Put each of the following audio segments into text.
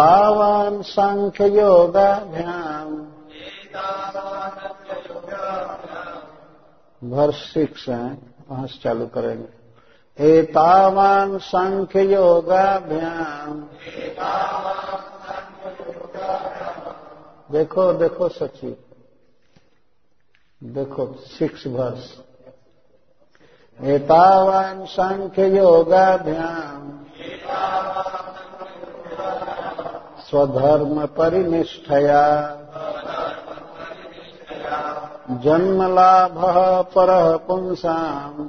एतावान् साङ्ख्ययोगाभ्याम् वर्ष सिक्स है, वहाँ से चालू करेंगे। एतावान सांख्य योगाभ्याम देखो देखो सची देखो, सिक्स वर्ष एतावान सांख्य योगाभ्याम स्वधर्म परिनिष्ठया जन्मलाभः परः पुंसाम्।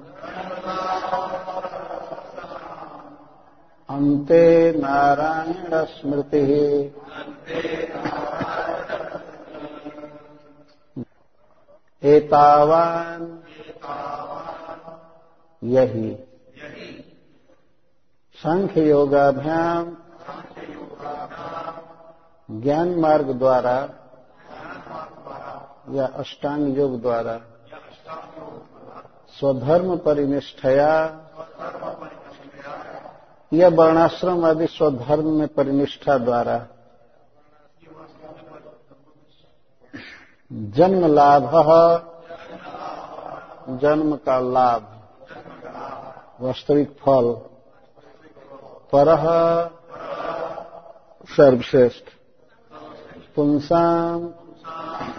अन्ते नारायणस्मृतिः एतावान् यही। सांख्य योगाभ्याम ज्ञान मार्ग द्वारा या अष्टांग योग द्वारा स्वधर्म परिनिष्ठया या वर्णाश्रम आदि स्वधर्म में परिनिष्ठा द्वारा जन्म लाभ, जन्म का लाभ, वास्तविक फल पर सर्वश्रेष्ठ। पुंसाम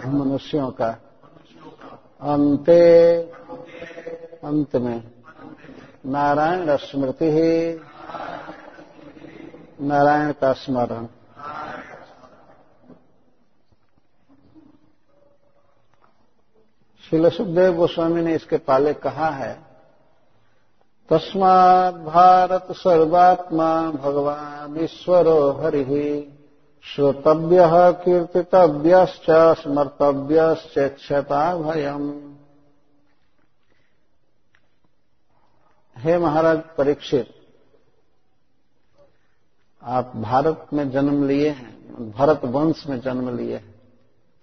मनुष्यों का। अंते अंत में नारायण स्मृति ही। नारायण का स्मरण। शिल सुखदेव गोस्वामी ने इसके पाले कहा है तस्मात् भारत सर्वात्मा भगवान ईश्वरो हरि। श्रोतव्य कीर्तितव्य स्मर्तव्यक्षता भयम। हे महाराज, परीक्षित, आप भारत में जन्म लिए हैं भरत वंश में जन्म लिए हैं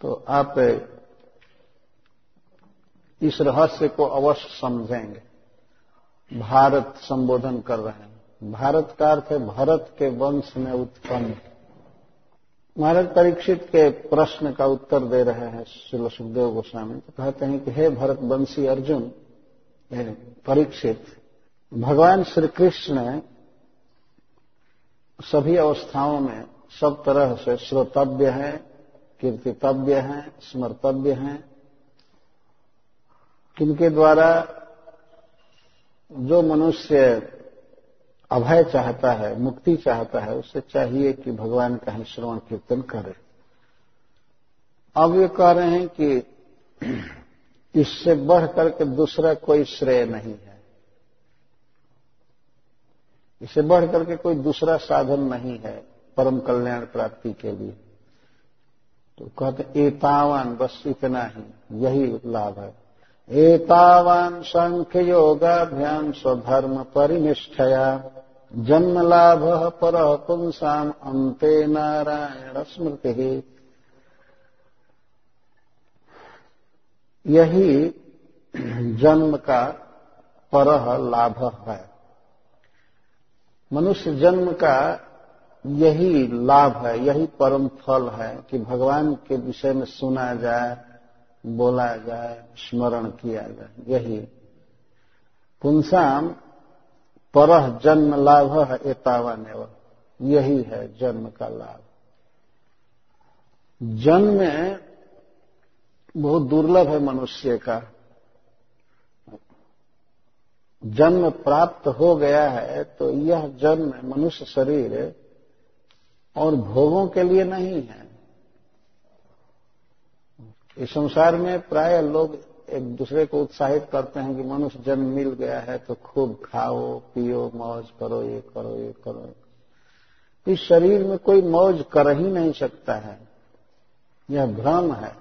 तो आप इस रहस्य को अवश्य समझेंगे। भारत संबोधन कर रहे हैं। भारत का अर्थ है, भरत के वंश में उत्पन्न। महाराज परीक्षित के प्रश्न का उत्तर दे रहे हैं श्री सुखदेव गोस्वामी। तो कहते हैं कि, हे भरत वंशी अर्जुन परीक्षित, भगवान श्री कृष्ण सभी अवस्थाओं में सब तरह से श्रोतव्य है, कीर्तितव्य है, स्मर्तव्य है। किनके द्वारा जो मनुष्य अभय चाहता है, मुक्ति चाहता है, उसे चाहिए कि भगवान का ही श्रवण कीर्तन करे। अब ये कह रहे हैं कि इससे बढ़ करके दूसरा कोई श्रेय नहीं है। इससे बढ़ करके कोई दूसरा साधन नहीं है परम कल्याण प्राप्ति के लिए। तो कहते, एतावान बस इतना ही, यही लाभ है। एतावान सांख्य योगाभ्याम स्वधर्म परिनिष्ठया। जन्म लाभ पर पुंसाम अंते नारायण स्मृति। यही जन्म का पर लाभ है। मनुष्य जन्म का यही लाभ है, यही परम फल है कि भगवान के विषय में सुना जाए, बोला जाए, स्मरण किया जाए। यही। पुंसाम पर जन्म लाभ एतावन एवं। यही है जन्म का लाभ। जन्म बहुत दुर्लभ है मनुष्य का। जन्म प्राप्त हो गया है तो यह जन्म मनुष्य शरीर और भोगों के लिए नहीं है। इस संसार में प्राय लोग एक दूसरे को उत्साहित करते हैं कि मनुष्य जन्म मिल गया है तो खूब खाओ, पियो, मौज करो, ये करो ये करो। इस शरीर में कोई मौज कर ही नहीं सकता है। यह भ्रम है।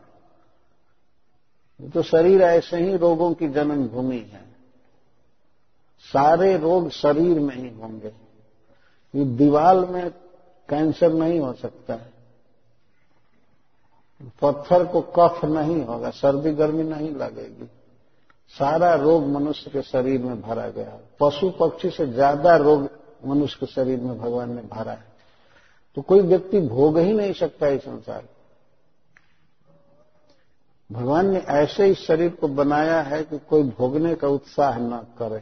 तो शरीर ऐसे ही रोगों की जन्मभूमि है। सारे रोग शरीर में ही होंगे। ये दीवाल में कैंसर नहीं हो सकता है। पत्थर को कफ नहीं होगा, सर्दी गर्मी नहीं लगेगी। सारा रोग मनुष्य के शरीर में भरा गया। पशु पक्षी से ज़्यादा रोग मनुष्य के शरीर में भगवान ने भरा है। तो कोई व्यक्ति भोग ही नहीं सकता इस संसार भगवान ने ऐसे ही शरीर को बनाया है कि कोई भोगने का उत्साह न करे।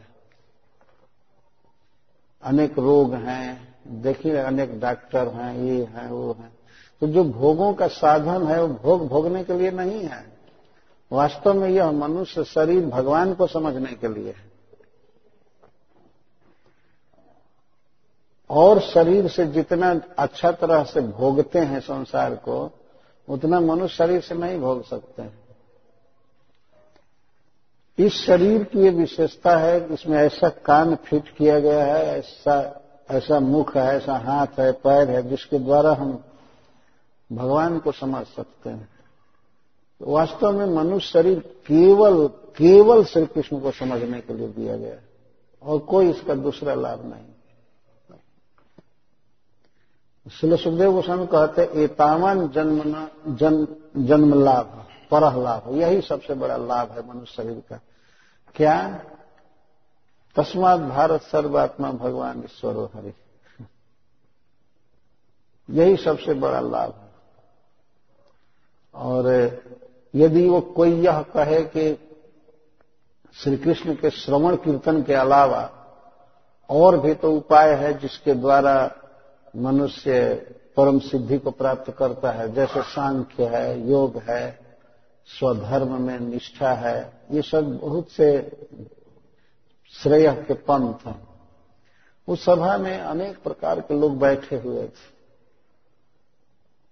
अनेक रोग हैं, देखिए, अनेक डॉक्टर हैं, ये हैं, वो हैं। तो जो भोगों का साधन है, वो भोग भोगने के लिए नहीं है। वास्तव में यह मनुष्य शरीर भगवान को समझने के लिए है। और शरीर से जितना अच्छा तरह से भोगते हैं संसार को, उतना मनुष्य शरीर से नहीं भोग सकते। हैं इस शरीर की ये विशेषता है इसमें ऐसा कान फिट किया गया है, ऐसा ऐसा मुख है, ऐसा हाथ है, पैर है, जिसके द्वारा हम भगवान को समझ सकते हैं। तो वास्तव में मनुष्य शरीर केवल केवल श्री कृष्ण को समझने के लिए दिया गया और कोई इसका दूसरा लाभ नहीं। इसलिए सुखदेव गोस्वामी कहते एतावन जन्म जन्म जन्म लाभ पर लाभ, यही सबसे बड़ा लाभ है मनुष्य शरीर का। क्या? तस्मात भारत सर्वात्मा भगवान ईश्वर हरि। यही सबसे बड़ा लाभ है। और यदि वो कोई यह कहे कि श्री कृष्ण के श्रवण कीर्तन के अलावा और भी तो उपाय है जिसके द्वारा मनुष्य परम सिद्धि को प्राप्त करता है, जैसे सांख्य है, योग है, स्वधर्म में निष्ठा है, ये सब बहुत से श्रेय के पंथ हैं। उस सभा में अनेक प्रकार के लोग बैठे हुए थे।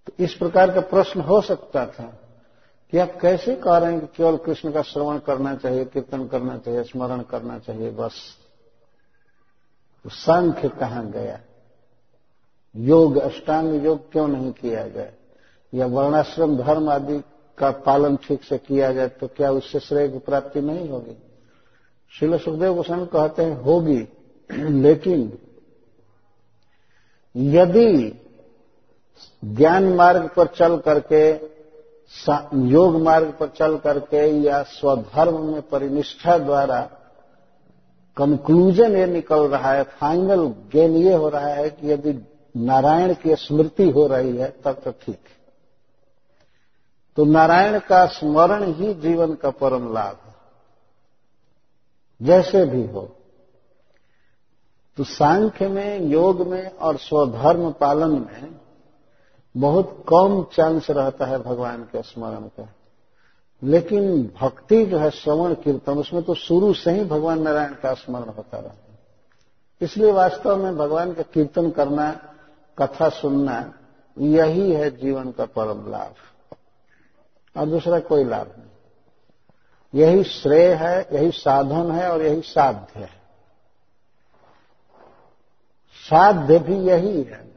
तो इस प्रकार का प्रश्न हो सकता था कि आप कैसे कह रहे हैं कि केवल कृष्ण का श्रवण करना चाहिए, कीर्तन करना चाहिए, स्मरण करना चाहिए, बस। तो सांख्य कहाँ गया? योग, अष्टांग योग क्यों नहीं किया जाए या वर्णाश्रम, धर्म आदि का पालन ठीक से किया जाए तो क्या उससे श्रेय की प्राप्ति नहीं होगी? शिल सुखदेव गोस्वामी कहते हैं, होगी। लेकिन यदि ज्ञान मार्ग पर चल करके योग मार्ग पर चल करके या स्वधर्म में परिनिष्ठा द्वारा कंक्लूजन ये निकल रहा है फाइनल गेन ये हो रहा है कि यदि नारायण की स्मृति हो रही है, तब तो ठीक है। तो नारायण का स्मरण ही जीवन का परम लाभ है। जैसे भी हो। तो सांख्य में, योग में और स्वधर्म पालन में बहुत कम चांस रहता है भगवान के स्मरण का लेकिन भक्ति जो है श्रवण कीर्तन, उसमें तो शुरू से ही भगवान नारायण का स्मरण होता रहता है। इसलिए वास्तव में भगवान का कीर्तन करना, कथा सुनना, यही है जीवन का परम लाभ। और दूसरा कोई लाभ नहीं। यही श्रेय है, यही साधन है और यही साध्य है। साध्य भी यही है।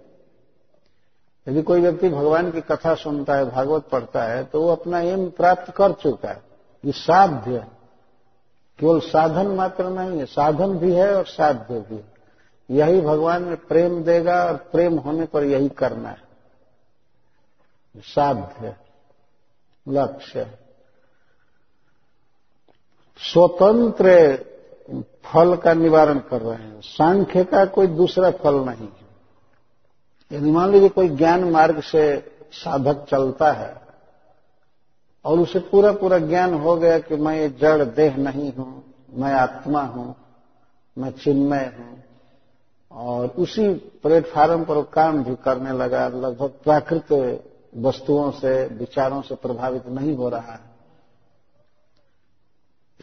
यदि कोई व्यक्ति भगवान की कथा सुनता है, भागवत पढ़ता है तो वो अपना एम प्राप्त कर चुका है। ये साध्य केवल साधन मात्र नहीं है, साधन भी है और साध्य भी है। यही भगवान में प्रेम देगा और प्रेम होने पर यही करना है। साध्य लक्ष्य स्वतंत्र फल का निवारण कर रहे हैं। सांख्य का कोई दूसरा फल नहीं यदि मान लीजिए कोई ज्ञान मार्ग से साधक चलता है, और उसे पूरा पूरा ज्ञान हो गया कि मैं ये जड़ देह नहीं हूँ, मैं आत्मा हूँ, मैं चिन्मय हूँ, और उसी प्लेटफार्म पर काम भी करने लगा, लगभग प्राकृत वस्तुओं से, विचारों से प्रभावित नहीं हो रहा है।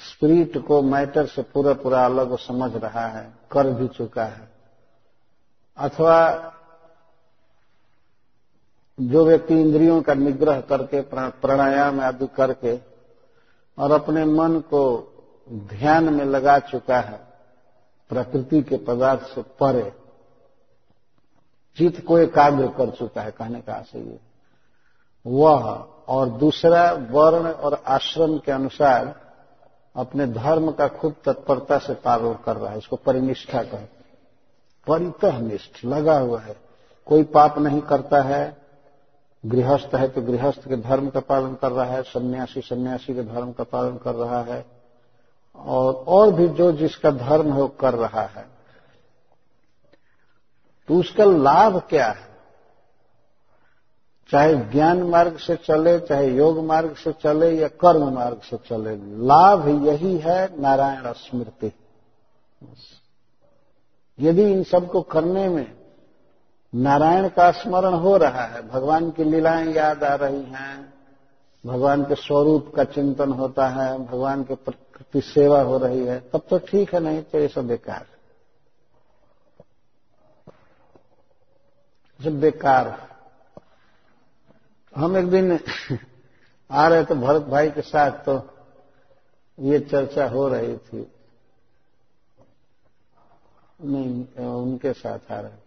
स्पिरिट को मैटर से पूरा पूरा अलग समझ रहा है, कर भी चुका है। अथवा जो व्यक्ति इंद्रियों का निग्रह करके प्राणायाम आदि करके और अपने मन को ध्यान में लगा चुका है, प्रकृति के पदार्थ से परे, चित्त को एकाग्र कर चुका है, कहने का आशय ये। वह और दूसरा वर्ण और आश्रम के अनुसार अपने धर्म का खूब तत्परता से पालन कर रहा है, इसको परिनिष्ठा कहते परितः निष्ठ लगा हुआ है। कोई पाप नहीं करता है गृहस्थ है तो गृहस्थ के धर्म का पालन कर रहा है, सन्यासी सन्यासी के धर्म का पालन कर रहा है, और और भी जो जिसका धर्म है वो कर रहा है। तो उसका लाभ क्या है? चाहे ज्ञान मार्ग से चले, चाहे योग मार्ग से चले, या कर्म मार्ग से चले, लाभ यही है नारायण स्मृति। यदि इन सबको करने में नारायण का स्मरण हो रहा है। भगवान की लीलाएँ याद आ रही हैं। भगवान के स्वरूप का चिंतन होता है। भगवान के प्रति सेवा हो रही है। तब तो ठीक है, नहीं तो ये सब बेकार सब बेकार हम एक दिन आ रहे थे भरत भाई के साथ तो ये चर्चा हो रही थी। नहीं, उनके साथ आ रहे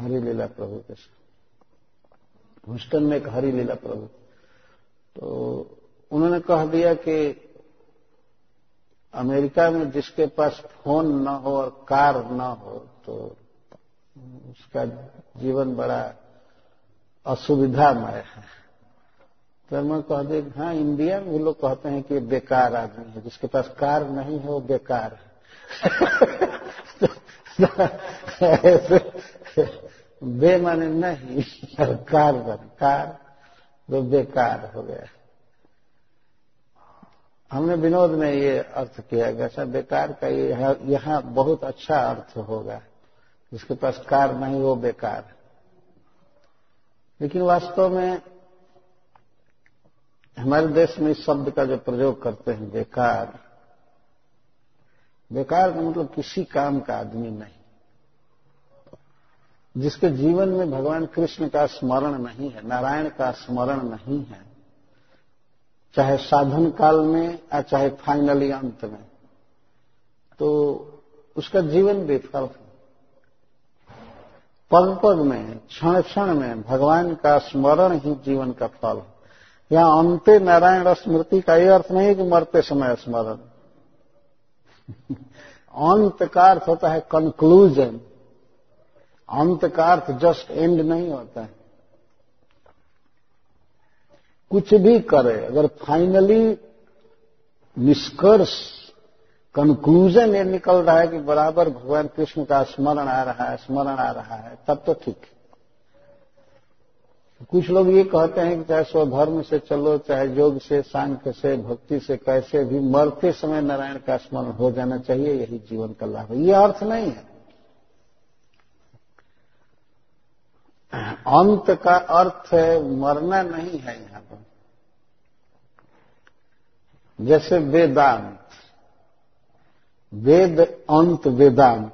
थे हरिलीला प्रभु के साथ। में एक हरी लीला प्रभु। तो उन्होंने कह दिया कि अमेरिका में जिसके पास फ़ोन न हो और कार न हो तो उसका जीवन बड़ा असुविधामय है। तो मैं कह दे हाँ इंडिया में वो लोग कहते हैं कि बेकार आदमी है। जिसके पास कार नहीं है, वो बेकार है। बे माने नहीं और कार बन कार तो बेकार हो गया। हमने विनोद में ये अर्थ किया गया सर बेकार का ये यहाँ बहुत अच्छा अर्थ होगा। जिसके पास कार नहीं, वो बेकार। लेकिन वास्तव में हमारे देश में इस शब्द का जो प्रयोग करते हैं, बेकार बेकार का मतलब किसी काम का आदमी नहीं। जिसके जीवन में भगवान कृष्ण का स्मरण नहीं है, नारायण का स्मरण नहीं है, चाहे साधन काल में या चाहे फाइनली अंत में तो उसका जीवन विफल है। पग पग में क्षण क्षण में भगवान का स्मरण ही जीवन का फल है। यहाँ अंत्य नारायण स्मृति का यह अर्थ नहीं कि मरते समय स्मरण। अंत का अर्थ होता है कंक्लूजन अंत का अर्थ जस्ट एंड नहीं होता है। कुछ भी करे, अगर फाइनली निष्कर्ष कंक्लूजन ये निकल रहा है कि बराबर भगवान कृष्ण का स्मरण आ रहा है, स्मरण आ रहा है, तब तो ठीक है। कुछ लोग ये कहते हैं कि चाहे स्वधर्म से चलो, चाहे योग से, सांख्य से, भक्ति से, कैसे भी, मरते समय नारायण का स्मरण हो जाना चाहिए, यही जीवन का लाभ है। ये अर्थ नहीं है। अंत का अर्थ मरना नहीं है यहाँ पर। जैसे वेदांत, वेद अंत वेदांत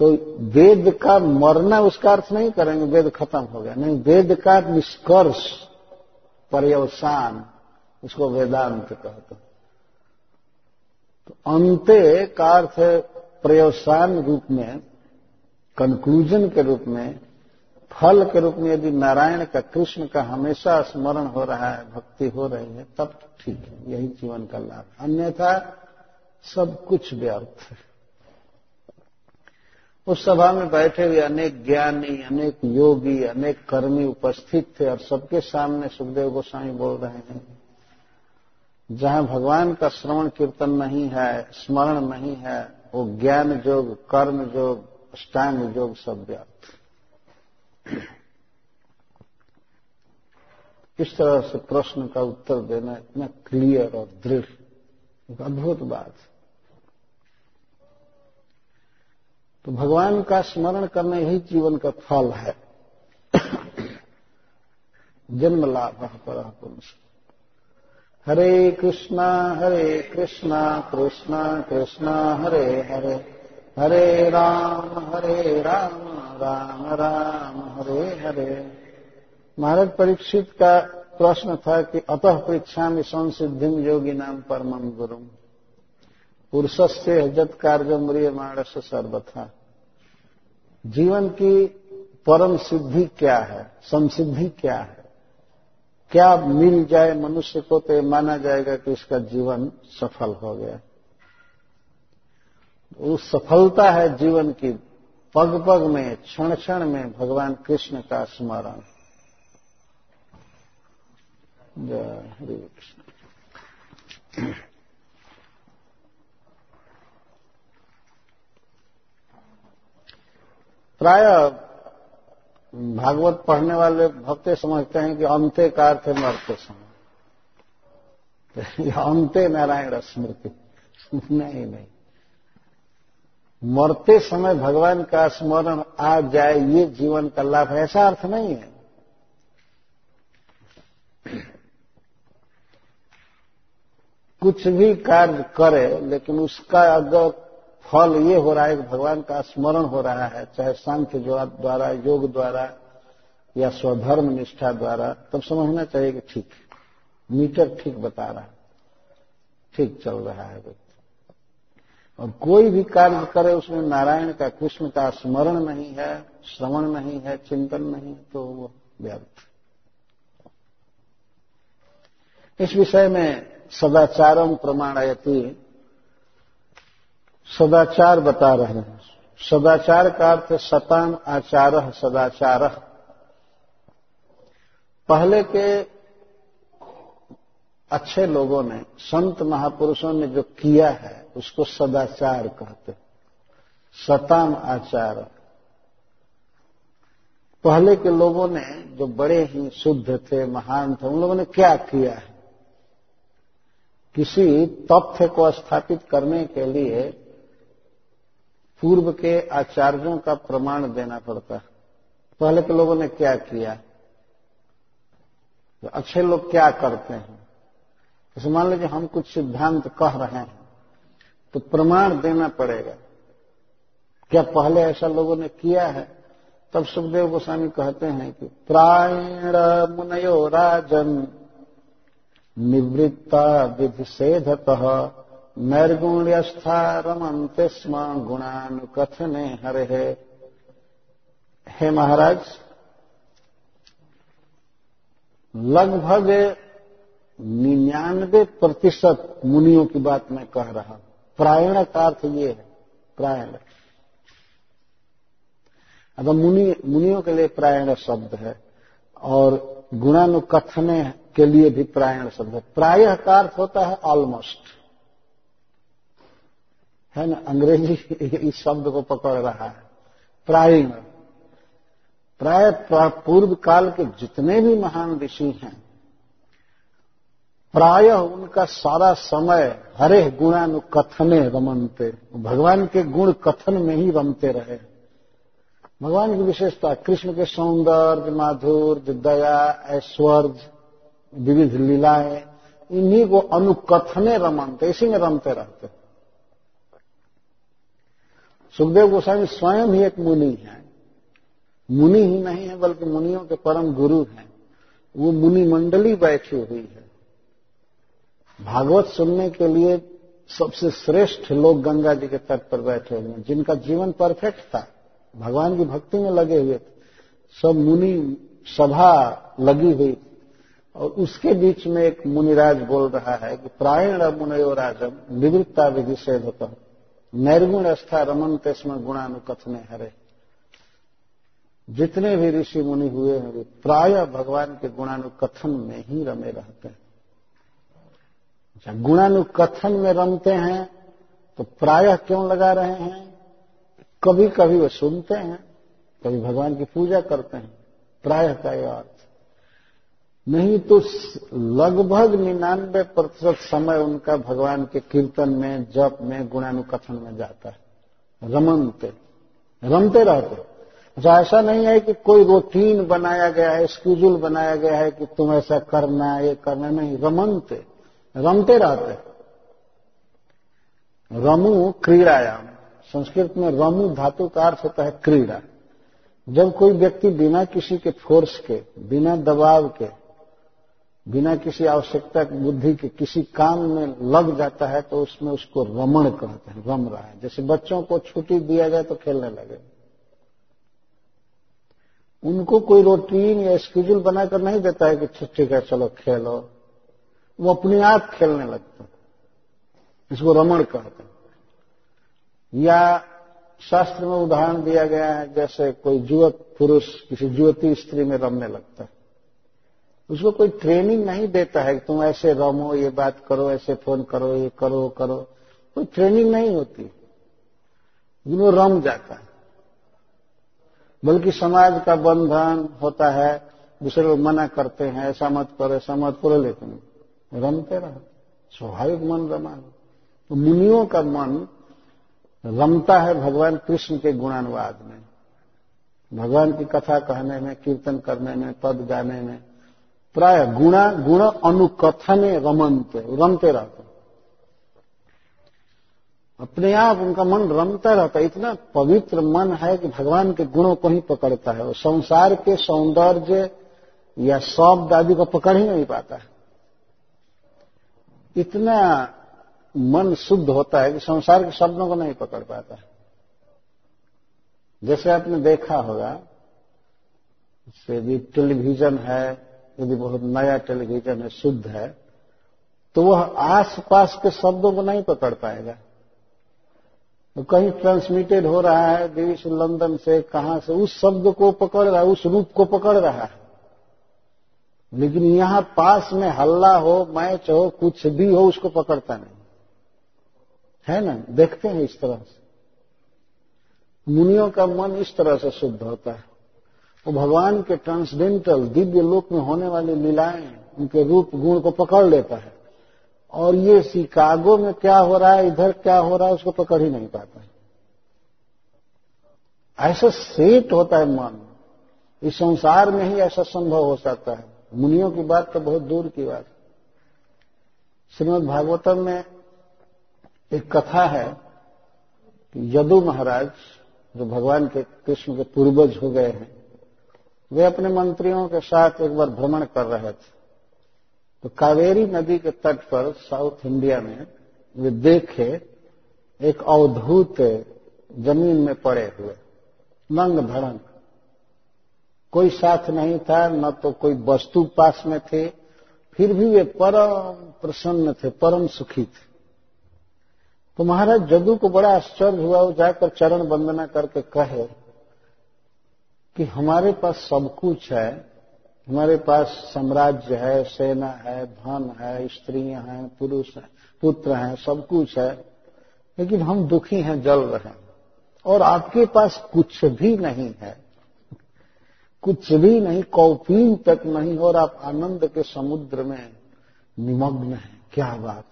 तो वेद का मरना उसका अर्थ नहीं करेंगे, वेद खत्म हो गया। नहीं, वेद का निष्कर्ष पर्यवसान, उसको वेदांत कहते तो अंत्य का अर्थ पर्यवसान रूप में कंक्लूजन के रूप में फल के रूप में यदि नारायण का कृष्ण का हमेशा स्मरण हो रहा है, भक्ति हो रही है, तब ठीक है, यही जीवन का लाभ। अन्यथा सब कुछ व्यर्थ है। उस सभा में बैठे हुए अनेक ज्ञानी, अनेक योगी, अनेक कर्मी उपस्थित थे और सबके सामने सुखदेव गोस्वामी बोल रहे हैं, जहाँ भगवान का श्रवण कीर्तन नहीं है, स्मरण नहीं है, वो ज्ञान योग कर्म योग अष्टांग योग सब व्याप्त इस तरह से प्रश्न का उत्तर देना इतना क्लियर और दृढ़ अद्भुत बात। तो भगवान का स्मरण करना ही जीवन का फल है। जन्म लाभ पर पुरुष हरे कृष्णा हरे कृष्णा कृष्णा कृष्णा, हरे हरे। हरे राम हरे राम राम राम, हरे हरे। महाराज, परीक्षित का प्रश्न था कि अतः परीक्षा में संसिद्धि योगी नाम परम गुरु। पुरुष से हजत कार्य म्रिय मानस सर्वथा। जीवन की परम सिद्धि क्या है? संसिद्धि क्या है? क्या मिल जाए मनुष्य को तो माना जाएगा कि इसका जीवन सफल हो गया। उस सफलता है जीवन की पग पग में क्षण क्षण में भगवान कृष्ण का स्मरण। जय हरे कृष्ण। प्राय भागवत पढ़ने वाले भक्त समझते हैं कि अंत्य का अर्थ मरते समय। अंत्य नारायण स्मृति। नहीं नहीं। मरते समय भगवान का स्मरण आ जाए, ये जीवन का लाभ ऐसा अर्थ नहीं है। कुछ भी कार्य करे, लेकिन उसका अगर फल ये हो रहा है कि भगवान का स्मरण हो रहा है, चाहे सांख्य द्वारा, योग द्वारा, या स्वधर्म निष्ठा द्वारा, तब समझना चाहिए कि ठीक मीटर ठीक बता रहा है। ठीक चल रहा है। व्यक्ति और कोई भी कार्य करे, उसमें नारायण का कृष्ण का स्मरण नहीं है, श्रवण नहीं है, चिंतन नहीं तो वो व्यर्थ। इस विषय में सदाचारम प्रमाणयती। सदाचार बता रहे हैं। सदाचार का अर्थ सतान आचार सदाचार। पहले के अच्छे लोगों ने, संत महापुरुषों ने जो किया है उसको सदाचार कहते सताम आचार। पहले के लोगों ने जो बड़े ही शुद्ध थे, महान थे, उन लोगों ने क्या किया है? किसी तथ्य को स्थापित करने के लिए पूर्व के आचार्यों का प्रमाण देना पड़ता है। पहले के लोगों ने क्या किया? तो अच्छे लोग क्या करते हैं? जैसे मान लीजिए हम कुछ सिद्धांत कह रहे हैं। तो प्रमाण देना पड़ेगा। क्या पहले ऐसा लोगों ने किया है? तब सुखदेव गोस्वामी कहते हैं कि प्रायण मुनयो राजन, निवृत्ता विधि सेधत नैर्गुण्यस्था रमनते स्म गुणानुकथने हरे। हे हे महाराज, लगभग निन्यानवे प्रतिशत मुनियों की बात मैं कह रहा हूँ। प्रायण का अर्थ ये है प्रायण। अब मुनि, मुनियों के लिए प्रायण शब्द है, और गुणानुकथने के लिए भी प्रायण शब्द है। प्राय का अर्थ होता है ऑलमोस्ट है ना? अंग्रेज़ी इस शब्द को पकड़ रहा है। प्रायण। प्राय पूर्व काल के जितने भी महान ऋषि हैं प्राय उनका सारा समय हरे गुणानुकथने रमनते। भगवान के गुण कथन में ही रमते रहे। भगवान की विशेषता, कृष्ण के सौंदर्य, माधुर्य, दया, ऐश्वर्य, विविध लीलाएँ, इन्हीं को अनुकथने रमनते, इसी में रमते रहते। सुखदेव गोस्वामी स्वयं ही एक मुनि है। मुनि ही नहीं है, बल्कि मुनियों के परम गुरु हैं। वो मुनि मंडली बैठी हुई है। भागवत सुनने के लिए सबसे श्रेष्ठ लोग गंगा जी के तट पर बैठे हुए हैं, जिनका जीवन परफेक्ट था। भगवान की भक्ति में लगे हुए थे। सब मुनि सभा लगी हुई और उसके बीच में एक मुनिराज बोल रहा है कि प्रायण मुनयो राजम, निवृत्ता विधि से होता नैर्गुण अस्था रमन तेस्म गुणानुकथने हरे। जितने भी ऋषि मुनि हुए हैं, वे प्राय भगवान के गुणानुकथन में ही रमे रहते हैं। अच्छा गुणानुकथन में रमते हैं तो प्रायः क्यों लगा रहे हैं? कभी कभी वो सुनते हैं, कभी भगवान की पूजा करते हैं, प्रायः का यह अर्थ। नहीं तो लगभग निन्यानवे प्रतिशत समय उनका भगवान के कीर्तन में, जप में, गुणानुकथन में जाता है। रमनते, रमते रहते। अच्छा ऐसा नहीं है कि कोई रूटीन बनाया गया है स्कूजुल बनाया गया है कि तुम ऐसा करना, ये करना, नहीं, रमनते। रमते रहते। रमु क्रीड़ायाम। संस्कृत में रमु धातु का अर्थ होता है क्रीड़ा। जब कोई व्यक्ति बिना किसी के फोर्स के, बिना दबाव के, बिना किसी आवश्यकता की बुद्धि के किसी काम में लग जाता है तो उसमें उसको रमण कहते हैं, रम रहा है। जैसे बच्चों को छुट्टी दिया जाए तो खेलने लगे। उनको कोई रूटीन या स्केड्यूल बनाकर नहीं देता है कि ठीक है चलो खेलो। वो अपने आप खेलने लगते हैं। इसको रमण कहते या शास्त्र में उदाहरण दिया गया है, जैसे कोई युवक पुरुष किसी युवती स्त्री में रमने लगता है। उसको कोई ट्रेनिंग नहीं देता है कि तुम ऐसे रमो, ये बात करो, ऐसे फ़ोन करो, ये करो करो। कोई ट्रेनिंग नहीं होती। लेकिन वो रम जाता है। बल्कि समाज का बंधन होता है। दूसरे लोग मना करते हैं, ऐसा मत करो, ऐसा मत करो लेकिन रमते रहो, स्वाभाविक मन रमा तो मुनियों का मन रमता है भगवान कृष्ण के गुणानुवाद में। भगवान की कथा कहने में, कीर्तन करने में, पद गाने में, प्राय गुणा, गुण अनुकथने रमनते, रमते रहते। अपने आप उनका मन रमता रहता है इतना पवित्र मन है कि भगवान के गुणों को ही पकड़ता है। वो संसार के सौंदर्य या शब्द आदि को पकड़ ही नहीं पाता है। इतना मन शुद्ध होता है कि संसार के शब्दों को नहीं पकड़ पाता है। जैसे आपने देखा होगा यदि टेलीविज़न है, यदि बहुत नया टेलीविज़न है, शुद्ध है तो वह आसपास के शब्दों को नहीं पकड़ पाएगा। तो कहीं ट्रांसमिटेड हो रहा है से लंदन से, कहाँ से, उस शब्द को पकड़ रहा है, उस रूप को पकड़ रहा है। लेकिन यहाँ पास में हल्ला हो, मैच हो, कुछ भी हो, उसको पकड़ता नहीं। है ना? देखते हैं इस तरह से। मुनियों का मन इस तरह से शुद्ध होता है। वो भगवान के ट्रांसडेंटल दिव्य लोक में होने वाली लीलाएँ, उनके रूप, गुण को पकड़ लेता है। और ये शिकागो में क्या हो रहा है, इधर क्या हो रहा है, उसको पकड़ ही नहीं पाता है। ऐसा सेट होता है मन। इस संसार में ही ऐसा संभव हो सकता है। मुनियों की बात तो बहुत दूर की बात श्रीमद भागवतम में एक कथा है कि यदु महाराज जो भगवान के कृष्ण के पूर्वज हो गए हैं, वे अपने मंत्रियों के साथ एक बार भ्रमण कर रहे थे। तो कावेरी नदी के तट पर साउथ इंडिया में वे देखे एक अवधूत ज़मीन में पड़े हुए नंग धड़ंग। कोई साथ नहीं था, न तो कोई वस्तु पास में थे, फिर भी वे परम प्रसन्न थे, परम सुखी थे। तो महाराज जदू को बड़ा आश्चर्य हुआ, वो जाकर चरण वंदना करके कहे कि हमारे पास सब कुछ है, हमारे पास साम्राज्य है, सेना है, धन है, स्त्रियाँ हैं, पुरुष हैं, पुत्र हैं, सब कुछ है, लेकिन हम दुखी हैं, जल रहे हैं, और आपके पास कुछ भी नहीं है। कुछ भी नहीं कौपीन तक नहीं, और आप आनंद के समुद्र में निमग्न हैं। क्या बात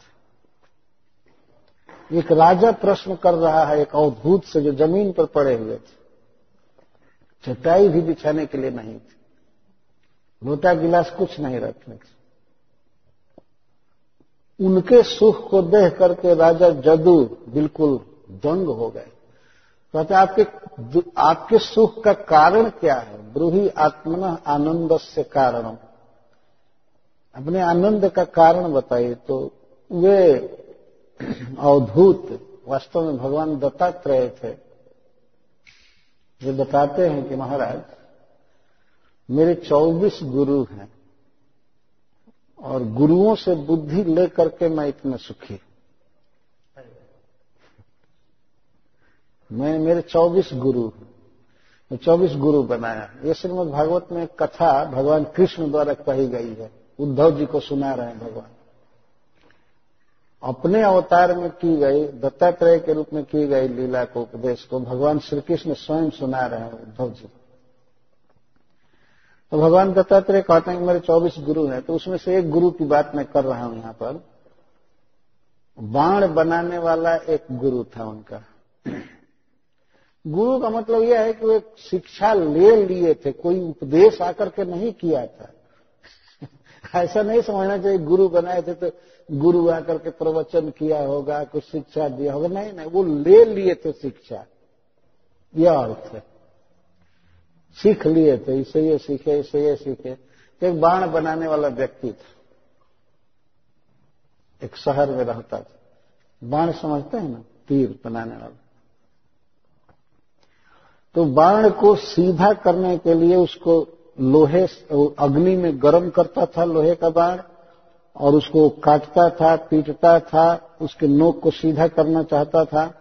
एक राजा प्रश्न कर रहा है, एक अवधूत से जो ज़मीन पर पड़े हुए थे। चटाई भी बिछाने के लिए नहीं थी। लोटा गिलास कुछ नहीं रखने थे। उनके सुख को देख करके राजा जदू बिल्कुल दंग हो गए। कहते आपके आपके सुख का कारण क्या है? ब्रूही आत्मन आनंद से कारण अपने आनंद का कारण बताइए तो वे अवधूत, वास्तव में भगवान दत्तात्रेय थे। वे बताते हैं कि महाराज, मेरे चौबीस गुरु हैं, और गुरुओं से बुद्धि लेकर के मैं इतना सुखी मैं, मेरे चौबीस गुरु मैं चौबीस गुरु बनाया। ये श्रीमद भागवत में कथा भगवान कृष्ण द्वारा कही गई है। उद्धव जी को सुना रहे हैं भगवान। अपने अवतार में की गई, दत्तात्रेय के रूप में की गई लीला को उपदेश को भगवान श्री कृष्ण स्वयं सुना रहे हैं उद्धव जी। तो भगवान दत्तात्रेय कहते हैं कि मेरे चौबीस गुरु हैं तो उसमें से एक गुरु की बात मैं कर रहा हूँ यहाँ पर। बाण बनाने वाला एक गुरु था उनका। गुरु का मतलब यह है कि वे शिक्षा ले लिए थे, कोई उपदेश आकर के नहीं किया था। ऐसा नहीं समझना चाहिए, गुरु बनाए थे तो गुरु आकर के प्रवचन किया होगा, कुछ शिक्षा दिया होगा। नहीं नहीं, वो ले लिए थे शिक्षा। यह अर्थ है। सीख लिए थे, इसे ये सीखे, इसे ये सीखे। एक बाण बनाने वाला व्यक्ति था। एक शहर में रहता था। बाण समझते हैं ना? तीर बनाने वाला। तो बाण को सीधा करने के लिए उसको लोहे अग्नि में गर्म करता था लोहे का बाण, और उसको काटता था, पीटता था, उसके नोक को सीधा करना चाहता था।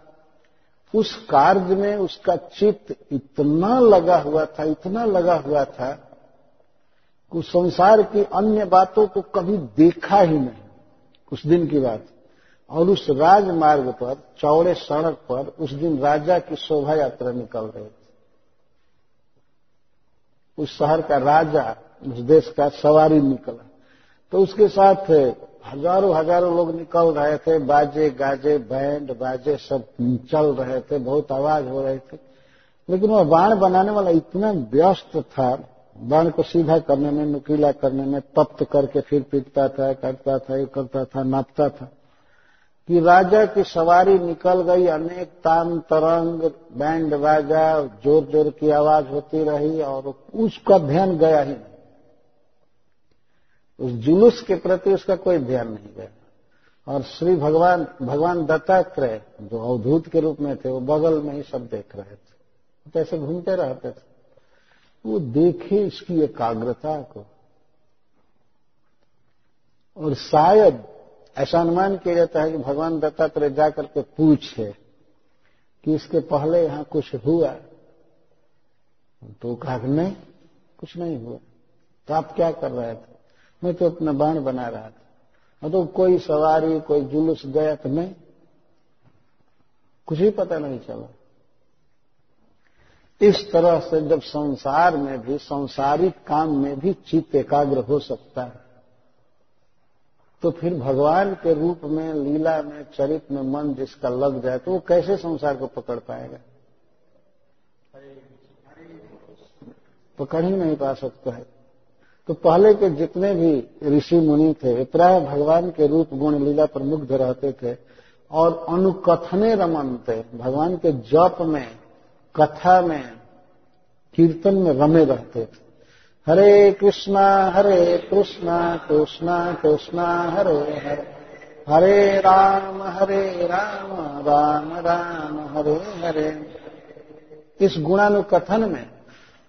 उस कार्य में उसका चित्त इतना लगा हुआ था, इतना लगा हुआ था कि संसार की अन्य बातों को कभी देखा ही नहीं, उस दिन की बात। और उस राजमार्ग पर, चौड़े सड़क पर, उस दिन राजा की शोभा यात्रा निकल रही थी। उस शहर का राजा, उस देश का सवारी निकला। तो उसके साथ हज़ारों हज़ारों लोग निकल रहे थे, बाजे गाजे, बैंड बाजे सब चल रहे थे, बहुत आवाज़ हो रही थी। लेकिन वह बाण बनाने वाला इतना व्यस्त था, बाण को सीधा करने में, नुकीला करने में, तप्त करके फिर पीटता था, काटता था, ये करता था, नापता था। कि राजा की सवारी निकल गई, अनेक तान तरंग बैंड बाजा ज़ोर ज़ोर की आवाज़ होती रही और उसका ध्यान गया ही नहीं। उस जुलूस के प्रति उसका कोई ध्यान नहीं गया। और श्री भगवान भगवान दत्तात्रेय, जो अवधूत के रूप में थे, वो बगल में ही सब देख रहे थे। कैसे घूमते रहते थे। वो देखे इसकी एकाग्रता को। और शायद ऐसा अनुमान किया जाता है कि भगवान दत्तात्रेय जाकर के पूछे कि इसके पहले यहाँ कुछ हुआ? तो कहा नहीं, कुछ नहीं हुआ। तो आप क्या कर रहे थे? मैं तो अपना बाण बना रहा था। तो कोई सवारी, कोई जुलूस गया तो नहीं। कुछ ही पता नहीं चला। इस तरह से जब संसार में भी, संसारिक काम में भी चित्त एकाग्र हो सकता है। तो फिर भगवान के रूप में, लीला में चरित्र में मन जिसका लग जाए तो वो कैसे संसार को पकड़ पाएगा? पकड़ ही नहीं पा सकता है। तो पहले के जितने भी ऋषि मुनि थे प्राय भगवान के रूप गुण लीला पर मुग्ध रहते थे और अनुकथने रमन थे। भगवान के जप में, कथा में, कीर्तन में रमे रहते थे। हरे कृष्णा हरे कृष्णा कृष्णा कृष्णा, हरे हरे। हरे राम हरे राम राम राम, हरे हरे। इस गुणानुकथन में,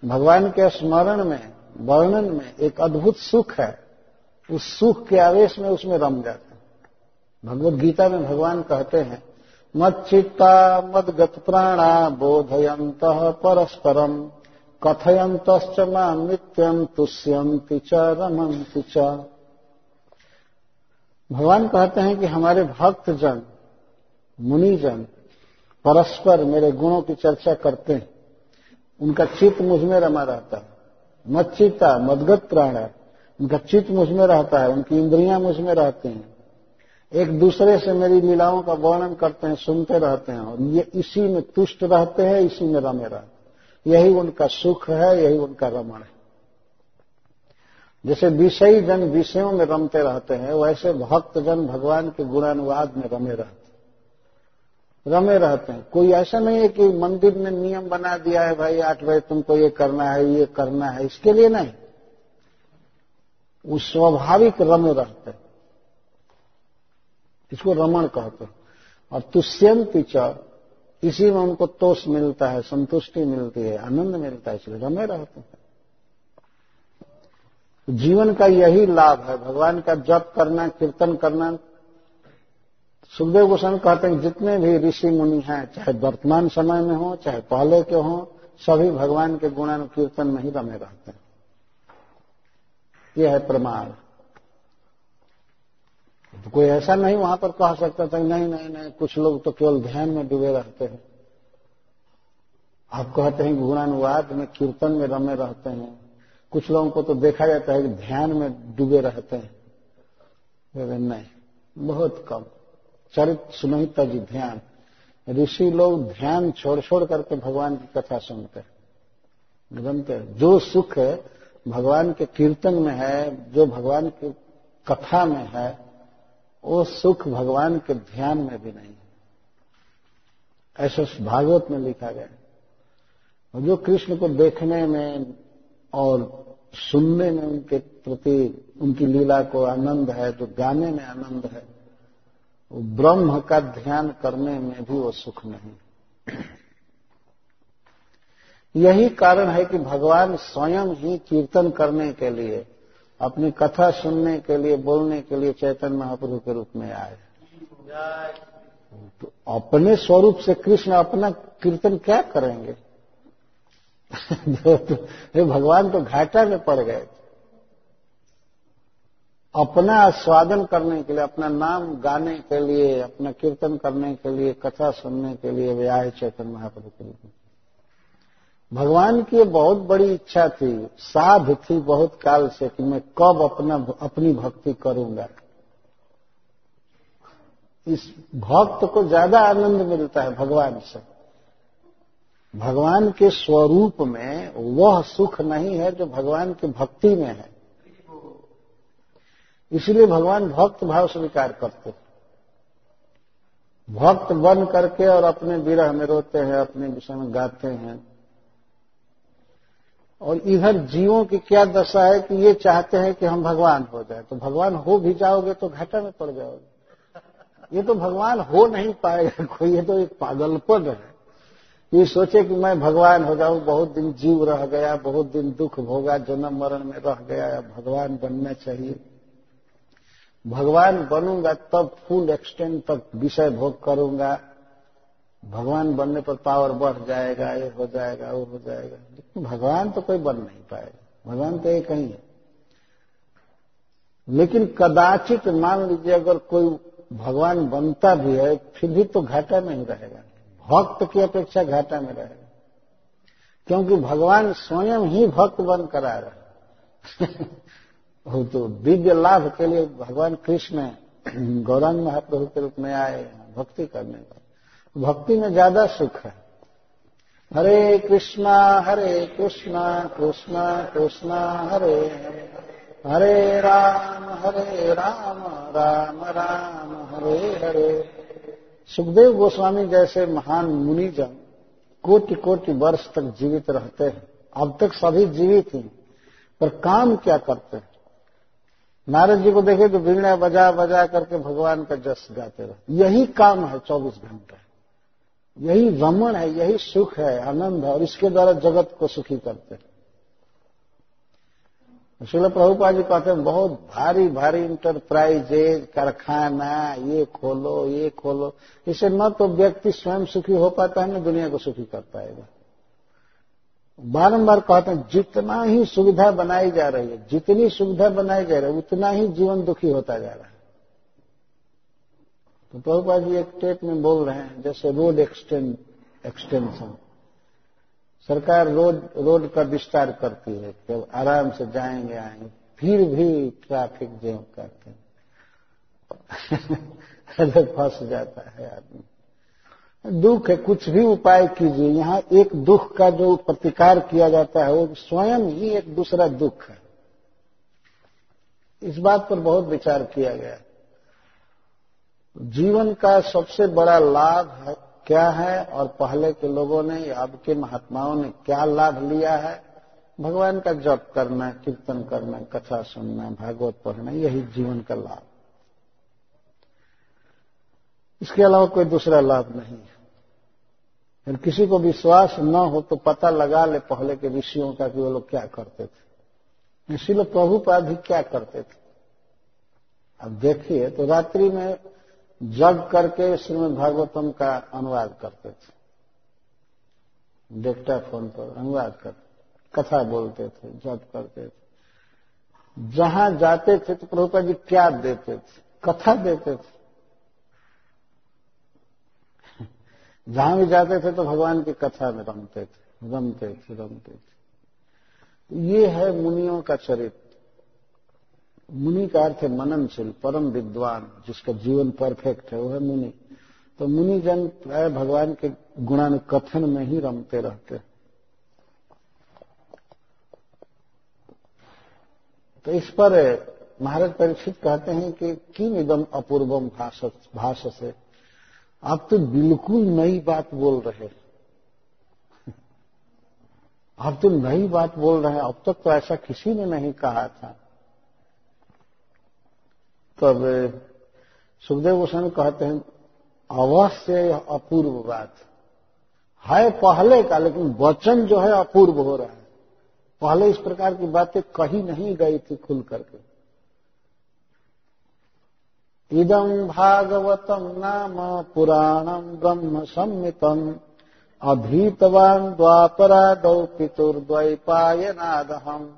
भगवान के स्मरण में, वर्णन में एक अद्भुत सुख है। उस सुख के आवेश में उसमें रम जाते हैं। भगवत गीता में भगवान कहते हैं मत चित्ता मद गत प्राणा बोधयंत परस्परम। कथयंत माम नित्यम तुष्यंति च रमंति च। भगवान कहते हैं कि हमारे भक्त जन मुनिजन, परस्पर मेरे गुणों की चर्चा करते हैं। उनका चित्त मुझमें रमा रहता है। मच्चिता, मदगत प्राण है। उनका चित्त मुझमें रहता है। उनकी इंद्रियाँ मुझमें रहती हैं। एक दूसरे से मेरी लीलाओं का वर्णन करते हैं, सुनते रहते हैं। और ये इसी में तुष्ट रहते हैं, इसी में रमे रहते हैं। यही उनका सुख है, यही उनका रमण है। जैसे विषयी जन विषयों में रमते रहते हैं, वैसे भक्त जन भगवान के गुणानुवाद में रमे रहते रमे रहते हैं। कोई ऐसा नहीं है कि मंदिर ने नियम बना दिया है, भाई, आठ बजे तुमको ये करना है, ये करना है, इसके लिए नहीं। वो स्वाभाविक रमे रहते हैं। इसको रमण कहते हैं। और तुष्यंती च इसी में उनको तोष मिलता है, संतुष्टि मिलती है, आनंद मिलता है, इसलिए रमे रहते हैं। जीवन का यही लाभ है, भगवान का जप करना, कीर्तन करना। सुखदेव गोस्वामी कहते हैं, जितने भी ऋषि मुनि हैं, चाहे वर्तमान समय में हो, चाहे पहले के हो, सभी भगवान के गुणान कीर्तन में ही रमे रहते हैं। यह है प्रमाण। तो कोई ऐसा नहीं वहाँ पर कह सकता था, नहीं नहीं नहीं, कुछ लोग तो केवल ध्यान में डूबे रहते हैं। आप कहते हैं गुणानुवाद में, कीर्तन में रमे रहते हैं। कुछ लोगों को तो देखा जाता है कि ध्यान में डूबे रहते हैं। नहीं, बहुत कम। चरित सुनहिता जी ध्यान। ऋषि लोग ध्यान छोड़ छोड़ करके भगवान की कथा सुनते हैं। सुनते जो सुख भगवान के कीर्तन में है, जो भगवान की कथा में है वो सुख भगवान के ध्यान में भी नहीं है। ऐसा भागवत में लिखा गया और जो कृष्ण को देखने में और सुनने में उनके प्रति उनकी लीला को आनंद है, जो गाने में आनंद है, वो ब्रह्म का ध्यान करने में भी वो सुख नहीं यही कारण है कि भगवान स्वयं ही कीर्तन करने के लिए अपनी कथा सुनने के लिए, बोलने के लिए चैतन्य महाप्रभु के रूप में आए। तो अपने स्वरूप से कृष्ण अपना कीर्तन क्या करेंगे? तो भगवान तो घाटा में पड़ गए। अपना आस्वादन करने के लिए, अपना नाम गाने के लिए, अपना कीर्तन करने के लिए, कथा सुनने के लिए वे आए चैतन्य महाप्रभु के रूप में। भगवान की बहुत बड़ी इच्छा थी, साध थी बहुत काल से कि मैं कब अपना अपनी भक्ति करूँगा। इस भक्त को ज़्यादा आनंद मिलता है भगवान से। भगवान के स्वरूप में वह सुख नहीं है जो भगवान की भक्ति में है। इसलिए भगवान भक्त भाव स्वीकार करते भक्त बन करके और अपने विरह में रोते हैं, अपने विषय में गाते हैं। और इधर जीवों की क्या दशा है कि ये चाहते हैं कि हम भगवान हो जाए। तो भगवान हो भी जाओगे तो घाटा में पड़ जाओगे। ये तो भगवान हो नहीं पाएगा कोई, ये तो एक पागलपन है। ये सोचे कि मैं भगवान हो जाऊँ, बहुत दिन जीव रह गया, बहुत दिन दुख भोगा, जन्म मरण में रह गया भगवान बनना चाहिए। भगवान बनूँगा तब फुल एक्सटेंट तक विषय भोग करूँगा। भगवान बनने पर पावर बढ़ जाएगा, ये हो जाएगा, वो हो जाएगा। लेकिन भगवान तो कोई बन नहीं पाएगा। भगवान तो एक ही है। लेकिन कदाचित मान लीजिए अगर कोई भगवान बनता भी है, फिर भी तो घाटा में ही रहेगा। भक्त की अपेक्षा घाटा में रहेगा। क्योंकि भगवान स्वयं ही भक्त बन कर रहे तो दिव्य लाभ के लिए भगवान कृष्ण गौरांग महाप्रभु के रूप में आए भक्ति करने का भक्ति में ज़्यादा सुख है। हरे कृष्णा हरे कृष्णा कृष्णा कृष्णा, हरे हरे राम हरे राम राम राम, हरे हरे। सुखदेव गोस्वामी जैसे महान मुनिजन कोटि कोटि वर्ष तक जीवित रहते हैं। अब तक सभी जीवित हैं, पर काम क्या करते हैं? नारद जी को देखे तो वीणा बजा बजा करके भगवान का जस गाते रहे। यही काम है चौबीस घंटे। यही रमण है, यही सुख है, आनंद है, और इसके द्वारा जगत को सुखी करते हैं। शिल प्रभुपा जी कहते हैं, बहुत भारी भारी इंटरप्राइजेज कारखाना, ये खोलो ये खोलो। इसे न तो व्यक्ति स्वयं सुखी हो पाता है, न दुनिया को सुखी कर पाएगा। बारंबार कहते हैं, जितना ही सुविधा बनाई जा रही है, जितनी सुविधा बनाई जा रही है, उतना ही जीवन दुखी होता जा रहा है। तो प्रभुपा जी एक टेप में बोल रहे हैं, जैसे रोड एक्सटेंड, एक्सटेंशन। सरकार रोड रोड का विस्तार करती है, कि आराम से जाएँगे, आएँगे, फिर भी ट्रैफ़िक जैम करते हैं फंस जाता है आदमी। दुख है, कुछ भी उपाय कीजिए। यहाँ एक दुख का जो प्रतिकार किया जाता है, वो स्वयं ही एक दूसरा दुख है। इस बात पर बहुत विचार किया गया। जीवन का सबसे बड़ा लाभ है, क्या है? और पहले के लोगों ने, अब के महात्माओं ने क्या लाभ लिया है? भगवान का जप करना, कीर्तन करना, कथा सुनना, भागवत पढ़ना, यही जीवन का लाभ। इसके अलावा कोई दूसरा लाभ नहीं है। किसी को विश्वास न हो तो पता लगा ले पहले के ऋषियों का कि वो लोग क्या करते थे। इसीलिए प्रभुपाद भी क्या करते थे? अब देखिए तो रात्रि में जग करके श्रीमद भागवतम का अनुवाद करते थे। डेक्टा फ़ोन पर अनुवाद कर, कथा बोलते थे, जप करते थे। जहाँ जाते थे तो प्रभुपा जी क्या देते थे, कथा देते थे। जहाँ भी जाते थे तो भगवान की कथा में रमते थे रमते थे रमते थे। ये है मुनियों का चरित्र। मुनि का अर्थ है मननशील परम विद्वान, जिसका जीवन परफेक्ट है, वो है मुनि। तो मुनि जन प्राय भगवान के गुणानुकथन में ही रमते रहते तो इस पर महाराज परीक्षित कहते हैं कि किम एकदम अपूर्वम भाष से? आप तो बिल्कुल नई बात बोल रहे आप तो नई बात बोल रहे हैं। अब तक तो ऐसा किसी ने नहीं कहा था। तब सुखदेव गोस्वामी कहते हैं, अवश्य अपूर्व बात। है पहले का, लेकिन वचन जो है अपूर्व हो रहा है। पहले इस प्रकार की बातें कही नहीं गई थी खुल करके। इदम भागवतम नाम पुराणम ब्रह्म सम्मितम। अभीतवान द्वापरादौ पितुर्द्वैपायनादहम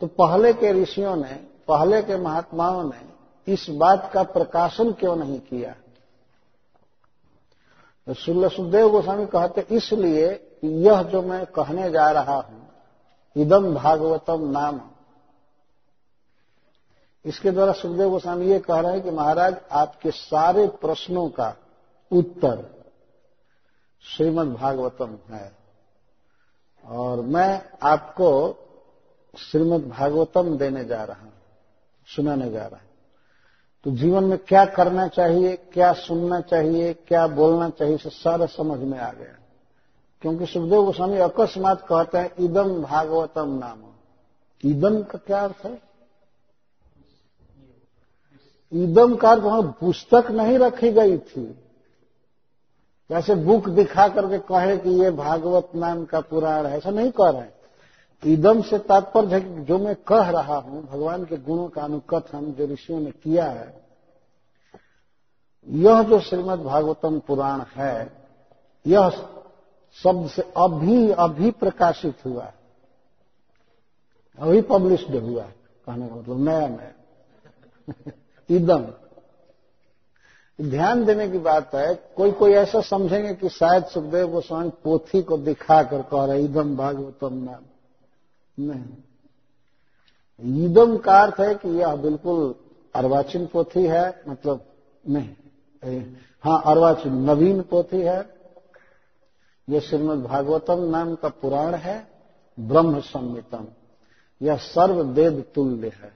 तो पहले के ऋषियों ने, पहले के महात्माओं ने इस बात का प्रकाशन क्यों नहीं किया? तो सुखदेव गोस्वामी कहते, इसलिए यह जो मैं कहने जा रहा हूँ इदम भागवतम नाम। इसके द्वारा सुखदेव गोस्वामी ये कह रहे हैं कि महाराज, आपके सारे प्रश्नों का उत्तर श्रीमद् भागवतम है। और मैं आपको श्रीमद् भागवतम देने जा रहा हूँ, सुनाने जा रहा हूँ। तो जीवन में क्या करना चाहिए, क्या सुनना चाहिए, क्या बोलना चाहिए, से सारा समझ में आ गया। क्योंकि सुखदेव गोस्वामी अकस्मात कहते हैं इदम भागवतम नाम। इदम का क्या अर्थ है? ईदम का अर्थ वहाँ पुस्तक नहीं रखी गई थी। जैसे बुक दिखा करके कहे कि ये भागवत नाम का पुराण है, ऐसा नहीं कह रहे ईदम से तात्पर्य है जो मैं कह रहा हूँ, भगवान के गुणों का अनुकथन जो ऋषियों ने किया है, यह जो श्रीमद भागवतम पुराण है, यह शब्द से अभी अभी प्रकाशित हुआ है। अभी पब्लिश्ड हुआ है। कहने का मतलब नया नया इदम। ध्यान देने की बात है, कोई कोई ऐसा समझेंगे कि शायद सुखदेव गोस्वामी पोथी को दिखा कर कह रहे इदम भागवतम नाम। नहीं। ईदम का अर्थ है कि यह बिल्कुल अर्वाचीन पोथी है मतलब नहीं। हाँ अर्वाचीन नवीन पोथी है। यह श्रीमद भागवतम नाम का पुराण है, ब्रह्म संहितम। यह सर्व वेद तुल्य है।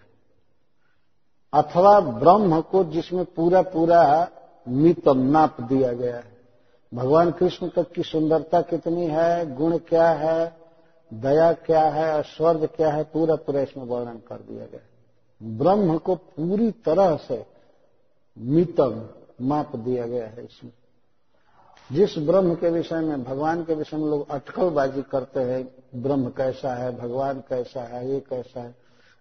अथवा ब्रह्म को जिसमें पूरा पूरा मितम नाप दिया गया है। भगवान कृष्ण तक की सुंदरता कितनी है, गुण क्या है दया क्या है और स्वर्ग क्या है, पूरा पूरा इसमें वर्णन कर दिया गया। ब्रह्म को पूरी तरह से मितम माप दिया गया है इसमें। जिस ब्रह्म के विषय में, भगवान के विषय में लोग अटकलबाजी करते हैं, ब्रह्म कैसा है, भगवान कैसा है, ये कैसा है,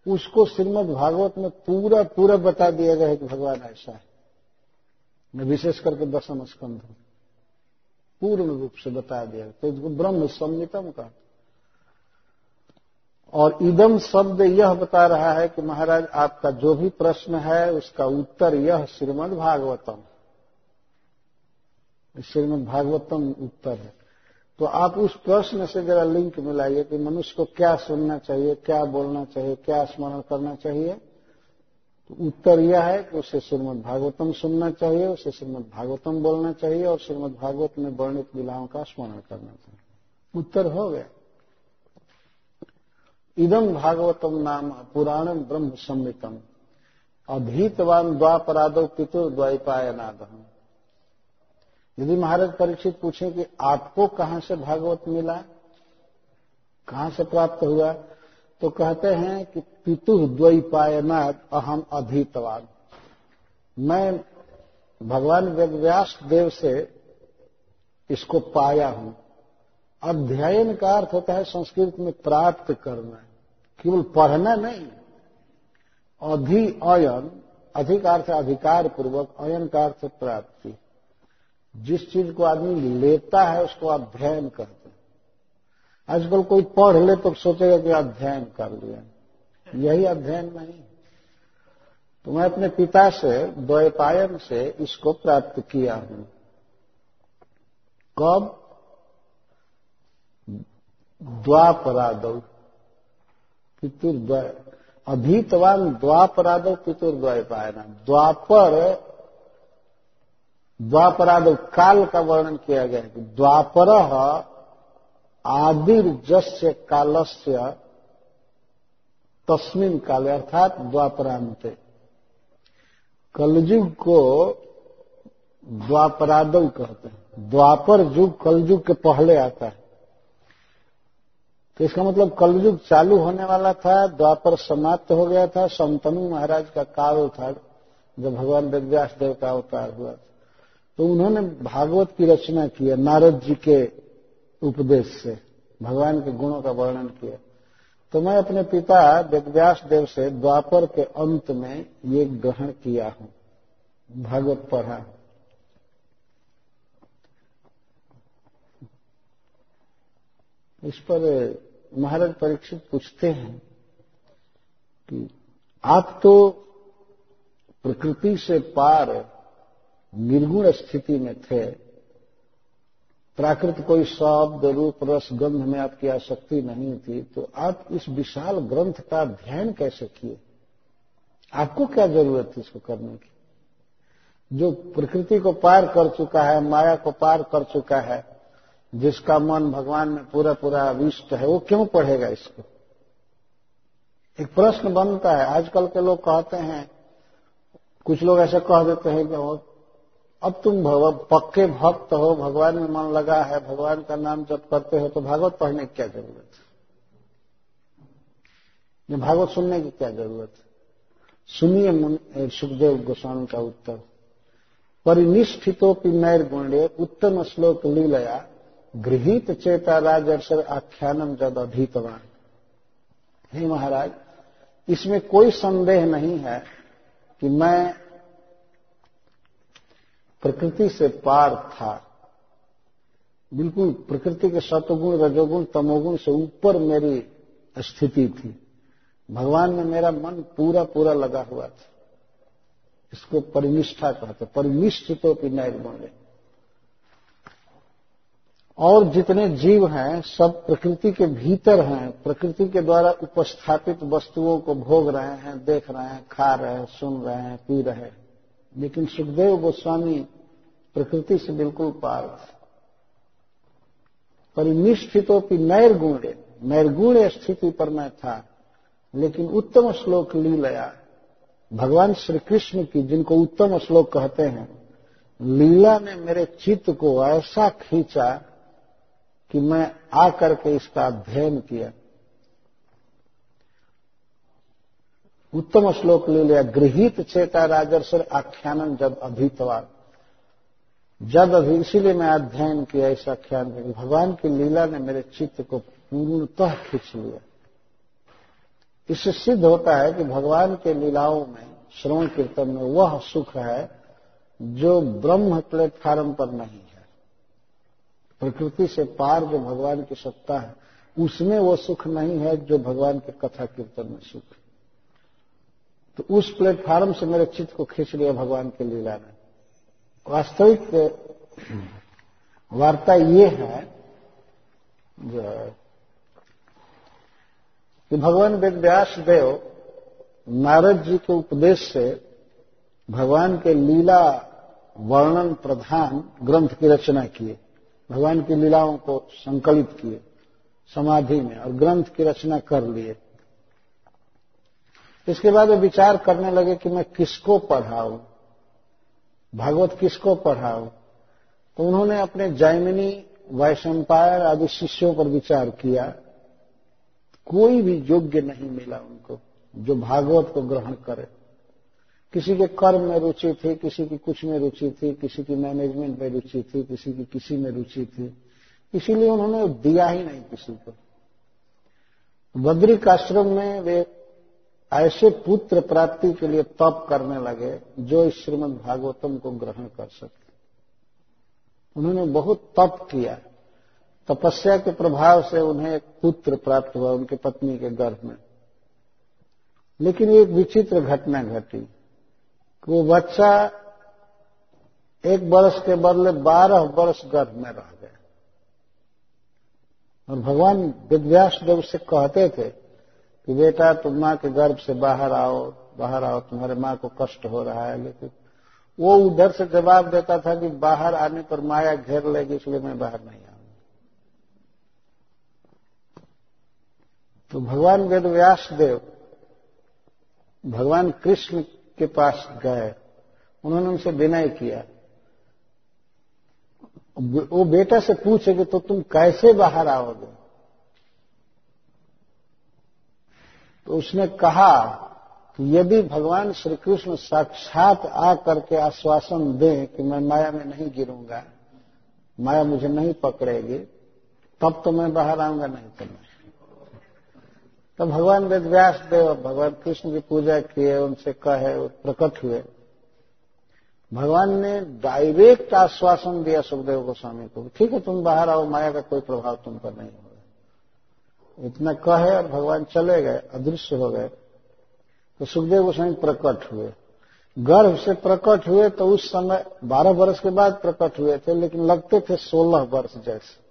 उसको श्रीमद भागवत में पूरा पूरा बता दिया गया है कि भगवान ऐसा है। मैं विशेष करके दसम स्कंध पूर्ण रूप से बता दिया तो इसको ब्रह्म संहितम का और इदम शब्द यह बता रहा है कि महाराज, आपका जो भी प्रश्न है, उसका उत्तर यह श्रीमद भागवतम। श्रीमद भागवतम उत्तर है। तो आप उस प्रश्न से जरा लिंक मिलाइए कि मनुष्य को क्या सुनना चाहिए, क्या बोलना चाहिए, क्या स्मरण करना चाहिए। तो उत्तर यह है कि उसे श्रीमद भागवतम सुनना चाहिए, उसे श्रीमद भागवतम बोलना चाहिए और श्रीमद भागवत में वर्णित लीलाओं का स्मरण करना चाहिए। उत्तर हो गया। इदम भागवतम नाम पुराणम ब्रह्म संहितम अधीतवान द्वापरादो पितुर द्वैपायनादहम यदि महाराज परीक्षित पूछे कि आपको कहाँ से भागवत मिला, कहाँ से प्राप्त हुआ तो कहते हैं कि पितु द्वैपायनाथ अहम अधीतवान। मैं भगवान व्यास देव से इसको पाया हूँ। अध्ययन का अर्थ होता है संस्कृत में प्राप्त करना। केवल पढ़ना नहीं। अधि अयन अधिक अर्थ अधिकार पूर्वक अयन का अर्थ प्राप्ति। जिस चीज़ को आदमी लेता है, उसको अध्ययन करते हैं। आजकल कोई पढ़ ले तो सोचेगा कि अध्ययन कर लिया। यही अध्ययन नहीं। तो मैं अपने पिता से, द्वैपायन से इसको प्राप्त किया हूँ। कब? द्वापरादव पितुर्द्वय अधीतवान द्वापरादव पितुर्द्वैपायन द्वापर द्वापराद काल का वर्णन किया गया है द्वापर आदिर्जस्य कालस्य तस्मिन काल अर्थात द्वापरांत कलयुग को द्वापरादव कहते हैं। द्वापर युग कलयुग के पहले आता है। तो इसका मतलब कलयुग चालू होने वाला था, द्वापर समाप्त हो गया था संतनु महाराज का काल था जब भगवान वेदव्यास देव का अवतार हुआ तो उन्होंने भागवत की रचना की है, नारद जी के उपदेश से, भगवान के गुणों का वर्णन किया। तो मैं अपने पिता वेदव्यास देव से द्वापर के अंत में ये ग्रहण किया हूँ, भागवत पढ़ा इस पर, महाराज परीक्षित पूछते हैं कि आप तो प्रकृति से पार निर्गुण स्थिति में थे। प्राकृत कोई शब्द, रूप, रस, गंध में आपकी आसक्ति नहीं थी तो आप इस विशाल ग्रंथ का ध्यान कैसे किए? आपको क्या ज़रूरत थी इसको करने की? जो प्रकृति को पार कर चुका है, माया को पार कर चुका है जिसका मन भगवान में पूरा पूरा अविष्ट है, वो क्यों पढ़ेगा इसको? एक प्रश्न बनता है। आजकल के लोग कहते हैं, कुछ लोग ऐसे कह देते हैं कि अब तुम पक्के भक्त हो, भगवान में मन लगा है, भगवान का नाम जब करते हो तो भागवत पढ़ने की क्या ज़रूरत है? भागवत सुनने की क्या ज़रूरत है? सुनिए सुखदेव गोस्वामी का उत्तर। परिनिष्ठितो नैर गुण्य उत्तम श्लोक लीलया गृहित चेता राजर्षर आख्यानम जब अभीतवान हे महाराज, इसमें कोई संदेह नहीं है कि मैं प्रकृति से पार था। बिल्कुल प्रकृति के सतगुण, रजोगुण, तमोगुण से ऊपर मेरी स्थिति थी। भगवान में मेरा मन पूरा पूरा लगा हुआ था। इसको परिनिष्ठा कहते परिनिष्ठ तो बोले। और जितने जीव हैं, सब प्रकृति के भीतर हैं। प्रकृति के द्वारा उपस्थापित वस्तुओं को भोग रहे हैं, देख रहे हैं, खा रहे हैं, सुन रहे हैं, पी रहे हैं। लेकिन सुखदेव गोस्वामी प्रकृति से बिल्कुल पार परिनिष्ठितों की नैर्गुण। नैर्गुण स्थिति पर मैं था, लेकिन उत्तम श्लोक ली लया। भगवान श्री कृष्ण की, जिनको उत्तम श्लोक कहते हैं, लीला ने मेरे चित्त को ऐसा खींचा कि मैं आकर के इसका अध्ययन किया। उत्तम श्लोक ले लिया, गृहित चेता राजर्षर आख्यानन जब अभितवान जब अभी इसीलिए मैं अध्ययन किया इस आख्यान में भगवान की लीला ने मेरे चित्त को पूर्णतः खींच लिया। इससे सिद्ध होता है कि भगवान के लीलाओं में, श्रवण कीर्तन में वह सुख है जो ब्रह्म प्लेटफार्म पर नहीं है। प्रकृति से पार जो भगवान की सत्ता है, उसमें वो सुख नहीं है जो भगवान के कथा कीर्तन में सुख है। तो उस प्लेटफार्म से मेरे चित्त को खींच लिया भगवान के लीला ने। वास्तविक वार्ता ये है जो कि भगवान वेद व्यास देव नारद जी के उपदेश से भगवान के लीला वर्णन प्रधान ग्रंथ की रचना किए। भगवान की लीलाओं को संकलित किए, समाधि में और ग्रंथ की रचना कर लिए। इसके बाद वे विचार करने लगे कि मैं किसको पढ़ाऊं? भागवत किसको पढ़ाओ तो उन्होंने अपने जैमिनी वैशंपायर आदि शिष्यों पर विचार किया। कोई भी योग्य नहीं मिला उनको जो भागवत को ग्रहण करे। किसी के कर्म में रुचि थी, किसी की कुछ में रुचि थी, किसी की मैनेजमेंट में रुचि थी, किसी की किसी में रुचि थी। इसीलिए उन्होंने दिया ही नहीं किसी को। बद्रिक आश्रम में वे ऐसे पुत्र प्राप्ति के लिए तप करने लगे, जो इस श्रीमद भागवतम को ग्रहण कर सके। उन्होंने बहुत तप किया। तपस्या के प्रभाव से उन्हें एक पुत्र प्राप्त हुआ उनके पत्नी के गर्भ में। लेकिन एक विचित्र घटना घटी। कि वो बच्चा एक वर्ष के बदले बारह वर्ष गर्भ में रह गया। और भगवान विद्यास देव से कहते थे कि बेटा, तुम माँ के गर्भ से बाहर आओ बाहर आओ, तुम्हारे माँ को कष्ट हो रहा है, लेकिन वो उधर से जवाब देता था कि बाहर आने पर माया घेर लेगी, इसलिए मैं बाहर नहीं आऊँगा। तो भगवान वेद व्यास देव भगवान कृष्ण के पास गए। उन्होंने उनसे विनय किया। वो बेटा से पूछे कि तो तुम कैसे बाहर आओगे? तो उसने कहा कि यदि भगवान श्री कृष्ण साक्षात आ करके आश्वासन दें कि मैं माया में नहीं गिरूँगा, माया मुझे नहीं पकड़ेगी, तब तो मैं बाहर आऊँगा, नहीं तो मैं। तो भगवान वेद व्यास देव भगवान कृष्ण की पूजा किए, उनसे कहे, प्रकट हुए। भगवान ने डायरेक्ट आश्वासन दिया सुखदेव गोस्वामी को, ठीक है, तुम बाहर आओ, माया का कोई प्रभाव तुम पर नहीं होगा। इतना कहे और भगवान चले गए, अदृश्य हो गए। तो सुखदेव गोस्वामी प्रकट हुए। गर्भ से प्रकट हुए तो उस समय बारह वर्ष के बाद प्रकट हुए थे, लेकिन लगते थे सोलह वर्ष जैसे।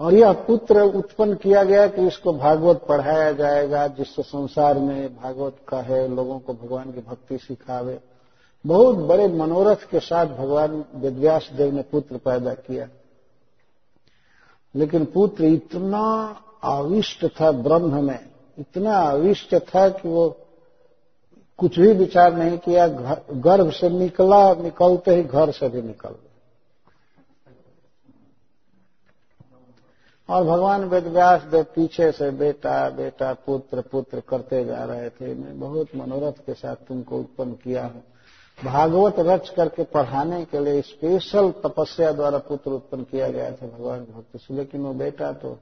और यह पुत्र उत्पन्न किया गया कि इसको भागवत पढ़ाया जाएगा, जिससे संसार में भागवत का है, लोगों को भगवान की भक्ति सिखावे। बहुत बड़े मनोरथ के साथ भगवान विद्यास देव ने पुत्र पैदा किया। लेकिन पुत्र इतना आविष्ट था ब्रह्म में, इतना आविष्ट था कि वो कुछ भी विचार नहीं किया गर्भ से निकला, निकलते ही घर से भी निकल गया। और भगवान वेदव्यास देव पीछे से बेटा बेटा, पुत्र पुत्र करते जा रहे थे, मैं बहुत मनोरथ के साथ तुमको उत्पन्न किया हूँ। भागवत रच करके पढ़ाने के लिए स्पेशल तपस्या द्वारा पुत्र उत्पन्न किया गया था भगवान भक्त से, लेकिन वो बेटा तो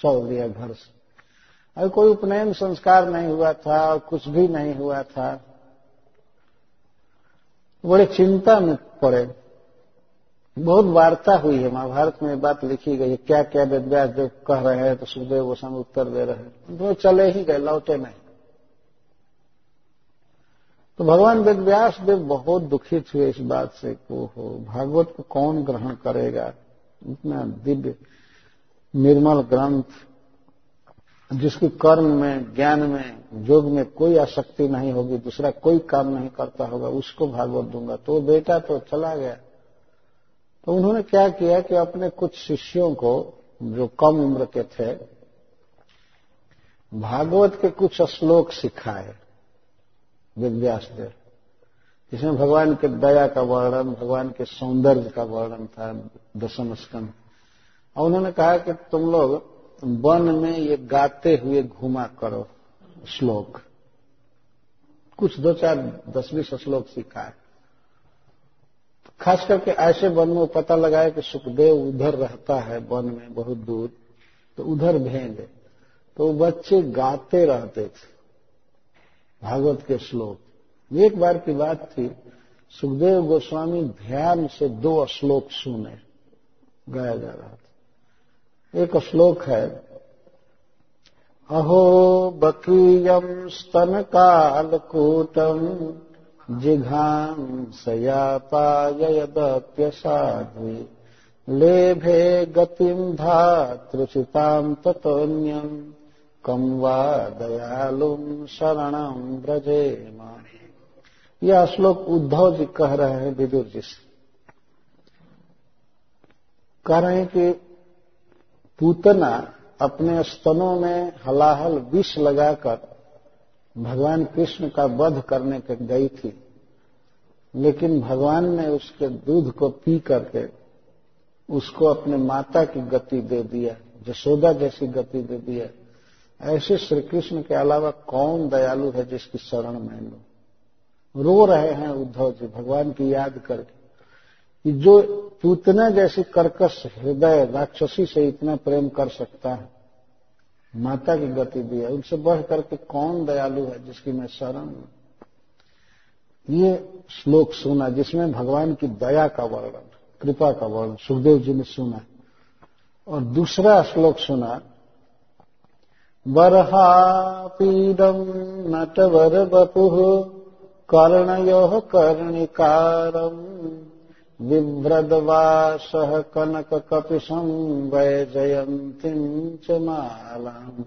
चल दिया घर से। अभी कोई उपनयन संस्कार नहीं हुआ था और कुछ भी नहीं हुआ था। बड़े चिंता में पड़े। बहुत वार्ता हुई है, महाभारत में बात लिखी गई है क्या क्या वेदव्यास देव कह रहे हैं तो सुखदेव गोस्वामी उत्तर दे रहे हैं। वो चले ही गए, लौटे नहीं। तो भगवान वेदव्यास देव बहुत दुखित हुए इस बात से को हो भागवत को कौन ग्रहण करेगा? इतना दिव्य, निर्मल ग्रंथ, जिसकी कर्म में, ज्ञान में, योग में कोई आसक्ति नहीं होगी, दूसरा कोई काम नहीं करता होगा, उसको भागवत दूँगा। तो बेटा तो चला गया। तो उन्होंने क्या किया कि अपने कुछ शिष्यों को, जो कम उम्र के थे, भागवत के कुछ श्लोक सिखाए विद्यास देव जिसमें भगवान के दया का वर्णन, भगवान के सौंदर्य का वर्णन था दशम स्कंद और उन्होंने कहा कि तुम लोग वन में ये गाते हुए घुमा करो श्लोक। कुछ दो चार दस बीस श्लोक सिखाए। खास करके ऐसे वन में पता लगाया कि सुखदेव उधर रहता है वन में बहुत दूर तो उधर भेज तो बच्चे गाते रहते थे भागवत के श्लोक। एक बार की बात थी, सुखदेव गोस्वामी ध्यान से दो श्लोक सुने, गाया जा रहा था। एक श्लोक है, अहो बकीयम स्तन कालकूटम जिघांसयापाययदप्यसाध्वी। लेभे गतिम् धातृचिताम् ततोऽन्यम् कम् वा दयालुम् शरणम् व्रजेम। यह श्लोक उद्धव जी कह रहे हैं, विदुर जी से। कह रहे हैं कि पूतना अपने स्तनों में हलाहल विष लगाकर भगवान कृष्ण का वध करने के गई थी, लेकिन भगवान ने उसके दूध को पी करके उसको अपने माता की गति दे दिया, जसोदा जैसी गति दे दिया। ऐसे श्री कृष्ण के अलावा कौन दयालु है जिसकी शरण में लो? रो रहे हैं उद्धव जी, भगवान की याद करके। कि जो पूतना जैसी कर्कश हृदय राक्षसी से इतना प्रेम कर सकता है माता की गति दी है। उनसे बढ़ करके कौन दयालु है जिसकी मैं शरण हूँ ये श्लोक सुना जिसमें भगवान की दया का वर्णन, कृपा का वर्णन, सुखदेव जी ने सुना और दूसरा श्लोक सुना बरहा बरहापीडम नटवर बपु कर्णयो कर्णिकारम। बिभ्रद्वासः कनककपिशम् वैजयन्तीम् च मालाम्।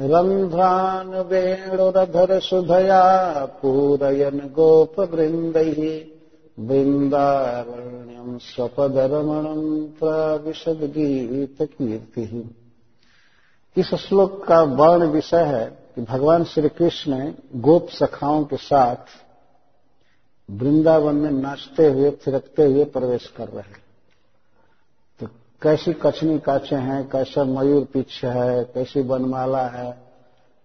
रन्ध्रान् वेणुरधरसुधया पूरयन् गोपवृन्दैः वृन्दारण्यम् स्वपदरमणम् प्रविशद्गीतकीर्तिः इस श्लोक का वर्ण विषय है कि भगवान श्री कृष्ण गोप सखाओं के साथ वृंदावन में नाचते हुए, थिरकते हुए प्रवेश कर रहे हैं। तो कैसी कछनी काचे हैं, कैसा मयूर पीछ है, कैसी बनमाला है,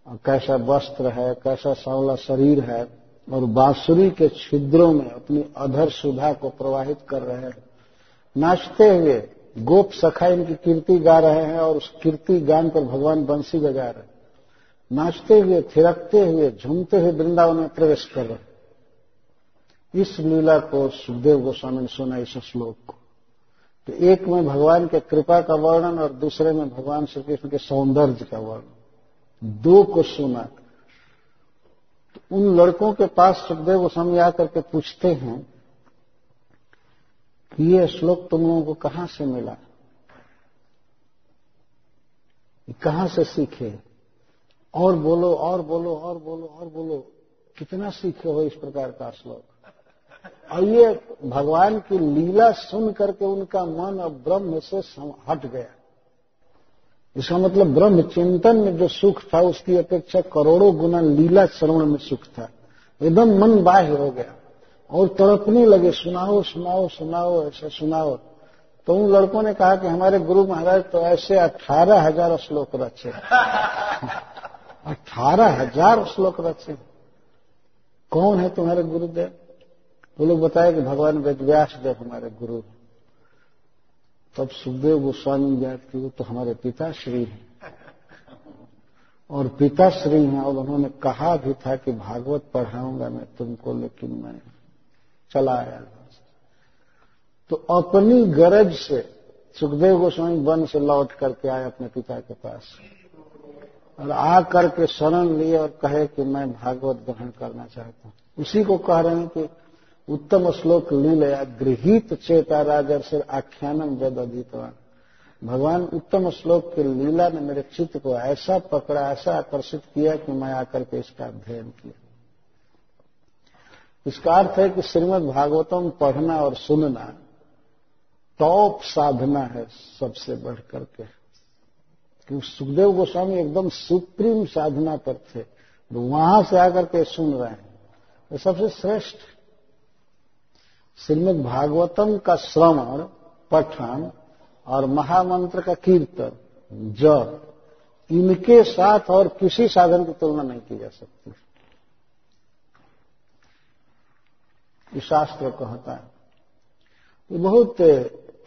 और कैसा वस्त्र है, कैसा सांवला शरीर है, और बांसुरी के छिद्रों में अपनी अधर सुधा को प्रवाहित कर रहे हैं। नाचते हुए गोप सखा इनकी कीर्ति गा रहे हैं और उस कीर्ति गान पर भगवान बंसी बजा रहे हैं। नाचते हुए, थिरकते हुए, झूमते हुए वृंदावन में प्रवेश कर रहे इस लीला को सुखदेव गोस्वामी ने सुना इस श्लोक को। तो एक में भगवान के कृपा का वर्णन और दूसरे में भगवान श्री कृष्ण के सौंदर्य का वर्णन। दो को सुना। तो उन लड़कों के पास सुखदेव गोस्वामी आकर के पूछते हैं कि ये श्लोक तुम लोगों को कहाँ से मिला? कहाँ से सीखे? और बोलो और बोलो और बोलो और बोलो। कितना सीखे हो इस प्रकार का श्लोक? और ये भगवान की लीला सुन करके उनका मन अब ब्रह्म से हट गया। इसका मतलब ब्रह्म चिंतन में जो सुख था उसकी अपेक्षा करोड़ों गुना लीला श्रवण में सुख था। एकदम मन बाह्य हो गया। और तड़पने लगे सुनाओ सुनाओ सुनाओ ऐसा सुनाओ। तो उन लड़कों ने कहा कि हमारे गुरु महाराज तो ऐसे अठारह हज़ार श्लोक रचे अठारह हज़ार श्लोक रचे कौन है तुम्हारे गुरुदेव? वो लोग बताए कि भगवान वेदव्यास देव हमारे गुरु तब सुखदेव गोस्वामी याद की वो तो हमारे पिता श्री हैं। और पिता श्री हैं, और उन्होंने कहा भी था कि भागवत पढ़ाऊँगा मैं तुमको, लेकिन मैं चला आया। तो अपनी गरज से सुखदेव गोस्वामी वन से लौट करके आए अपने पिता के पास। और आ करके शरण लिए और कहे कि मैं भागवत ग्रहण करना चाहता हूँ। उसी को कह रहे हैं कि उत्तम श्लोक लीलया गृहित चेता राजर से आख्यानम जद अधीतवान भगवान उत्तम श्लोक के लीला ने मेरे चित्त को ऐसा पकड़ा, ऐसा आकर्षित किया कि मैं आकर के इसका अध्ययन किया। इसका अर्थ है कि श्रीमद भागवतम पढ़ना और सुनना टॉप साधना है सबसे बढ़ करके क्योंकि सुखदेव गोस्वामी एकदम सुप्रीम साधना पर थे तो वहाँ से आकर के सुन रहे हैं। सबसे श्रेष्ठ श्रीमद भागवतम का श्रवण, पठन और महामंत्र का कीर्तन, जप, इनके साथ और किसी साधन की तुलना नहीं की जा सकती। शास्त्र कहता है। ये बहुत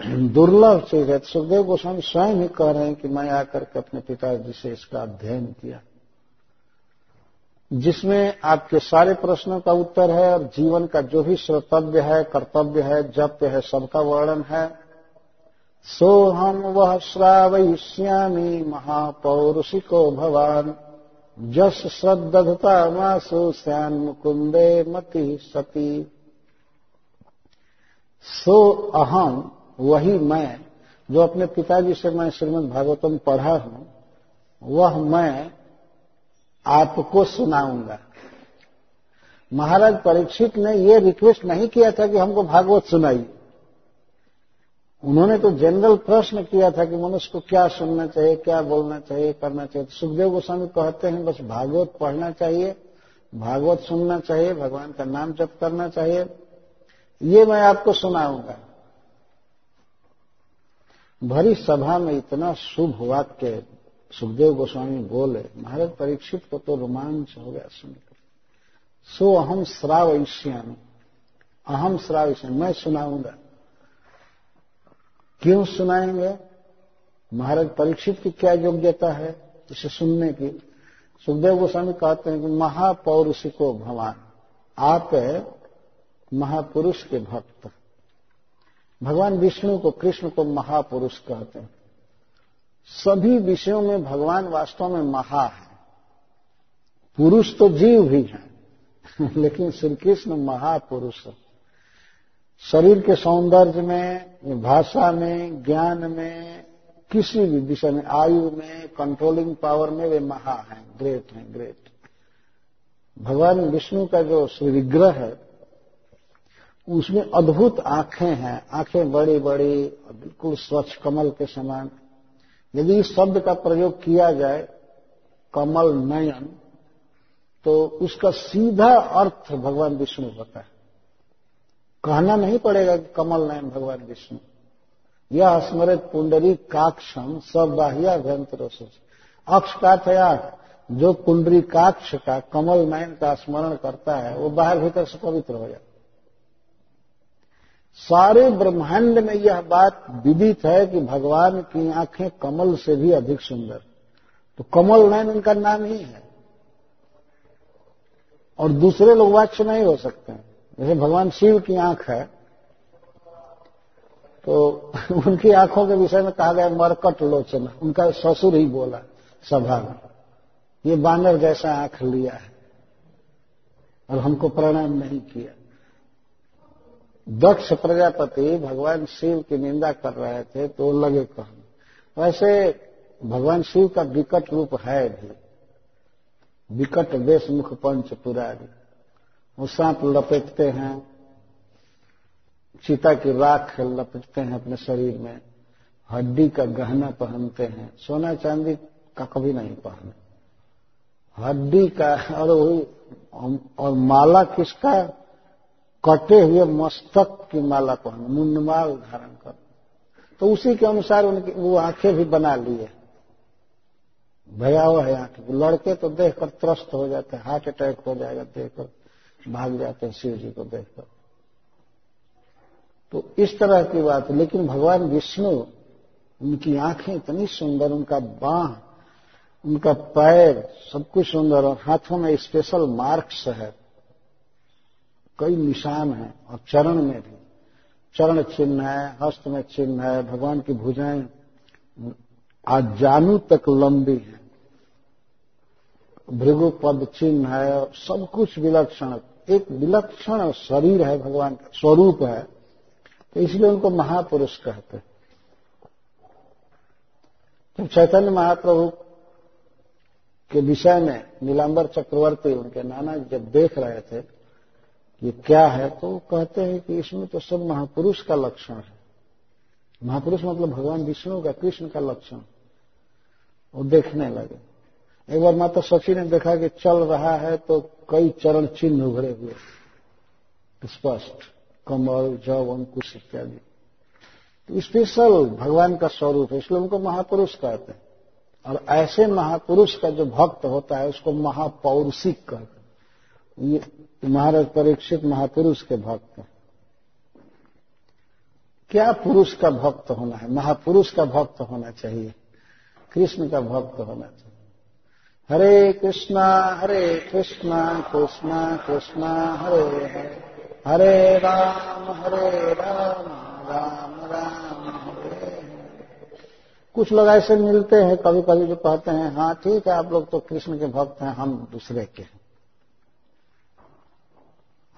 दुर्लभ चीज़ है। सुखदेव गोस्वामी स्वयं ही कह रहे हैं कि मैं आकर के अपने पिताजी से इसका अध्ययन किया। जिसमें आपके सारे प्रश्नों का उत्तर है और जीवन का जो भी श्रोतव्य है, कर्तव्य है, जप्य है, सबका वर्णन है, सो हम वह श्रावयिष्यामी महापौरुषिको भवान। जस श्रद्धता मासु श्यान मुकुंदे मति सती। सो अहम वही मैं, जो अपने पिताजी से मैं श्रीमद भागवतम पढ़ा हूँ, वह मैं आपको सुनाऊँगा। महाराज परीक्षित ने यह रिक्वेस्ट नहीं किया था कि हमको भागवत सुनाइए उन्होंने तो जनरल प्रश्न किया था कि मनुष्य को क्या सुनना चाहिए, क्या बोलना चाहिए, करना चाहिए। तो सुखदेव गोस्वामी कहते हैं, बस भागवत पढ़ना चाहिए, भागवत सुनना चाहिए, भगवान का नाम जप करना चाहिए। ये मैं आपको सुनाऊँगा। भरी सभा में इतना शुभ वाक्य सुखदेव गोस्वामी बोले, महाराज, परीक्षित को तो रोमांच हो गया सुनकर। सो अहम श्रावयिष्यामी। अहम श्रावयिष्य मैं सुनाऊँगा। क्यों सुनाएँगे? महाराज, परीक्षित की क्या योग्यता है इसे सुनने की? सुखदेव गोस्वामी कहते हैं कि महापौरुषिको भगवान आप महापुरुष के भक्त। भगवान विष्णु को, कृष्ण को महापुरुष कहते हैं। सभी विषयों में भगवान वास्तव में महा है। पुरुष तो जीव भी है, लेकिन श्री कृष्ण महापुरुष शरीर के सौंदर्य में, भाषा में, ज्ञान में, किसी भी विषय में, आयु में कंट्रोलिंग पावर में वे महा हैं। ग्रेट हैं ग्रेट भगवान विष्णु का जो श्री विग्रह है, उसमें अद्भुत आँखें हैं। आँखें बड़ी बड़ी बिल्कुल स्वच्छ कमल के समान। यदि इस शब्द का प्रयोग किया जाए कमल नयन तो उसका सीधा अर्थ भगवान विष्णु होता है। कहना नहीं पड़ेगा कि कमल नयन भगवान विष्णु। यह स्मृत पुंडरी काक्षम सब बाह्याभ्यंतर अक्ष का थे जो जो कुंडरीकाक्ष का कमल नयन का स्मरण करता है, वो बाहर भीतर से पवित्र हो जाता सारे ब्रह्मांड में यह बात विदित है कि भगवान की आँखें कमल से भी अधिक सुंदर। तो कमल नयन उनका नाम ही है। और दूसरे लोग वाच्य नहीं हो सकते। जैसे भगवान शिव की आँख है तो उनकी आँखों के विषय में कहा गया मरकट लोचन, उनका ससुर ही बोला सभा में, ये बानर जैसा आँख लिया है और हमको प्रणाम नहीं किया। दक्ष प्रजापति भगवान शिव की निंदा कर रहे थे तो लगे कहने वैसे भगवान शिव का विकट रूप है भी। विकट देश मुख पंच पुरारी। वो सांप लपेटते हैं। चीता की राख लपेटते हैं अपने शरीर में। हड्डी का गहना पहनते हैं। सोना चांदी का कभी नहीं पहने। हड्डी का और और माला किसका कटे हुए मस्तक की माला पहन मुंडमाल धारण कर तो उसी के अनुसार उनकी वो आँखें भी बना लिए भयावह है आँखें। लड़के तो देखकर त्रस्त हो जाते हैं, हार्ट अटैक हो जाएगा देखकर, भाग जाते हैं शिव जी को देखकर। तो इस तरह की बात लेकिन भगवान विष्णु, उनकी आँखें इतनी सुंदर, उनका बाह, उनका पैर सब कुछ सुंदर और हाथों में स्पेशल मार्क्स है। कई निशान हैं और चरण में भी। चरण चिन्ह है हस्त में चिन्ह है, भगवान की भुजाएँ आज जानू तक लंबी है। भृगु पद चिन्ह है और सब कुछ विलक्षण, एक विलक्षण शरीर है भगवान का, स्वरूप है। तो इसलिए उनको महापुरुष कहते हैं। तो चैतन्य महाप्रभु के विषय में नीलांबर चक्रवर्ती, उनके नाना जब देख रहे थे ये क्या है? तो कहते हैं कि इसमें तो सब महापुरुष का लक्षण है। महापुरुष मतलब भगवान विष्णु का, कृष्ण का लक्षण। वो देखने लगे। एक बार माता सची ने देखा कि चल रहा है तो कई चरण चिन्ह उभरे हुए। स्पष्ट। कमल जव अंकुश इत्यादि। तो स्पेशल भगवान का स्वरूप है, इसलिए उनको महापुरुष कहते हैं। और ऐसे महापुरुष का जो भक्त होता है, उसको महापौरुषिक कहते हैं। ये महाराज परीक्षित महापुरुष के भक्त हैं। क्या पुरुष का भक्त होना है? महापुरुष का भक्त होना चाहिए। कृष्ण का भक्त होना चाहिए। हरे कृष्णा हरे कृष्णा कृष्णा कृष्णा, हरे हरे। हरे राम हरे राम राम राम, हरे कुछ लोग ऐसे मिलते हैं कभी कभी जो कहते हैं हाँ ठीक है, आप लोग तो कृष्ण के भक्त हैं, हम दूसरे के हैं।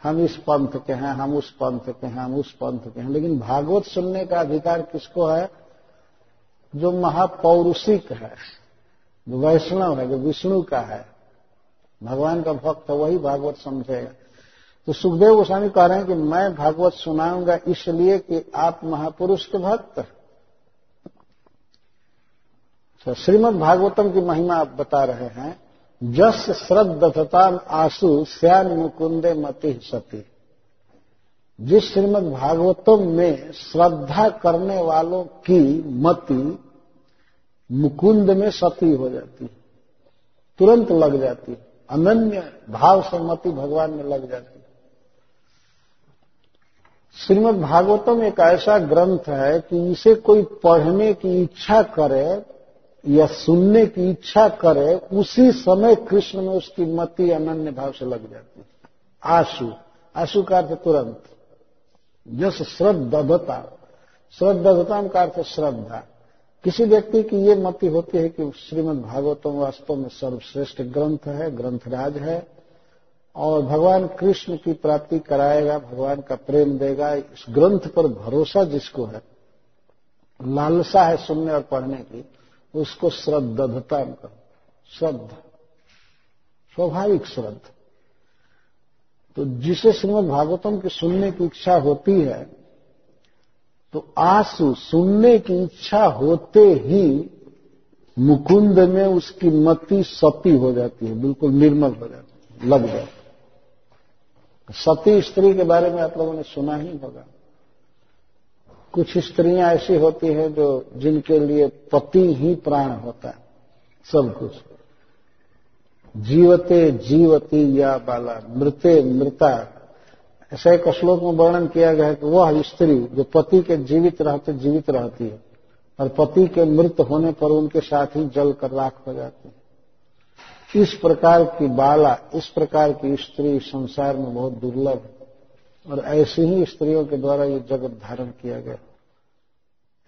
हम इस पंथ के हैं, हम उस पंथ के हैं, हम उस पंथ के हैं। लेकिन भागवत सुनने का अधिकार किसको है? जो महापौरुषिक है, जो वैष्णव है, जो विष्णु का है। भगवान का भक्त वही भागवत समझेगा तो सुखदेव गोस्वामी कह रहे हैं कि मैं भागवत सुनाऊँगा इसलिए कि आप महापुरुष के भक्त। तो श्रीमद भागवतम की महिमा आप बता रहे हैं। जस श्रद्धता आँसू श्यान मुकुंदे मति सती। जिस श्रीमद भागवतम में श्रद्धा करने वालों की मति मुकुंद में सती हो जाती है, तुरंत लग जाती है, अनन्य भाव से मति भगवान में लग जाती है। श्रीमद भागवतम एक ऐसा ग्रंथ है कि इसे कोई पढ़ने की इच्छा करे या सुनने की इच्छा करे, उसी समय कृष्ण में उसकी मति अनन्य भाव से लग जाती है। आशु आशु का अर्थ तुरंत। जस श्रद्धता श्रद्धता का अर्थ श्रद्धा। किसी व्यक्ति की ये मति होती है कि श्रीमद भागवतम वास्तव में सर्वश्रेष्ठ ग्रंथ है, ग्रंथराज है, और भगवान कृष्ण की प्राप्ति कराएगा, भगवान का प्रेम देगा, इस ग्रंथ पर भरोसा जिसको है, लालसा है सुनने और पढ़ने की उसको श्रद्धता श्रद्धा। स्वाभाविक श्रद्ध। तो जिसे श्रीमद भागवतम की सुनने की इच्छा होती है तो आँसू सुनने की इच्छा होते ही मुकुंद में उसकी मति सती हो जाती है, बिल्कुल निर्मल हो जाती है, लग जाती सती स्त्री के बारे में आप लोगों ने सुना ही होगा। कुछ स्त्रियाँ ऐसी होती हैं जो जिनके लिए पति ही प्राण होता है, सब कुछ। जीवते जीवती या बाला, मृते मृता। ऐसा एक श्लोक में वर्णन किया गया है कि वह स्त्री जो पति के जीवित रहते, जीवित रहती है, और पति के मृत होने पर उनके साथ ही जल कर राख हो जाती है। इस प्रकार की बाला, इस प्रकार की स्त्री संसार में बहुत दुर्लभ है, और ऐसी ही स्त्रियों के द्वारा ये जगत धारण किया गया।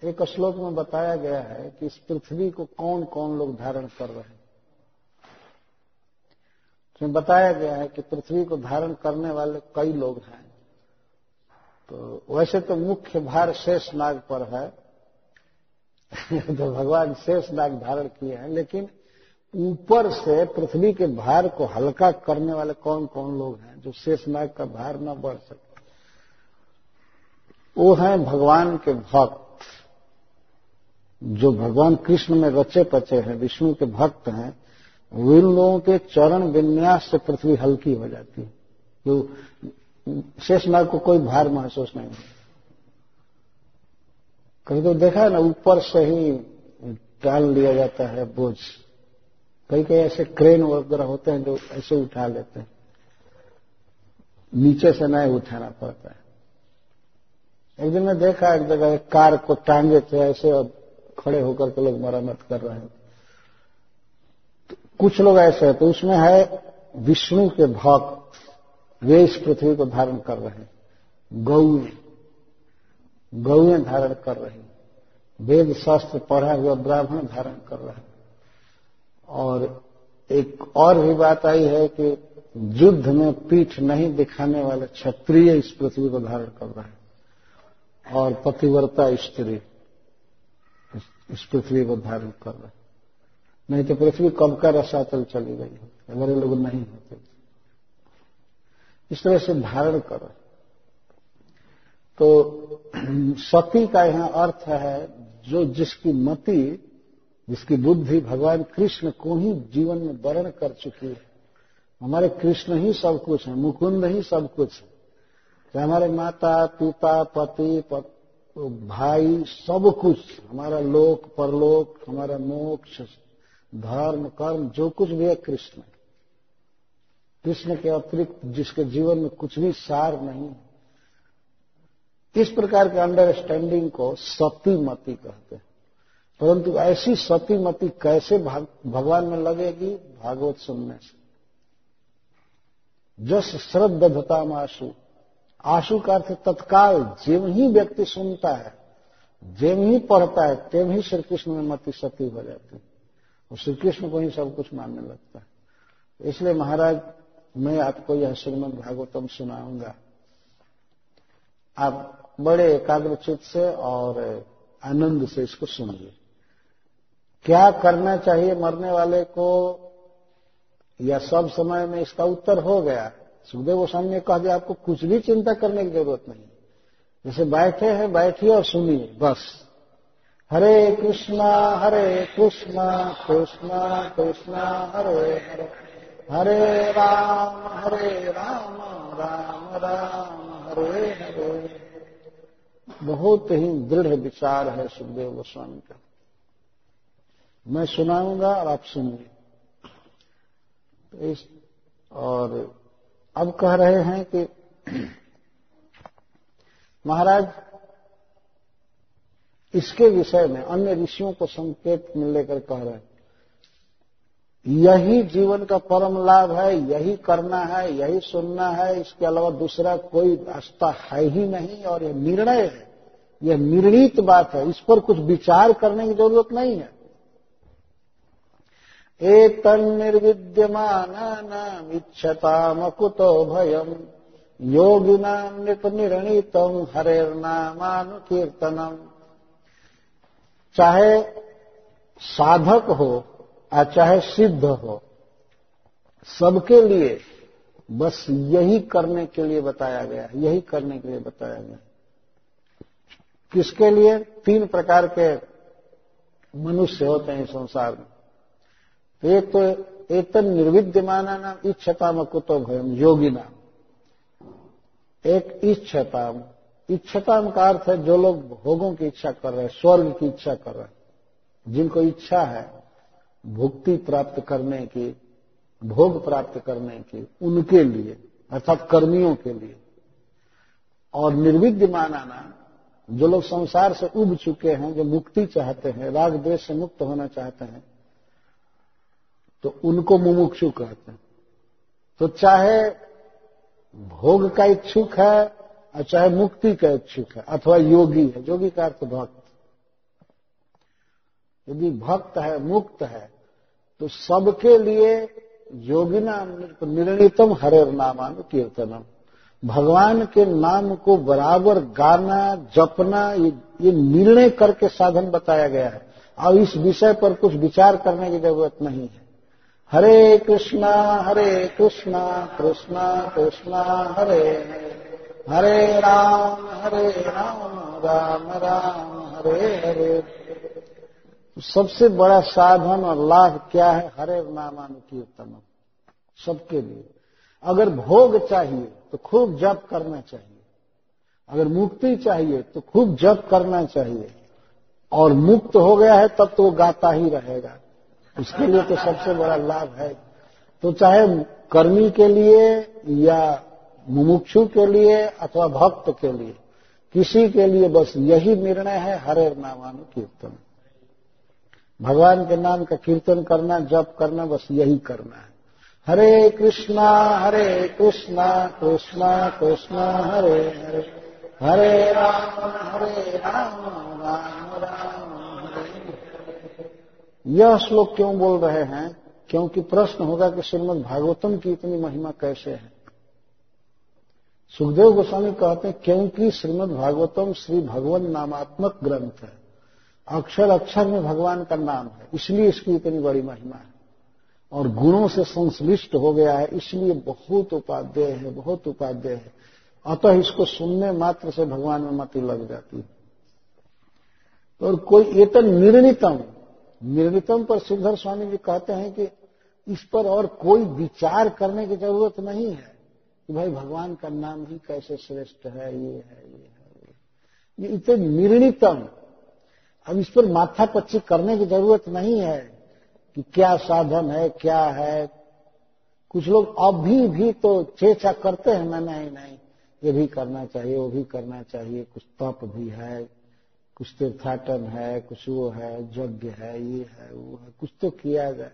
एक श्लोक में बताया गया है कि इस पृथ्वी को कौन कौन लोग धारण कर रहे हैं। इसमें बताया गया है कि पृथ्वी को धारण करने वाले कई लोग हैं। तो वैसे तो मुख्य भार शेष नाग पर है। तो भगवान शेष नाग धारण किए हैं, लेकिन ऊपर से पृथ्वी के भार को हल्का करने वाले कौन कौन लोग हैं जो शेष नाग का भार न बढ़ सके? वो हैं भगवान के भक्त। जो भगवान कृष्ण में रचे पचे हैं, विष्णु के भक्त हैं विन लोगों के चरण विन्यास से पृथ्वी हल्की हो जाती है। तो शेष नाग को कोई भार महसूस नहीं होता। कहीं तो देखा है ना, ऊपर से ही टाल लिया जाता है बोझ। कई कई ऐसे क्रेन वगैरह होते हैं जो ऐसे उठा लेते हैं। नीचे से नहीं उठाना पड़ता है। एक दिन मैं देखा, एक जगह एक कार को टांगे थे ऐसे और खड़े होकर के लोग मरम्मत कर रहे हैं। तो कुछ लोग ऐसे हैं तो उसमें है विष्णु के भक्त, वे इस पृथ्वी को धारण कर रहे हैं। गौ गौएँ धारण कर रही वेद शास्त्र पढ़ा हुआ ब्राह्मण धारण कर रहे हैं। और एक और भी बात आई है कि युद्ध में पीठ नहीं दिखाने वाले क्षत्रिय इस पृथ्वी को धारण कर रहे हैं। और पतिव्रता स्त्री। इस पृथ्वी को धारण कर रहे नहीं तो पृथ्वी कब का रसातल चली गई होती हमारे लोग नहीं होते इस तरह से धारण कर रहे तो सती का यहाँ अर्थ है जो जिसकी मति जिसकी बुद्धि भगवान कृष्ण को ही जीवन में वर्ण कर चुकी है। हमारे कृष्ण ही सब कुछ है मुकुंद ही सब कुछ है। चाहे हमारे माता पिता पति पत, भाई सब कुछ, हमारा लोक, परलोक, हमारा मोक्ष, धर्म, कर्म, जो कुछ भी है कृष्ण। कृष्ण के अतिरिक्त जिसके जीवन में कुछ भी सार नहीं इस प्रकार के अंडरस्टैंडिंग को सतीमती कहते हैं। परंतु ऐसी सतीमती कैसे भगवान में लगेगी? भागवत सुनने से। जस श्रद्धता आशु आशु का अर्थ तत्काल जिम ही व्यक्ति सुनता है जिम ही पढ़ता है तेम ही श्री कृष्ण में मति सती हो जाती है। और श्री कृष्ण को ही सब कुछ मानने लगता है। इसलिए महाराज, मैं आपको यह श्रीमद भागवतम सुनाऊँगा। आप बड़े एकाग्रचित से और आनंद से इसको सुनिए। क्या करना चाहिए मरने वाले को? या सब समय में इसका उत्तर हो गया? सुखदेव गोस्वामी ने कहा दिया आपको कुछ भी चिंता करने की ज़रूरत नहीं। जैसे बैठे हैं बैठिए और सुनिए, बस। हरे कृष्णा हरे कृष्णा कृष्णा कृष्णा, हरे हरे। हरे राम हरे राम राम राम, हरे हरे। बहुत ही दृढ़ विचार है सुखदेव गोस्वामी का। मैं सुनाऊँगा और आप सुनिए। तो इस और अब कह रहे हैं कि महाराज, इसके विषय में अन्य ऋषियों को संकेत मिलने कर कह रहे हैं। यही जीवन का परम लाभ है, यही करना है, यही सुनना है, इसके अलावा दूसरा कोई रास्ता है ही नहीं और यह निर्णय है। यह निर्णीत बात है, इस पर कुछ विचार करने की ज़रूरत नहीं है। एतन्निर्विद्यमानानाम् इच्छतामकुतो भयम्। योगिनाम् नृपनिर्णीतम् हरेर्नामानुकीर्तनम। चाहे साधक हो या चाहे सिद्ध हो, सबके लिए बस यही करने के लिए बताया गया, यही करने के लिए बताया गया। किसके लिए? तीन प्रकार के मनुष्य होते हैं संसार में। तो एक तो निर्विद्यमाना नाम इच्छताम कुतो भयम योगी नाम। एक इच्छताम। इच्छताम का अर्थ है जो लोग भोगों की इच्छा कर रहे हैं, स्वर्ग की इच्छा कर रहे हैं, जिनको इच्छा है भुक्ति प्राप्त करने की, भोग प्राप्त करने की, उनके लिए, अर्थात कर्मियों के लिए। और निर्विद्य मानाना जो लोग संसार से उब चुके हैं, जो मुक्ति चाहते हैं, राग देश से मुक्त होना चाहते हैं तो उनको मुमुक्षु कहते हैं। तो चाहे भोग का इच्छुक है और चाहे मुक्ति का इच्छुक है अथवा योगी है योगी का अर्थ भक्त। यदि भक्त है मुक्त है तो सबके लिए योगिना निर्णितम हरेर नामान कीर्तनम। भगवान के नाम को बराबर गाना जपना ये, ये निर्णय करके साधन बताया गया है। और इस विषय पर कुछ विचार करने की ज़रूरत नहीं है। हरे कृष्णा हरे कृष्णा कृष्णा कृष्णा, हरे। हरे राम हरे राम राम राम, हरे हरे। सबसे बड़ा साधन और लाभ क्या है? हरे नामानुकीर्तन सबके लिए। अगर भोग चाहिए तो खूब जप करना चाहिए। अगर मुक्ति चाहिए तो खूब जप करना चाहिए। और मुक्त हो गया है, तब तो वो गाता ही रहेगा। उसके लिए तो सबसे बड़ा लाभ है। तो चाहे कर्मी के लिए या मुमुक्षु के लिए अथवा भक्त के लिए, किसी के लिए बस यही निर्णय है, हरे नामानु कीर्तन। भगवान के नाम का कीर्तन करना, जप करना, बस यही करना है। हरे कृष्णा हरे कृष्णा कृष्णा कृष्णा, हरे हरे। हरे राम हरे राम राम राम। यह श्लोक क्यों बोल रहे हैं? क्योंकि प्रश्न होगा कि श्रीमद भागवतम की इतनी महिमा कैसे है? सुखदेव गोस्वामी कहते हैं, क्योंकि श्रीमद भागवतम श्री भगवान नामात्मक ग्रंथ है। अक्षर अक्षर में भगवान का नाम है, इसलिए इसकी इतनी बड़ी महिमा है। और गुणों से संश्लिष्ट हो गया है, इसलिए बहुत उपाध्याय है, बहुत उपाध्याय है। अतः इसको सुनने मात्र से भगवान में मति लग जाती है। और कोई तो निर्णितम निर्णितम पर सिद्धर स्वामी जी कहते हैं कि इस पर और कोई विचार करने की ज़रूरत नहीं है कि भाई भगवान का नाम ही कैसे श्रेष्ठ है, ये है ये है, ये इतने निर्णितम। अब इस पर माथा पच्ची करने की ज़रूरत नहीं है कि क्या साधन है, क्या है। कुछ लोग अभी भी तो चेचा करते हैं ना नहीं नहीं, ये भी करना चाहिए, वो भी करना चाहिए, कुछ तप भी है। कुछ तीर्थाटन है, कुछ वो है, यज्ञ है, ये है, वो है। कुछ तो किया जाए।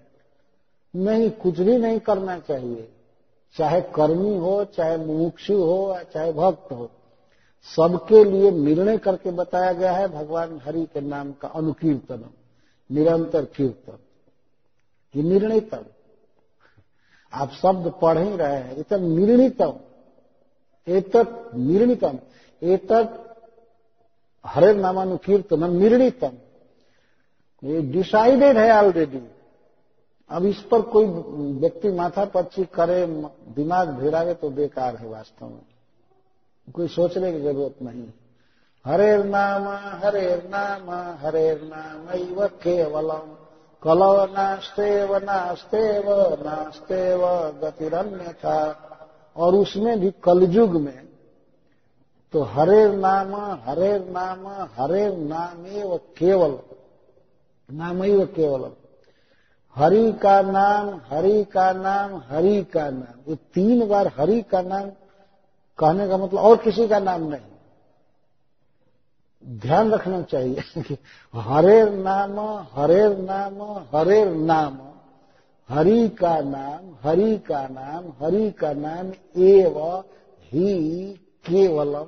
नहीं, कुछ भी नहीं करना चाहिए। चाहे कर्मी हो, चाहे मुमुक्षु हो, चाहे भक्त हो। सबके लिए निर्णय करके बताया गया है भगवान हरि के नाम का अनुकीर्तन, निरंतर कीर्तन। ये निर्णितम आप शब्द पढ़ ही रहे हैं। इतना निर्णितम। एतत् निर्णितम। एतत् हरे नामानुकीर्तन निर्णितम। ये डिसाइडेड है ऑलरेडी अब इस पर कोई व्यक्ति माथा पच्ची करे, दिमाग भिड़ावे तो बेकार है वास्तव में। कोई सोचने की ज़रूरत नहीं। हरे नाम हरे नाम हरे नाम केवलम। कलव नास्तेव नास्तेव नास्तेव गतिरन्य था और उसमें भी कलयुग में तो हरे नाम हरे नाम, हरे नामेव केवल नाम ही केवल हरि का नाम, हरि का नाम, हरि का नाम। ये तीन बार हरि का नाम कहने का मतलब और किसी का नाम नहीं। ध्यान रखना चाहिए कि हरे नाम हरे नाम हरे नाम। हरि का नाम, हरि का नाम, हरि का नाम एव ही केवलम।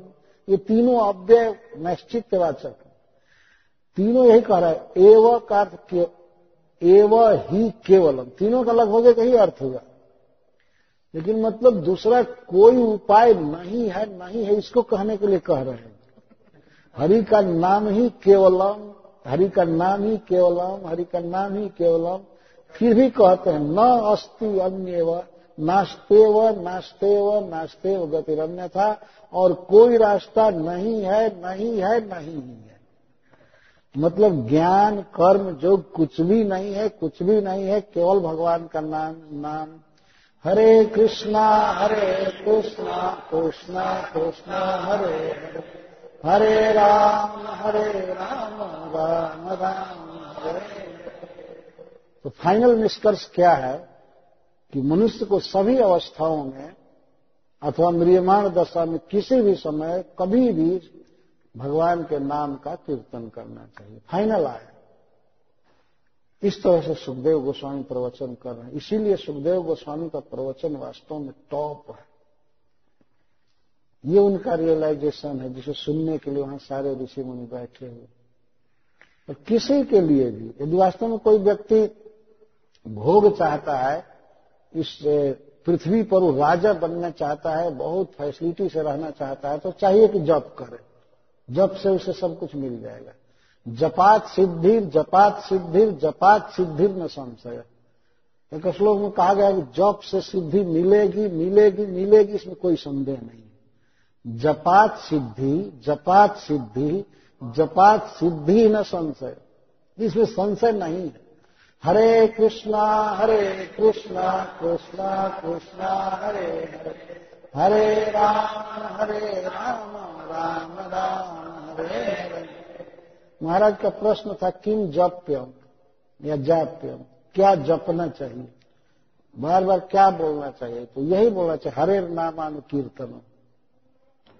ये तीनों अव्यय निश्चित वाचक तीनों यही कह रहा है, एव का, एव ही केवलम। तीनों का लगभग एक ही अर्थ होगा। लेकिन मतलब दूसरा कोई उपाय नहीं है नहीं है, इसको कहने के लिए कह रहे हैं। हरि का नाम ही केवलम, हरि का नाम ही केवलम, हरि का नाम ही केवलम, फिर भी कहते हैं, न अस्ति अन्य नास्तेव नास्तेव नास्तेव गतिरन्य था और कोई रास्ता नहीं है नहीं है, नहीं ही मतलब ज्ञान, कर्म, जो कुछ भी नहीं है, कुछ भी नहीं है, केवल भगवान का नाम नाम। हरे कृष्णा हरे कृष्णा कृष्णा कृष्णा, हरे। हरे राम हरे राम राम राम, हरे। तो फाइनल निष्कर्ष क्या है? कि मनुष्य को सभी अवस्थाओं में अथवा म्रियमाण दशा में किसी भी समय कभी भी भगवान के नाम का कीर्तन करना चाहिए। फाइनल आया। इस तरह से सुखदेव गोस्वामी प्रवचन कर रहे हैं। इसीलिए सुखदेव गोस्वामी का प्रवचन वास्तव में टॉप है। ये उनका रियलाइजेशन है, जिसे सुनने के लिए वहाँ सारे ऋषि मुनि बैठे हुए और किसी के लिए भी, यदि वास्तव में कोई व्यक्ति भोग चाहता है इस पृथ्वी पर वो राजा बनना चाहता है, बहुत फैसिलिटी से रहना चाहता है तो चाहिए कि जप करे। जप से उसे सब कुछ मिल जाएगा। जपात सिद्धिर जपात सिद्धिर जपात सिद्धिर न संशय। एक श्लोक में कहा गया कि जप से सिद्धि मिलेगी मिलेगी मिलेगी, इसमें कोई संदेह नहीं जपात सिद्धि जपात सिद्धि जपात सिद्धि न संशय। इसमें संशय नहीं है। हरे कृष्णा हरे कृष्णा कृष्णा कृष्णा, हरे हरे। हरे राम हरे राम राम राम, हरे हरे। महाराज का प्रश्न था, किम जप्यम? या जाप्यम? क्या जपना चाहिए? बार बार क्या बोलना चाहिए? तो यही बोलना चाहिए, हरे नामानुकीर्तन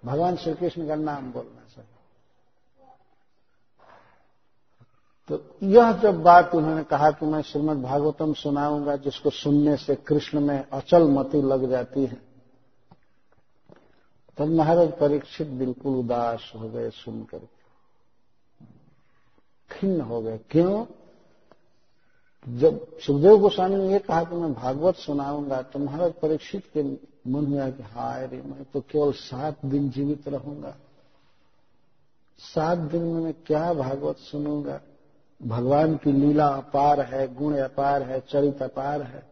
भगवान श्री कृष्ण का नाम बोलना चाहिए तो यह जब बात उन्होंने कहा कि मैं श्रीमद भागवतम सुनाऊँगा, जिसको सुनने से कृष्ण में अचल मति लग जाती है, तब महाराज परीक्षित बिल्कुल उदास हो गए सुनकर खिन्न हो गए। क्यों? जब सुखदेव गोस्वामी ने यह कहा कि मैं भागवत सुनाऊँगा तो महाराज परीक्षित के मन में आया कि हाय रे, मैं तो केवल सात दिन जीवित रहूँगा। सात दिन में मैं क्या भागवत सुनूँगा? भगवान की लीला अपार है, गुण अपार है, चरित अपार है।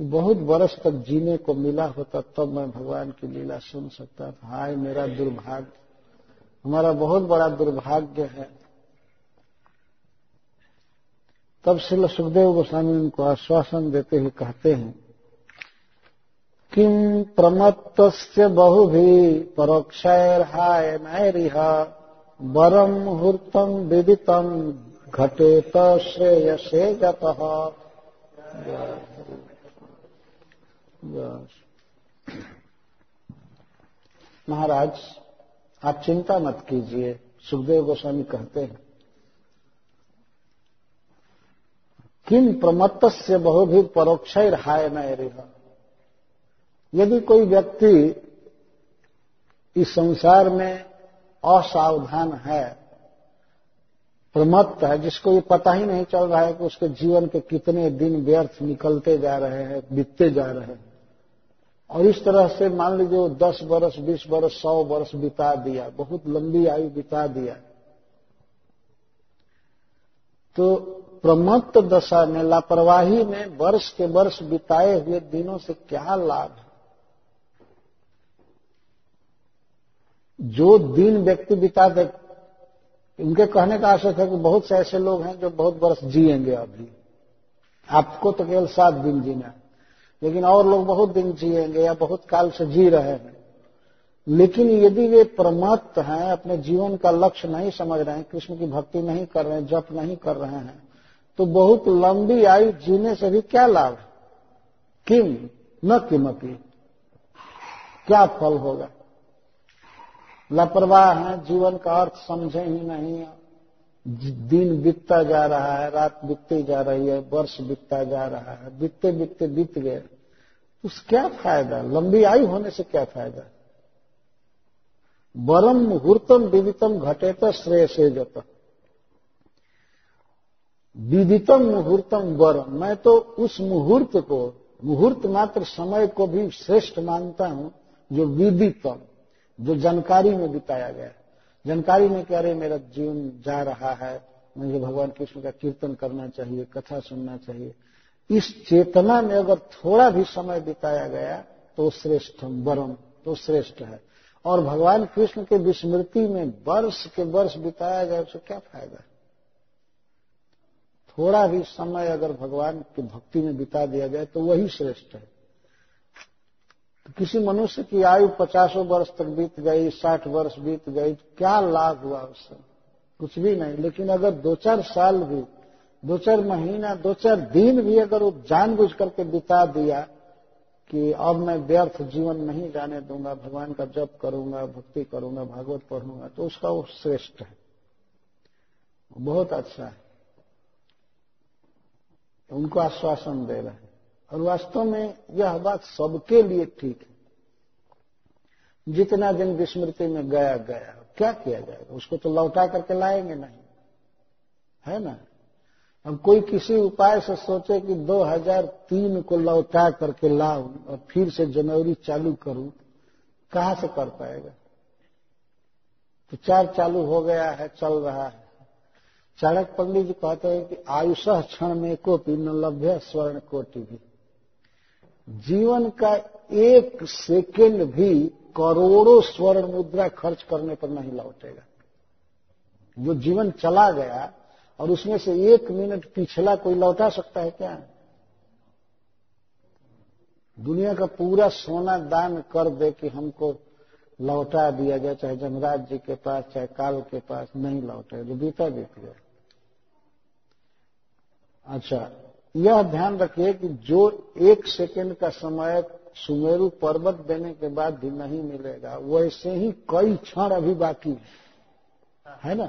बहुत वर्ष तक जीने को मिला होता, तब मैं भगवान की लीला सुन सकता था। हाय मेरा दुर्भाग्य। हमारा बहुत बड़ा दुर्भाग्य है। तब श्री सुखदेव गोस्वामी उनको आश्वासन देते हुए कहते हैं किम प्रमत्त बहुभी परोक्षैर्हाय नैरिह वरम मुहूर्तम विदितम घटेत श्रेयसे जप महाराज, आप चिंता मत कीजिए, सुखदेव गोस्वामी कहते हैं। किम प्रमत्त से बहु बहुभी परोक्ष हाय न यदि कोई व्यक्ति इस संसार में असावधान है प्रमत्त है, जिसको ये पता ही नहीं चल रहा है कि उसके जीवन के कितने दिन व्यर्थ निकलते जा रहे हैं, बीतते जा रहे हैं। और इस तरह से मान लीजिए वो दस बरस, बीस बरस, सौ बरस बिता दिया, बहुत लंबी आयु बिता दिया। तो प्रमत्त दशा में लापरवाही में वर्ष के वर्ष बिताए हुए दिनों से क्या लाभ है? जो दिन व्यक्ति बिता उनके कहने का आशय है कि बहुत से ऐसे लोग हैं जो बहुत वर्ष जिएँगे अभी। आपको तो केवल सात दिन जीना लेकिन और लोग बहुत दिन जिएँगे या बहुत काल से जी रहे हैं। लेकिन यदि वे प्रमत्त हैं, अपने जीवन का लक्ष्य नहीं समझ रहे हैं, कृष्ण की भक्ति नहीं कर रहे हैं, जप नहीं कर रहे हैं तो बहुत लंबी आयु जीने से भी क्या लाभ? किम? न किमपी। क्या फल होगा? लापरवाह है, जीवन का अर्थ समझे ही नहीं। दिन बीतता जा रहा है, रात बीतती जा रही है, वर्ष बीतता जा रहा है, बीतते बीतते बीत गए। उस क्या फ़ायदा? लंबी आयु होने से क्या फ़ायदा? वरम मुहूर्तम विदितम घटे तो श्रेय से जत। विदितम मुहूर्तम वरम। मैं तो उस मुहूर्त को, मुहूर्त मात्र समय को भी श्रेष्ठ मानता हूँ, जो विदितम। जो जानकारी में बिताया गया जानकारी में कह रहे मेरा जीवन जा रहा है, मुझे भगवान कृष्ण का कीर्तन करना चाहिए, कथा सुनना चाहिए। इस चेतना में अगर थोड़ा भी समय बिताया गया तो श्रेष्ठ वरम तो श्रेष्ठ है। और भगवान कृष्ण के विस्मृति में वर्ष के वर्ष बिताया जाए तो क्या फ़ायदा थोड़ा भी समय अगर भगवान की भक्ति में बिता दिया जाए तो वही श्रेष्ठ है। तो किसी मनुष्य की आयु पचासों वर्ष तक बीत गई, साठ वर्ष बीत गई क्या लाभ हुआ उससे? कुछ भी नहीं। लेकिन अगर दो चार साल भी, दो चार महीना, दो चार दिन भी अगर वो जानबूझ करके बिता दिया कि अब मैं व्यर्थ जीवन नहीं जाने दूँगा, भगवान का जप करूँगा, भक्ति करूँगा, भागवत पढ़ूँगा तो उसका वो श्रेष्ठ है। बहुत अच्छा है। उनको आश्वासन दे रहे हैं। और वास्तव में यह बात सबके लिए ठीक है। जितना दिन विस्मृति में गया गया। क्या किया जाएगा उसको तो लौटा करके लाएँगे नहीं। है ना? अब कोई किसी उपाय से सोचे कि 2003 को लौटा करके लाऊं और फिर से जनवरी चालू करूँ, कहाँ से कर पाएगा? तो चार चालू हो गया है, चल रहा है। चाणक पंडित जी कहते हैं कि आयुष क्षण में को न लभ्य स्वर्ण कोटि भी जीवन का एक सेकेंड भी करोड़ों स्वर्ण मुद्रा खर्च करने पर नहीं लौटेगा। जो जीवन चला गया और उसमें से एक मिनट पिछला कोई लौटा सकता है क्या? दुनिया का पूरा सोना दान कर दे कि हमको लौटा दिया जाए, चाहे जमराज जी के पास, चाहे काल के पास, नहीं लौटे जो बीता बीत गया अच्छा यह ध्यान रखिए कि जो एक सेकंड का समय सुमेरु पर्वत देने के बाद भी नहीं मिलेगा, वैसे ही कई क्षण अभी बाकी है। ना?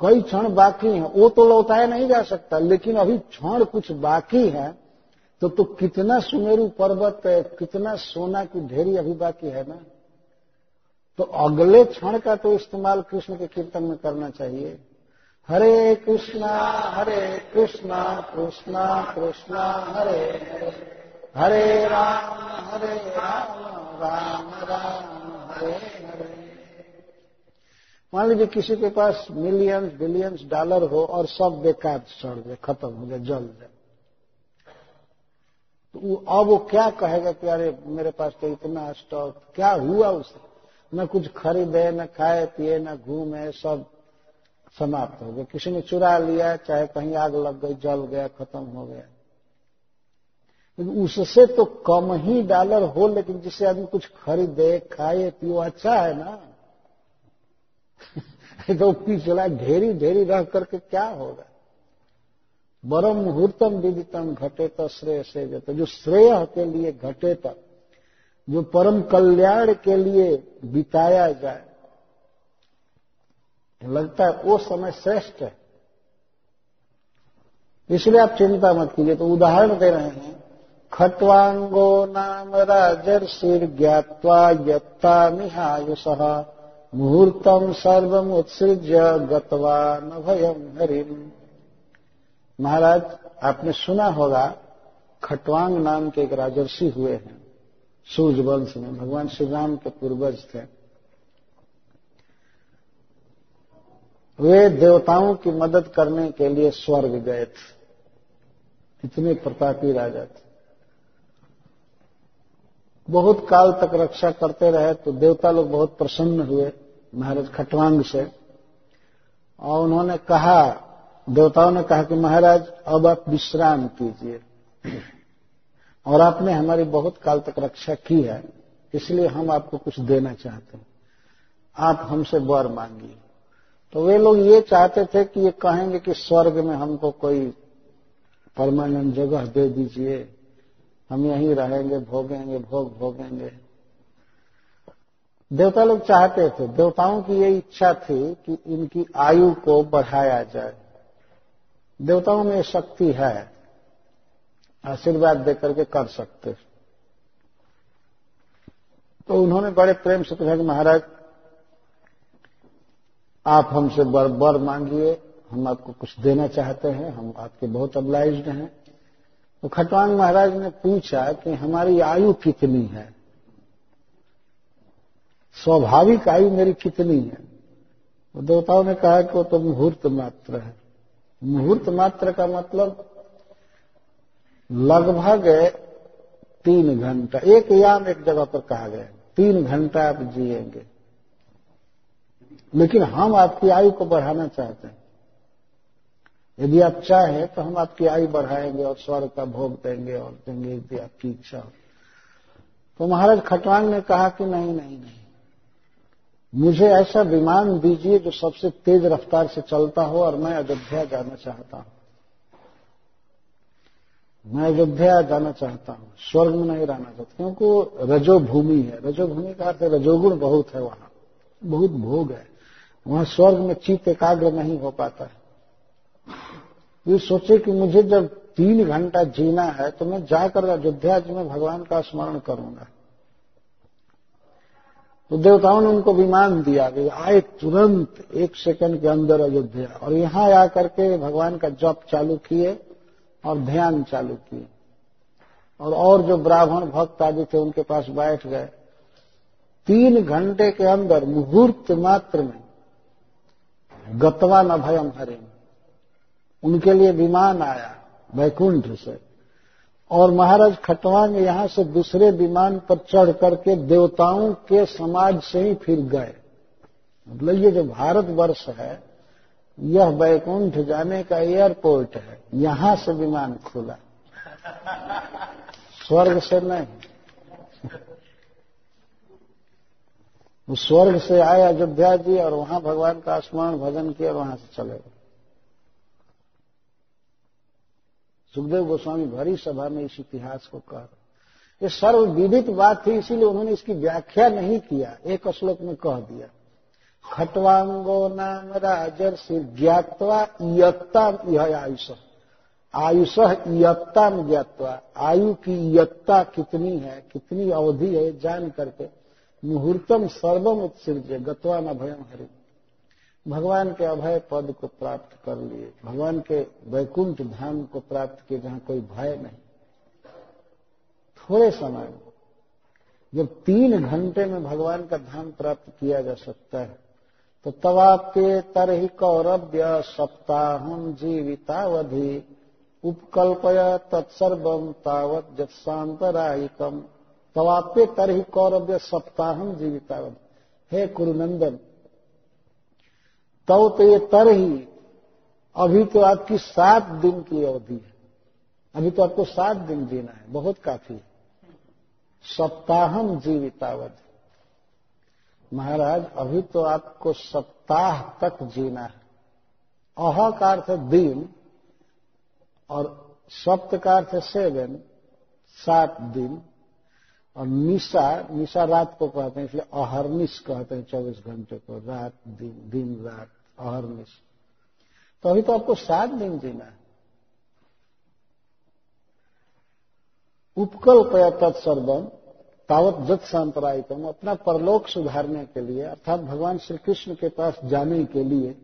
कई क्षण बाकी हैं, वो तो लौटाया नहीं जा सकता, लेकिन अभी क्षण कुछ बाकी है तो तो कितना सुमेरु पर्वत है कितना सोना की ढेरी अभी बाकी है ना? तो अगले क्षण का तो इस्तेमाल कृष्ण के कीर्तन में करना चाहिए। हरे कृष्णा हरे कृष्णा कृष्णा कृष्णा, हरे हरे। राम हरे राम राम राम, हरे हरे। मान लीजिए किसी के पास मिलियंस बिलियंस डॉलर हो और सब बेकार सड़ जाए, खत्म हो जाए, जल जाए। तो अब वो क्या कहेगा कि अरे मेरे पास तो इतना स्टॉक क्या हुआ उसे? न कुछ खरीदे, न खाए, पिए, न घूमे, सब समाप्त हो गया। किसी ने चुरा लिया, चाहे कहीं आग लग गई, जल गया, खत्म हो गया। लेकिन उससे तो कम ही डॉलर हो, लेकिन जिससे आदमी कुछ खरीदे, खाए, पियो अच्छा है ना। तो पिछला ढेरी ढेरी रह करके क्या होगा? बरम मुहूर्तम विदितम घटे तो श्रेय से जो जो श्रेय के लिए घटे तक जो परम कल्याण के लिए बिताया जाए लगता है वो समय श्रेष्ठ है। इसलिए आप चिंता मत कीजिए। तो उदाहरण दे रहे हैं। खट्वांगो नाम राजर्षिर ज्ञावा यत्ता निहायुष। मुहूर्तम सर्वमुत्सृज्य गतवा न भयम हरिम। महाराज, आपने सुना होगा, खटवांग नाम के एक राजर्षि हुए हैं। सूर्य वंश में। भगवान श्री राम के पूर्वज थे। वे देवताओं की मदद करने के लिए स्वर्ग गए थे। इतने प्रतापी राजा थे। बहुत काल तक रक्षा करते रहे तो देवता लोग बहुत प्रसन्न हुए महाराज खटवांग से। और उन्होंने कहा, देवताओं ने कहा कि महाराज, अब आप विश्राम कीजिए। और आपने हमारी बहुत काल तक रक्षा की है, इसलिए हम आपको कुछ देना चाहते हैं। आप हमसे वर मांगिए। तो वे लोग ये चाहते थे कि ये कहेंगे कि स्वर्ग में हमको कोई परमानेंट जगह दे दीजिए। हम यहीं रहेंगे, भोगेंगे, भोग भोगेंगे। देवता लोग चाहते थे, देवताओं की ये इच्छा थी कि इनकी आयु को बढ़ाया जाए। देवताओं में शक्ति है, आशीर्वाद देकर के कर सकते। तो उन्होंने बड़े प्रेम से पूछा कि महाराज आप हमसे बर बर मांगिए, हम आपको कुछ देना चाहते हैं, हम आपके बहुत अब्लाइज्ड हैं। तो खटवांग महाराज ने पूछा कि हमारी आयु कितनी है? स्वाभाविक आयु मेरी कितनी है? तो देवताओं ने कहा कि वो तो मुहूर्त मात्र है। मुहूर्त मात्र का मतलब लगभग तीन घंटा, एक याम एक जगह पर कहा गया, तीन घंटा आप जिएँगे। लेकिन हम आपकी आयु को बढ़ाना चाहते हैं। यदि आप चाहें तो हम आपकी आयु बढ़ाएँगे और स्वर्ग का भोग देंगे और देंगे यदि आपकी इच्छा हो। तो महाराज खटवांग ने कहा कि नहीं नहीं नहीं। मुझे ऐसा विमान दीजिए जो सबसे तेज रफ्तार से चलता हो और मैं अयोध्या जाना चाहता हूँ। मैं अयोध्या जाना चाहता हूँ, स्वर्ग में नहीं रहना चाहता, क्योंकि रजोभूमि है। रजोभूमि का अर्थ रजोगुण बहुत है वहाँ, बहुत भोग है। वहाँ स्वर्ग में चित्त एकाग्र नहीं हो पाता है। ये सोचे कि मुझे जब तीन घंटा जीना है तो मैं जाकर अयोध्या जी में भगवान का स्मरण करूँगा। तो देवताओं ने उनको विमान दिया कि आए तुरंत एक सेकंड के अंदर अयोध्या। और यहाँ आकर के भगवान का जप चालू किए और ध्यान चालू किए। और और जो ब्राह्मण भक्त आदि थे, उनके पास बैठ गए। तीन घंटे के अंदर, मुहूर्त मात्र में गतवा न भयम हरे। उनके लिए विमान आया, वैकुंठ से। और महाराज खटवांग यहाँ से दूसरे विमान पर चढ़ करके देवताओं के समाज से ही फिर गए। मतलब ये जो भारत वर्ष है, यह बैकुंठ जाने का एयरपोर्ट है। यहाँ से विमान खुला। स्वर्ग से नहीं। वो स्वर्ग से आए अयोध्या जी और वहाँ भगवान का स्मरण, भजन किया और वहाँ से चले गए। सुखदेव गोस्वामी भरी सभा में इस इतिहास को कह रहे ये सर्वविदित बात थी, इसीलिए उन्होंने इसकी व्याख्या नहीं किया, एक श्लोक में कह दिया। खटवांगो नाम राजर्षि ज्ञातवा इयत्ता यह आयुष। आयुष इयत्ता में ज्ञातवा, आयु की इयत्ता कितनी है, कितनी अवधि है, जान करके। मुहूर्तम सर्वम उत्सृज गत्वा न भयम हरि। भगवान के अभय पद को प्राप्त कर लिए। भगवान के वैकुंठ धाम को प्राप्त किए जहाँ कोई भय नहीं। थोड़े समय में, जब तीन घंटे में भगवान का धाम प्राप्त किया जा सकता है तो तवाप्य तरही कौरव्य सप्ताह जीवितावधि, उपकल्पय तत्सर्वम तावत जत्सांतरायिकम तवाप्य तरही कौरव्य सप्ताह जीवितावधि। हे कुरुनंदन तो, तो ये तर ही अभी तो आपकी सात दिन की अवधि है। अभी तो आपको सात दिन जीना है बहुत काफ़ी है। सप्ताहम जीवितावधि। महाराज अभी तो आपको सप्ताह तक जीना है। अह का अर्थ दिन और सप्त का अर्थ सेवन सात दिन। और निशा निशा रात को कहते हैं, इसलिए अहरनिश कहते हैं चौबीस घंटे को, रात, दिन दिन, रात, अहरनिश। तो अभी तो आपको सात दिन जीना है। उपकल पया तत्सर्वम तावत जत सांतरायिकम अपना परलोक सुधारने के लिए, अर्थात भगवान श्री कृष्ण के पास जाने के लिए,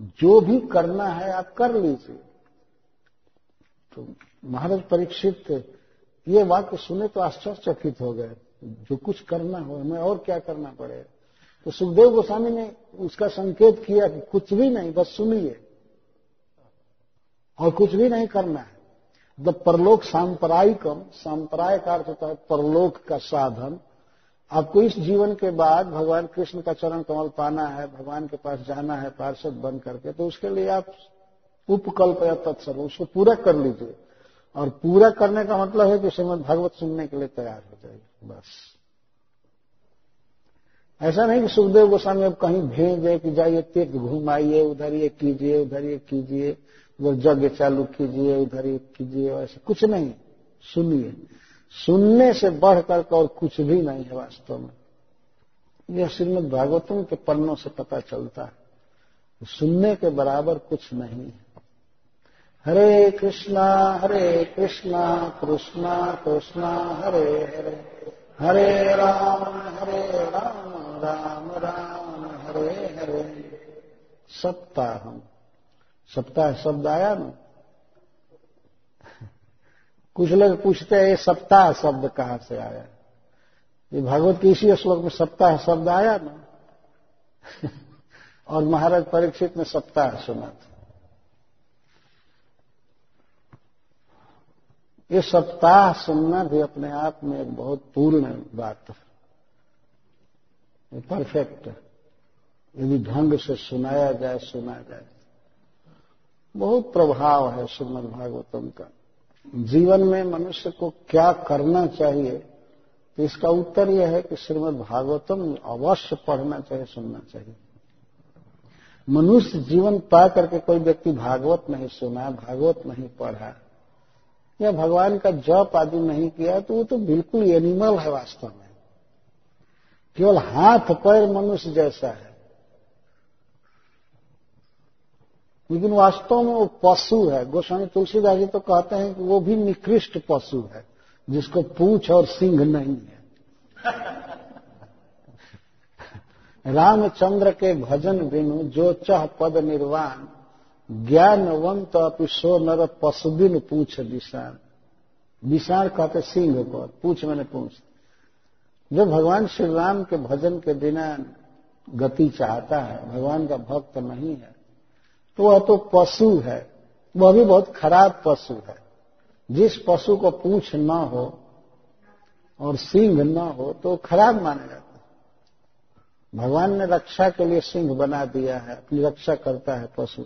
जो भी करना है, आप कर लीजिए। तो महाराज परीक्षित ये वाक्य सुने तो आश्चर्यचकित हो गए। जो कुछ करना हो, हमें और क्या करना पड़ेगा तो सुखदेव गोस्वामी ने उसका संकेत किया कि कुछ भी नहीं, बस सुनिए। और कुछ भी नहीं करना है। द परलोक सांप्रदायिकम सांप्राय का अर्थ होता है परलोक का साधन। आपको इस जीवन के बाद भगवान कृष्ण का चरण कमल पाना है, भगवान के पास जाना है, पार्षद बन करके तो उसके लिए आप उपकल्प या तत्सर्व, उसको पूरा कर लीजिए। और पूरा करने का मतलब है कि श्रीमद भागवत सुनने के लिए तैयार हो जाएगी बस। ऐसा नहीं कि सुखदेव गोस्वामी अब कहीं भेज दे कि जाइए, तीर्थ घुमाइए, उधर ये कीजिए, उधर ये कीजिए, उधर यज्ञ चालू कीजिए, उधर ये कीजिए, ऐसा कुछ नहीं। सुनिए। सुनने से बढ़कर और कुछ भी नहीं है वास्तव में। यह श्रीमद भागवतम के पन्नों से पता चलता है। सुनने के बराबर कुछ नहीं है। हरे कृष्णा हरे कृष्णा कृष्णा कृष्णा, हरे हरे। हरे राम हरे राम राम राम, हरे हरे। सप्ताह सप्ताह शब्द आया ना? कुछ लोग पूछते हैं, ये सप्ताह शब्द कहाँ से आया? ये भागवत के इसी श्लोक में सप्ताह शब्द आया ना? और महाराज परीक्षित ने सप्ताह सुना था। ये सप्ताह सुनना भी अपने आप में एक बहुत पूर्ण बात है। परफेक्ट यदि ढंग से सुनाया जाए, सुना जाए। बहुत प्रभाव है श्रीमद भागवतम का। जीवन में मनुष्य को क्या करना चाहिए तो इसका उत्तर यह है कि श्रीमद् भागवतम अवश्य पढ़ना चाहिए, सुनना चाहिए। मनुष्य जीवन पा करके कोई व्यक्ति भागवत नहीं सुना, भागवत नहीं पढ़ा या भगवान का जप आदि नहीं किया तो वो तो बिल्कुल एनिमल है वास्तव में। केवल हाथ पैर मनुष्य जैसा है। लेकिन वास्तव में वो पशु है। गोस्वामी तुलसीदास जी तो कहते हैं कि वो भी निकृष्ट पशु है, जिसको पूछ और सिंह नहीं है। रामचंद्र के भजन बिनु जो चह पद निर्वाण ज्ञानवंत अपि सो नर पशुदिन पूछ विषाण विषाण कहते सिंह को, पूछ मैंने पूछ। जो भगवान श्री राम के भजन के बिना गति चाहता है, भगवान का भक्त नहीं है तो वह तो पशु है। वह भी बहुत खराब पशु है। जिस पशु को पूछ न हो और सिंह न हो तो खराब माना जाता भगवान ने रक्षा के लिए सिंह बना दिया है, अपनी रक्षा करता है पशु।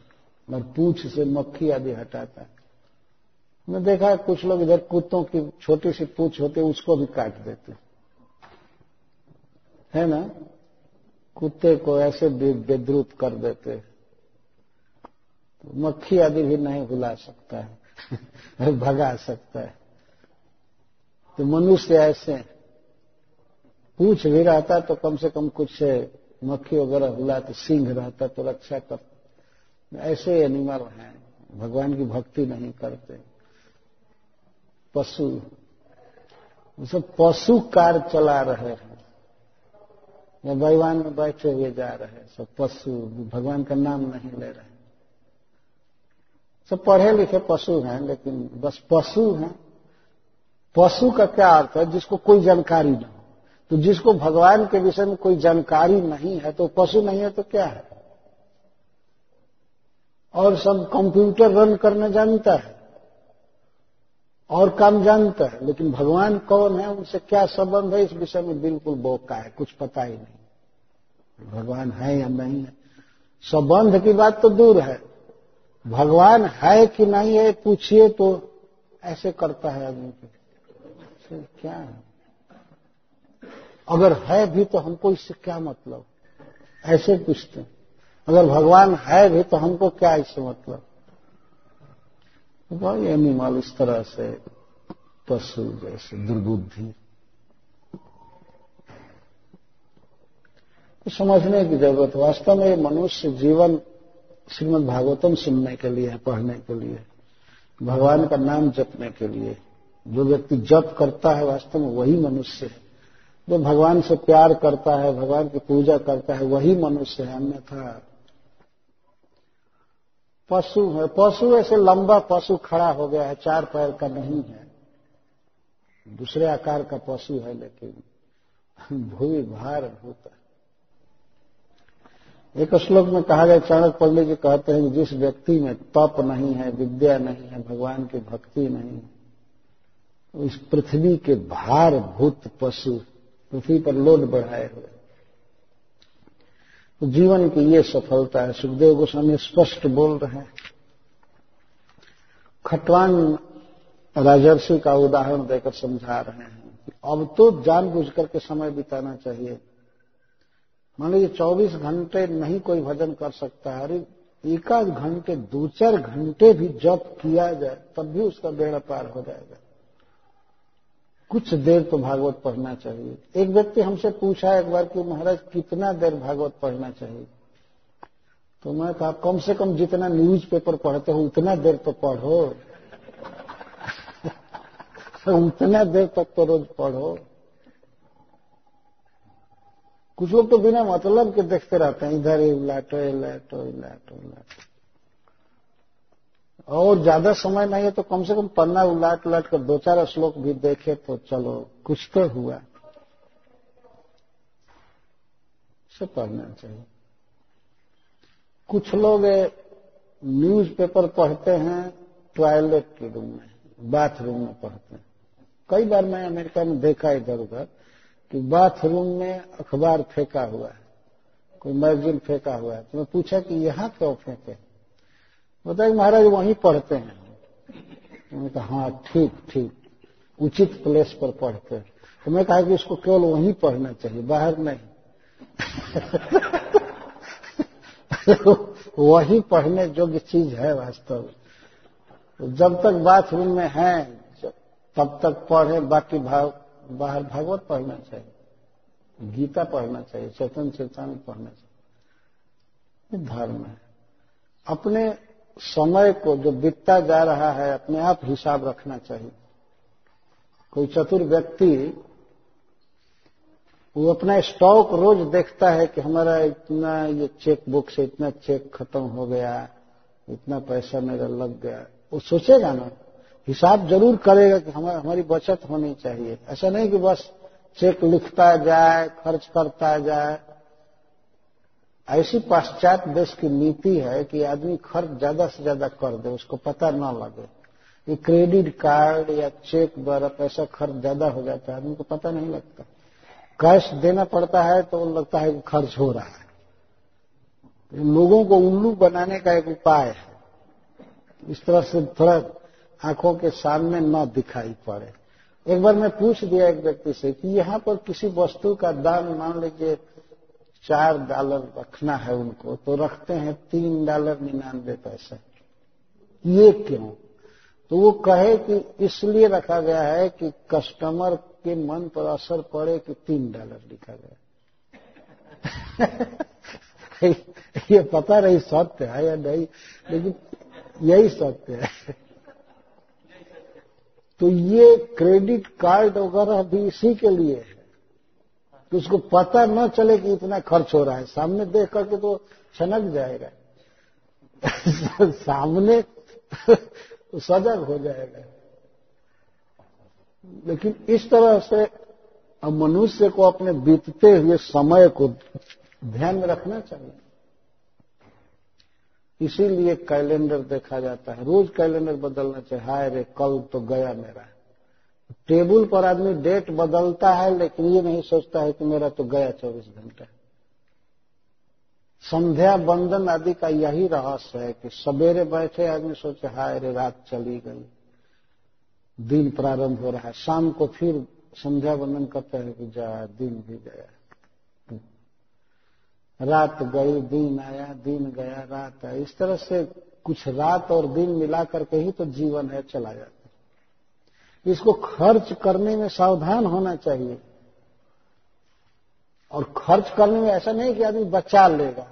और पूछ से मक्खी आदि हटाता है। मैं देखा कुछ लोग इधर कुत्तों की छोटी सी पूछ होती है, उसको भी काट देते है। ना? कुत्ते को ऐसे बेद्रुप कर देते तो मक्खी आदि भी नहीं भुला सकता है, भगा सकता है। तो मनुष्य ऐसे पूछ भी रहता तो कम से कम कुछ मक्खी वगैरह हुला तो सिंह रहता तो रक्षा कर ऐसे एनिमल हैं। भगवान की भक्ति नहीं करते। पशु सब पशु कार चला रहे हैं। या भगवान में बैठे हुए जा रहे हैं। सब पशु, भगवान का नाम नहीं ले रहे। सब पढ़े लिखे पशु हैं, लेकिन बस पशु हैं। पशु का क्या अर्थ है? जिसको कोई जानकारी न हो। तो जिसको भगवान के विषय में कोई जानकारी नहीं है तो पशु नहीं है तो क्या है? और सब कंप्यूटर रन करने जानता है और काम जानता है, लेकिन भगवान कौन है, उनसे क्या संबंध है, इस विषय में बिल्कुल बोका है, कुछ पता ही नहीं। भगवान है या नहीं है? संबंध की बात तो दूर है। भगवान है कि नहीं है, पूछिए तो ऐसे करता है आदमी को। क्या है? अगर है भी तो हमको इससे क्या मतलब? ऐसे पूछते अगर भगवान है भी तो हमको क्या इससे मतलब? वही एनिमल इस तरह से पशु जैसे दुर्बुद्धि। तो समझने की ज़रूरत, वास्तव में मनुष्य जीवन श्रीमद भागवतम सुनने के लिए है पढ़ने के लिए, भगवान का नाम जपने के लिए, जो व्यक्ति जप करता है वास्तव में वही मनुष्य है। जो भगवान से प्यार करता है, भगवान की पूजा करता है, वही मनुष्य है, अन्यथा पशु है। पशु ऐसे लंबा पशु खड़ा हो गया है, चार पैर का नहीं है। दूसरे आकार का पशु है, लेकिन भूमि भार होता है। एक श्लोक में कहा गया चाणक पंडित जी कहते हैं कि जिस व्यक्ति में तप नहीं है, विद्या नहीं है, भगवान की भक्ति नहीं है इस पृथ्वी के भार भूत पशु, पृथ्वी पर लोड बढ़ाए हुए जीवन की ये सफलता है। सुखदेव गोस्वामी स्पष्ट बोल रहे हैं। खटवान राजर्षि का उदाहरण देकर समझा रहे हैं कि अब तो जानबूझ करके समय बिताना चाहिए। मान लीजिए चौबीस घंटे नहीं कोई भजन कर सकता है। अरे एकाध घंटे, दो चार घंटे भी जप किया जाए, तब भी उसका बेड़ा पार हो जाएगा। कुछ देर तो भागवत पढ़ना चाहिए। एक व्यक्ति हमसे पूछा एक बार कि महाराज, कितना देर भागवत पढ़ना चाहिए? तो मैं कहा, कम से कम जितना न्यूज़ पेपर पढ़ते हो, उतना देर तो पढ़ो। उतना देर तक तो रोज पढ़ो। कुछ लोग तो बिना मतलब के देखते रहते हैं, इधर ही उलाटो इलाटो इलाटो इलाटो और ज़्यादा समय नहीं है तो कम से कम पन्ना उलाट उलाट कर दो चार श्लोक भी देखे तो चलो, कुछ तो हुआ। से पढ़ना चाहिए। कुछ लोग न्यूज़ पेपर पढ़ते हैं टॉयलेट के रूम में बाथरूम में पढ़ते हैं। कई बार मैं अमेरिका में देखा इधर उधर कि बाथरूम में अखबार फेंका हुआ है, कोई मैगजीन फेंका हुआ है। तो मैं पूछा कि यहाँ क्यों फेंके? बताया, महाराज, वहीं पढ़ते हैं। उन्होंने कहा हाँ ठीक ठीक, उचित प्लेस पर पढ़ते हैं। तो मैं कहा कि इसको केवल वहीं पढ़ना चाहिए, बाहर नहीं। वही पढ़ने योग्य चीज़ है वास्तव तो जब तक बाथरूम में है, तब तक पढ़े, बाकी भाव, बाहर भागवत पढ़ना चाहिए। गीता पढ़ना चाहिए, चेतन चेतन पढ़ना चाहिए। धर्म है। अपने समय को जो बीतता जा रहा है, अपने आप हिसाब रखना चाहिए। कोई चतुर व्यक्ति, वो अपना स्टॉक रोज देखता है कि हमारा इतना ये चेक बुक से इतना चेक खत्म हो गया, इतना पैसा मेरा लग गया। वो सोचेगा ना, हिसाब ज़रूर करेगा कि हमारी बचत होनी चाहिए। ऐसा नहीं कि बस चेक लिखता जाए, खर्च करता जाए ऐसी पाश्चात देश की नीति है कि आदमी खर्च ज़्यादा से ज़्यादा कर दे, उसको पता न लगे। ये क्रेडिट कार्ड या चेक द्वारा पैसा खर्च ज़्यादा हो जाता है, आदमी को पता नहीं लगता। कैश देना पड़ता है तो लगता है कि खर्च हो रहा है। लोगों को उल्लू बनाने का एक उपाय है। इस तरह से थोड़ा आँखों के सामने न दिखाई पड़े। एक बार मैं पूछ दिया एक व्यक्ति से कि यहाँ पर किसी वस्तु का दाम मान लीजिए चार डॉलर रखना है उनको तो रखते हैं तीन डॉलर निन्यानवे पैसे। ये क्यों? तो वो कहे कि इसलिए रखा गया है कि कस्टमर के मन पर असर पड़े कि तीन डॉलर लिखा गया। ये पता नहीं सत्य है या नहीं, लेकिन यही सत्य है। तो ये क्रेडिट कार्ड वगैरह भी इसी के लिए है। कि उसको पता न चले कि इतना खर्च हो रहा है। सामने देख करके तो छनक जाएगा। सामने सजग हो जाएगा। लेकिन इस तरह से मनुष्य को अपने बीतते हुए समय को ध्यान में रखना चाहिए। इसीलिए कैलेंडर देखा जाता है। रोज कैलेंडर बदलना चाहिए। हाय रे, कल तो गया मेरा। टेबल पर आदमी डेट बदलता है, लेकिन ये नहीं सोचता है कि मेरा तो गया चौबीस घंटा। संध्या बंदन आदि का यही रहस्य है कि सवेरे बैठे आदमी सोचे, हाय रे, रात चली गई। दिन प्रारंभ हो रहा है। शाम को फिर संध्या बंदन करते हैं कि जा, दिन भी गया। रात गई, दिन आया, दिन गया, रात आया। इस तरह से कुछ रात और दिन मिला करके ही तो जीवन है, चला जाता इसको खर्च करने में सावधान होना चाहिए। और खर्च करने में ऐसा नहीं कि आदमी बचा लेगा।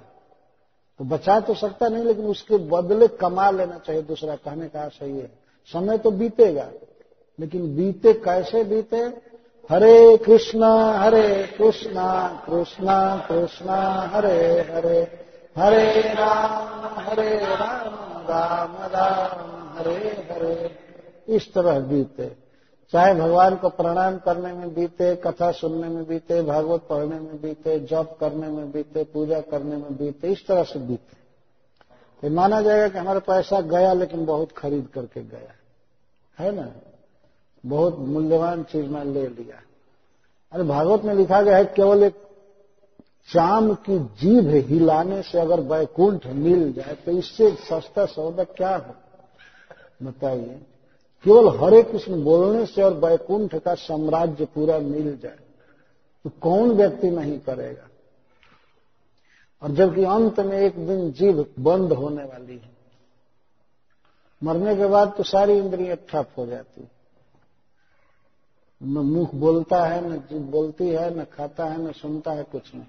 तो बचा तो सकता नहीं, लेकिन उसके बदले कमा लेना चाहिए, दूसरा कहने का सही है। समय तो बीतेगा, लेकिन बीते कैसे बीते? हरे कृष्णा हरे कृष्णा कृष्णा कृष्णा, हरे हरे हरे राम हरे राम राम राम, हरे हरे। इस तरह बीते। चाहे भगवान को प्रणाम करने में बीते, कथा सुनने में बीते, भागवत पढ़ने में बीते, जप करने में बीते, पूजा करने में बीते, इस तरह से बीते। तो माना जाएगा कि हमारा पैसा गया, लेकिन बहुत खरीद करके गया। है ना? बहुत मूल्यवान चीज़ मैं ले लिया। अरे भागवत में लिखा गया है, केवल एक चाम की जीभ हिलाने से अगर वैकुंठ मिल जाए तो इससे सस्ता सौदा क्या हो? बताइए। केवल हरे कृष्ण बोलने से और वैकुंठ का साम्राज्य पूरा मिल जाए तो कौन व्यक्ति नहीं करेगा? और जबकि अंत में एक दिन जीव बंद होने वाली है। मरने के बाद तो सारी इंद्रियाँ ठप हो जाती न मुख बोलता है, न जीव बोलती है, न खाता है, न सुनता है, कुछ नहीं।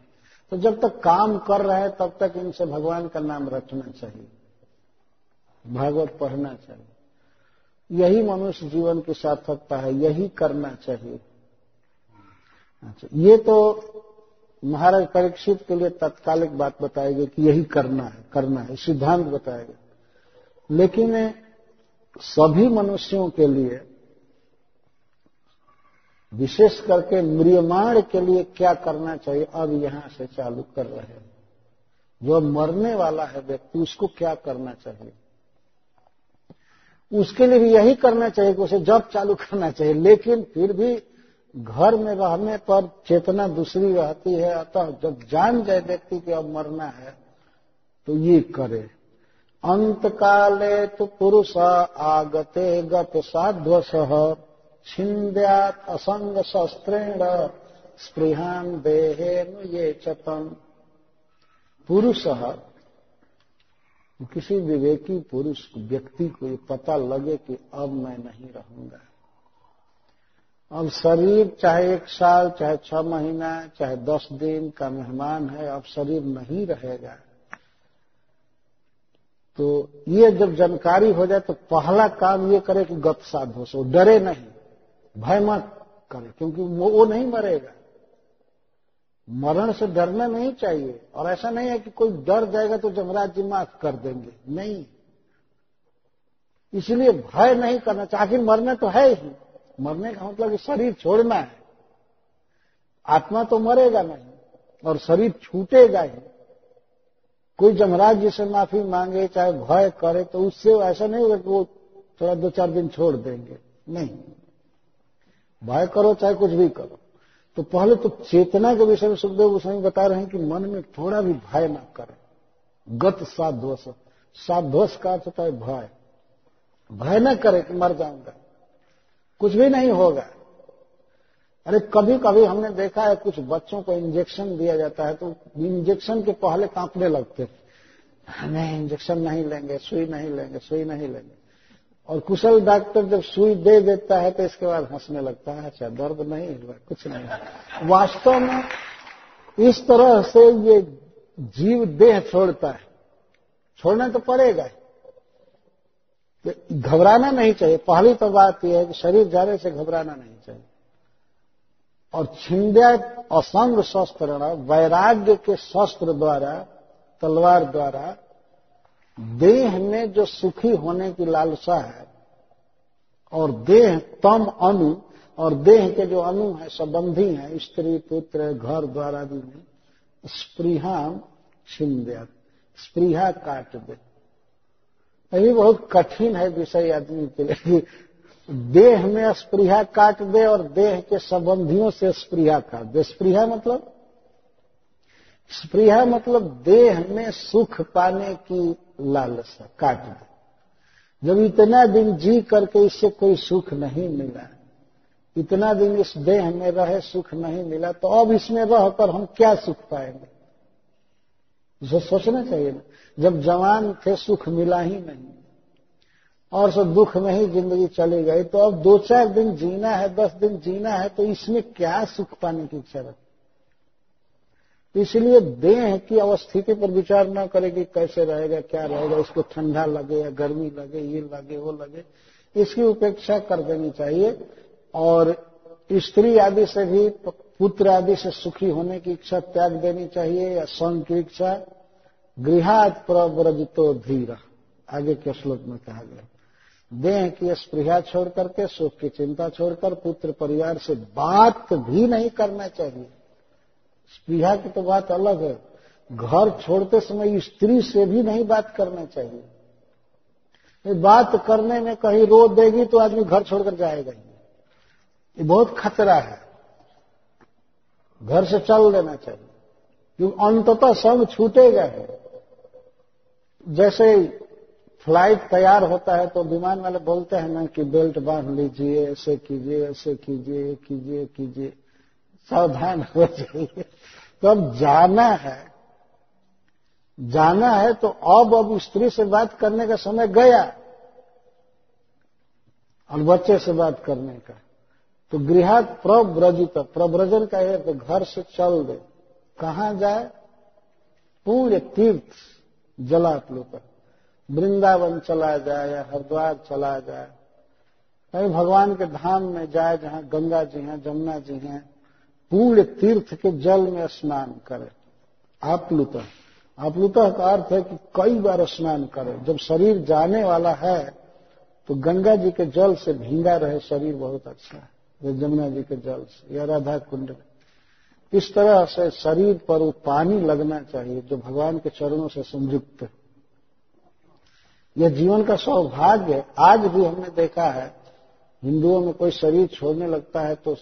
तो जब तक काम कर रहे हैं, तब तक इनसे भगवान का नाम रखना चाहिए, भागवत पढ़ना चाहिए। यही मनुष्य जीवन की सार्थकता है, यही करना चाहिए। अच्छा ये तो महाराज परीक्षित के लिए तत्कालिक बात बताएगी कि यही करना है करना है, सिद्धांत बताएगा। लेकिन सभी मनुष्यों के लिए, विशेष करके म्रियमाण के लिए क्या करना चाहिए, अब यहाँ से चालू कर रहे हैं। जो मरने वाला है व्यक्ति, उसको क्या करना चाहिए? उसके लिए भी यही करना चाहिए कि उसे जब चालू करना चाहिए। लेकिन फिर भी घर में रहने पर चेतना दूसरी रहती है, अतः जब जान जाए व्यक्ति कि अब मरना है तो ये करे। अंत काले तो पुरुष आगते गत साध्वस छिंद्यात असंग शस्त्रेण स्पृहान देहेन ये चतन। पुरुष किसी विवेकी पुरुष व्यक्ति को ये पता लगे कि अब मैं नहीं रहूँगा। अब शरीर चाहे एक साल चाहे छह महीना चाहे दस दिन का मेहमान है अब शरीर नहीं रहेगा। तो ये जब जानकारी हो जाए तो पहला काम ये करे कि गत साधो सो डरे नहीं। भय मत करे क्योंकि वो, वो नहीं मरेगा। मरण से डरना नहीं चाहिए। और ऐसा नहीं है कि कोई डर जाएगा तो जमराज जी माफ़ कर देंगे। नहीं। इसलिए भय नहीं करना चाहिए। मरना तो है ही। मरने का मतलब शरीर छोड़ना है। आत्मा तो मरेगा नहीं और शरीर छूटेगा ही। कोई जमराज जी से माफ़ी मांगे, चाहे भय करे तो उससे ऐसा नहीं होगा कि वो थोड़ा दो चार दिन छोड़ देंगे। नहीं। भय करो, चाहे कुछ भी करो। तो पहले तो चेतना के विषय में सुखदेव गोस्वामी बता रहे हैं कि मन में थोड़ा भी भय ना करें। गत साध्वस। साध्वस का अर्थ होता है भय। भय न करे कि मर जाऊँगा। कुछ भी नहीं होगा। अरे कभी कभी हमने देखा है कुछ बच्चों को इंजेक्शन दिया जाता है तो इंजेक्शन के पहले कांपने लगते नहीं इंजेक्शन नहीं लेंगे, सुई नहीं लेंगे, सुई नहीं लेंगे। और कुशल डॉक्टर जब सुई दे देता है तो इसके बाद हंसने लगता है अच्छा दर्द नहीं कुछ नहीं। वास्तव में इस तरह से ये जीव देह छोड़ता है। छोड़ना तो पड़ेगा। घबराना नहीं चाहिए। पहली तो बात यह है कि शरीर जाने से घबराना नहीं चाहिए। और छिंद्या असंग शस्त्र वैराग्य के शस्त्र द्वारा, तलवार द्वारा देह में जो सुखी होने की लालसा है, और देह तम अनु, और देह के जो अनु है, संबंधी है, स्त्री, पुत्र, घर द्वारा भी में स्प्रीहा छीन दे स्प्रीहा काट दे यही बहुत कठिन है विषय आदमी के लिए। देह में स्प्रीहा काट दे और देह के संबंधियों से स्प्रीहा काट दे स्प्रीहा मतलब स्प्रिया मतलब देह में सुख पाने की लालसा, काट दे। जब इतना दिन जी करके इससे कोई सुख नहीं मिला, इतना दिन इस देह में रहे, सुख नहीं मिला तो अब इसमें रहकर हम क्या सुख पाएँगे? इसे सोचना चाहिए ना। जब जवान थे, सुख मिला ही नहीं। और सब दुख में ही ज़िंदगी चली गई तो अब दो चार दिन जीना है, दस दिन जीना है तो इसमें क्या सुख पाने की इच्छा इसलिए देह की अवस्थिति पर विचार न करे कि कैसे रहेगा, क्या रहेगा, इसको ठंडा लगे या गर्मी लगे, ये लगे, वो लगे, इसकी उपेक्षा कर देनी चाहिए। और स्त्री आदि से भी, पुत्र आदि से सुखी होने की इच्छा त्याग देनी चाहिए या स्वयं की इच्छा। गृहात प्रव्रजितो धीर। आगे के श्लोक में कहा गया। देह की स्पृहा छोड़ करके सुख की चिंता छोड़कर, पुत्र परिवार से बात भी नहीं करना चाहिए। स्पृहा की तो बात अलग है। घर छोड़ते समय स्त्री से भी नहीं बात करना चाहिए। बात करने में कहीं रो देगी तो आदमी घर छोड़कर जाएगा ही। ये बहुत खतरा है। घर से चल देना चाहिए। क्योंकि अंततः सब छूटेगा है। जैसे फ़्लाइट तैयार होता है तो विमान वाले बोलते हैं ना कि बेल्ट बाँध लीजिए, ऐसे कीजिए ऐसे कीजिए कीजिए कीजिए। सावधान हो जाइए। तो अब जाना है। जाना है तो अब अब स्त्री से बात करने का समय गया। और बच्चे से बात करने का। तो गृह प्रव्रजित, प्रव्रजन का है तो घर से चल दे। कहा जाए? पूरे तीर्थ जलाप्लुत वृंदावन चला जाए या हरिद्वार चला जाए। कहीं भगवान के धाम में जाए जहाँ गंगा जी हैं, जमुना जी हैं। पूर्ण तीर्थ के जल में स्नान करे। आप्लुत आप्लुत का अर्थ है कि कई बार स्नान करे। जब शरीर जाने वाला है तो गंगा जी के जल से भींगा रहे, शरीर बहुत अच्छा है। जमुना जी के जल से या राधा कुंड इस तरह से शरीर पर वो पानी लगना चाहिए, जो भगवान के चरणों से संयुक्त। यह जीवन का सौभाग्य। आज भी हमने देखा है, हिंदुओं में कोई शरीर छोड़ने लगता है तो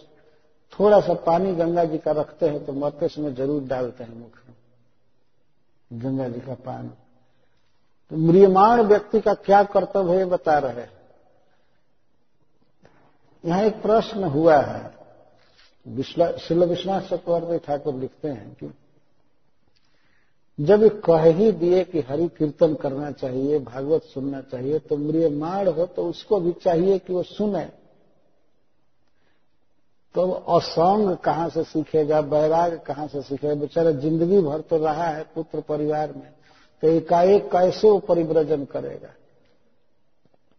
थोड़ा सा पानी गंगा जी का रखते हैं तो मरते समय ज़रूर डालते हैं मुख में, गंगा जी का पानी। तो म्रियमाण व्यक्ति का क्या कर्तव्य है बता रहे यहाँ एक प्रश्न हुआ है। शिल विश्वनाथ चक्रवर्ती ठाकुर लिखते हैं कि जब कह ही दिए कि हरि कीर्तन करना चाहिए, भागवत सुनना चाहिए तो माड़ हो तो उसको भी चाहिए कि वो सुने। तो असंग कहाँ से सीखेगा? बैराग कहाँ से सीखेगा? बेचारा ज़िंदगी भर तो रहा है पुत्र परिवार में तो एकाएक कैसे वो परिव्रजन करेगा?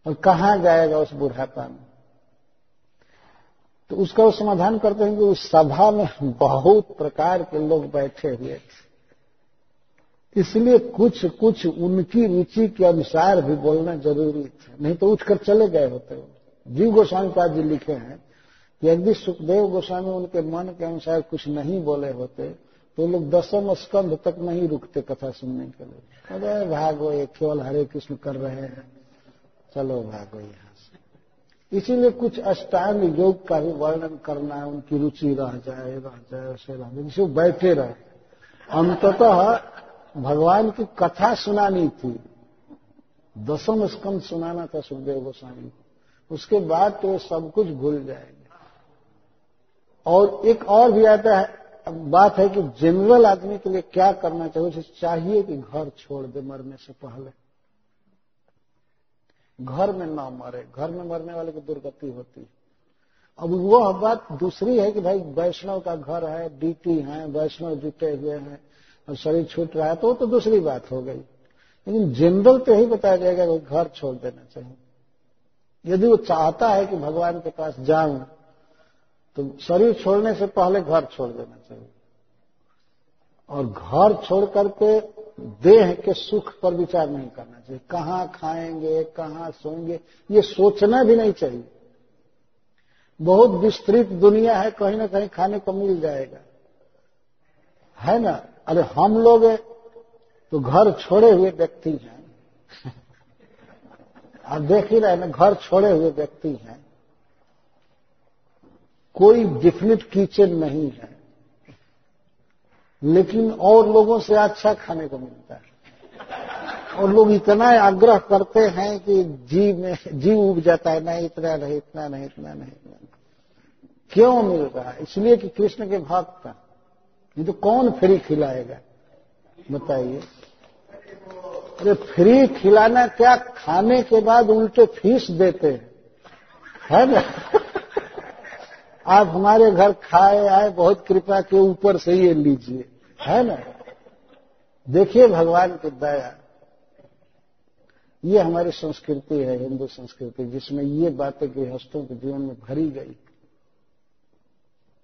और कहाँ जाएगा उस बुढ़ापा में? तो उसका वो समाधान करते हैं कि उस सभा में बहुत प्रकार के लोग बैठे हुए थे। इसलिए कुछ कुछ उनकी रुचि के अनुसार भी बोलना ज़रूरी था। नहीं तो उठकर चले गए होते जीव गोस्वामी पाद जी लिखे हैं यदि सुखदेव गोस्वामी उनके मन के अनुसार कुछ नहीं बोले होते तो लोग दसम स्कंध तक नहीं रुकते कथा सुनने के लिए। अरे भागो, ये केवल हरे कृष्ण कर रहे हैं। चलो भागो यहाँ से। इसीलिए कुछ अष्टांग योग का भी वर्णन करना है, उनकी रुचि रह जाए रह जाए ऐसे रह जाए। जिसे बैठे रहे। अंततः भगवान की कथा सुनानी थी। दसम स्कंद सुनाना था सुखदेव गोस्वामी को। उसके बाद तो सब कुछ भूल जाएँगे। और एक और भी आता है बात है कि जनरल आदमी के लिए क्या करना चाहिए, उसे चाहिए कि घर छोड़ दे मरने से पहले। घर में ना मरे, घर में मरने वाले की दुर्गति होती है। अब वो बात दूसरी है कि भाई वैष्णव का घर है डीटी है, वैष्णव जुटे हुए हैं, और शरीर छूट रहा है तो वो तो दूसरी बात हो गई। लेकिन जनरल तो यही बताया जाएगा कि घर छोड़ देना चाहिए। यदि वो चाहता है कि भगवान के पास जाऊँ तो शरीर छोड़ने से पहले घर छोड़ देना चाहिए। और घर छोड़ करके देह के सुख पर विचार नहीं करना चाहिए। कहाँ खाएँगे, कहाँ सोएँगे, ये सोचना भी नहीं चाहिए। बहुत विस्तृत दुनिया है, कहीं ना कहीं खाने को मिल जाएगा। है ना? अरे हम लोग तो घर छोड़े हुए व्यक्ति हैं। आप देख ही रहे ना, घर छोड़े हुए व्यक्ति हैं। कोई डिफिनिट किचन नहीं है। लेकिन और लोगों से अच्छा खाने को मिलता है। और लोग इतना आग्रह करते हैं कि जी में, जी उब जाता है, नहीं, इतना नहीं इतना नहीं इतना नहीं, इतना क्यों मिल रहा है? इसलिए कि कृष्ण के भक्त का। ये तो कौन फ्री खिलाएगा? बताइए। अरे फ्री खिलाना क्या? खाने के बाद उल्टे फ़ीस देते हैं। है ना? आप हमारे घर खाए, आए, बहुत कृपा के ऊपर से ये लीजिए। है ना? देखिए भगवान की दया। ये हमारी संस्कृति है, हिंदू संस्कृति, जिसमें ये बातें गृहस्थों के जीवन में भरी गई।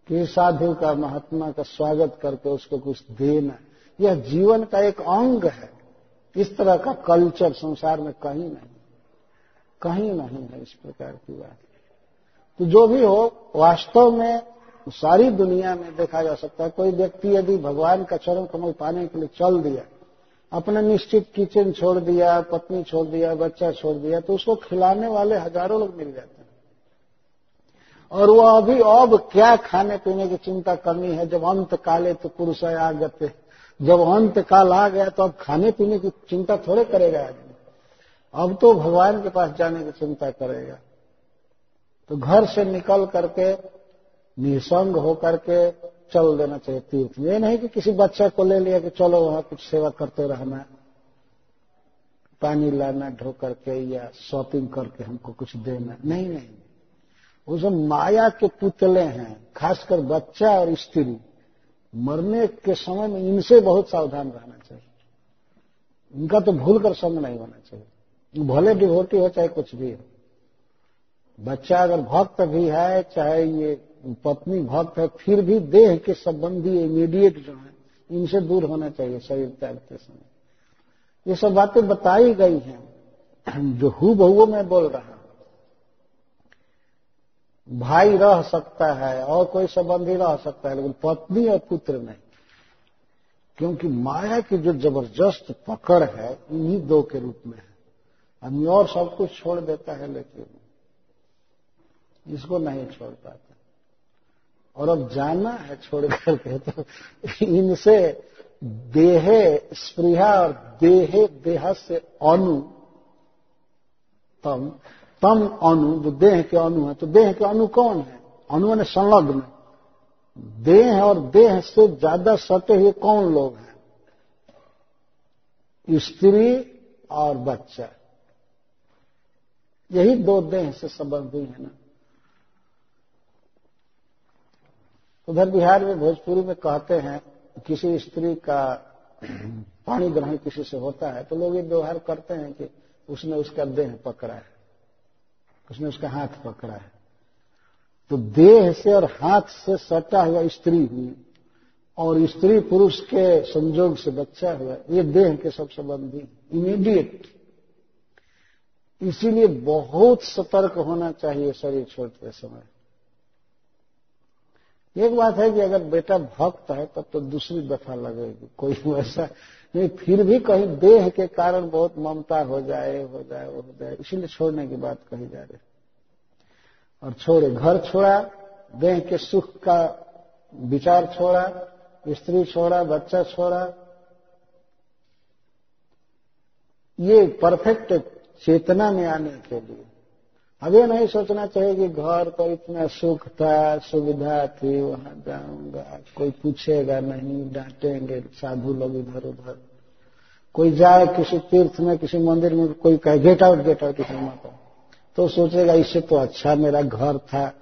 कि साधु का, महात्मा का स्वागत करके उसको कुछ देना, यह जीवन का एक अंग है। इस तरह का कल्चर संसार में कहीं नहीं। कहीं नहीं है इस प्रकार की बात। तो जो भी हो, वास्तव में सारी दुनिया में देखा जा सकता है। कोई व्यक्ति यदि भगवान का चरण कमल पाने के लिए चल दिया, अपने निश्चित किचन छोड़ दिया, पत्नी छोड़ दिया, बच्चा छोड़ दिया तो उसको खिलाने वाले हज़ारों लोग मिल जाते हैं। और वो अभी अब क्या खाने पीने की चिंता करनी है? जब अंत काले तो पुरुष आ गए जब अंत काल आ गया तो अब खाने पीने की चिंता थोड़े करेगा आदमी। अब तो भगवान के पास जाने की चिंता करेगा। तो घर से निकल करके निसंग होकर के चल देना चाहिए तीर्थ। ये नहीं कि किसी बच्चे को ले लिया कि चलो वहाँ कुछ सेवा करते रहना पानी लाना, ढो करके या शॉपिंग करके हमको कुछ देना। नहीं नहीं। वो जो माया के पुतले हैं, खासकर बच्चा और स्त्री, मरने के समय में इनसे बहुत सावधान रहना चाहिए। इनका तो भूल कर संग नहीं होना चाहिए। भले डिवोटी हो, चाहे कुछ भी हो। बच्चा अगर भक्त भी है, चाहे ये पत्नी भक्त है, फिर भी देह के संबंधी इमीडिएट जो है, इनसे दूर होना चाहिए शरीर त्यागते समय। ये सब बातें बताई गई हैं। जो हु बहु मैं बोल रहा हूँ, भाई रह सकता है और कोई संबंधी रह सकता है, लेकिन पत्नी और पुत्र नहीं। क्योंकि माया की जो ज़बरदस्त पकड़ है, इन्हीं दो के रूप में है। आदमी और सब कुछ छोड़ देता है लेकिन इसको नहीं छोड़ पाते। और अब जाना है छोड़ करके तो इनसे देहे स्प्रिया और देहे देह से अनु। तम तम अनु जो देह के अनु है तो देह के अनु कौन है? अनु ने संलग्न। देह और देह से ज़्यादा सटे हुए कौन लोग हैं? स्त्री और बच्चा। यही दो देह से संबंधी है ना। उधर बिहार में भोजपुरी में कहते हैं, किसी स्त्री का पानी ग्रहण किसी से होता है तो लोग ये व्यवहार करते हैं कि उसने उसका देह पकड़ा है। उसने उसका हाथ पकड़ा है। तो देह से और हाथ से सटा हुआ स्त्री हुई और स्त्री पुरुष के संजोग से बच्चा हुआ, ये देह के सब संबंधी इमीडिएट इसीलिए बहुत सतर्क होना चाहिए शरीर छोड़ते समय। एक बात है कि अगर बेटा भक्त है, तब तो दूसरी दफ़ा लगेगी। कोई वैसा नहीं, फिर भी कहीं देह के कारण बहुत ममता हो जाए हो जाए हो जाए, इसीलिए छोड़ने की बात कही जा रही और छोड़े, घर छोड़ा, देह के सुख का विचार छोड़ा, स्त्री छोड़ा, बच्चा छोड़ा, ये परफेक्ट चेतना में आने के लिए। ये नहीं सोचना चाहिए कि घर पर इतना सुख था, सुविधा थी, वहाँ जाऊँगा। कोई पूछेगा नहीं, डांटेंगे, साधु लोग इधर उधर। कोई जाए किसी तीर्थ में, किसी मंदिर में, कोई कहे गेट आउट गेट आउट किसी माता तो सोचेगा, इससे तो अच्छा मेरा घर था।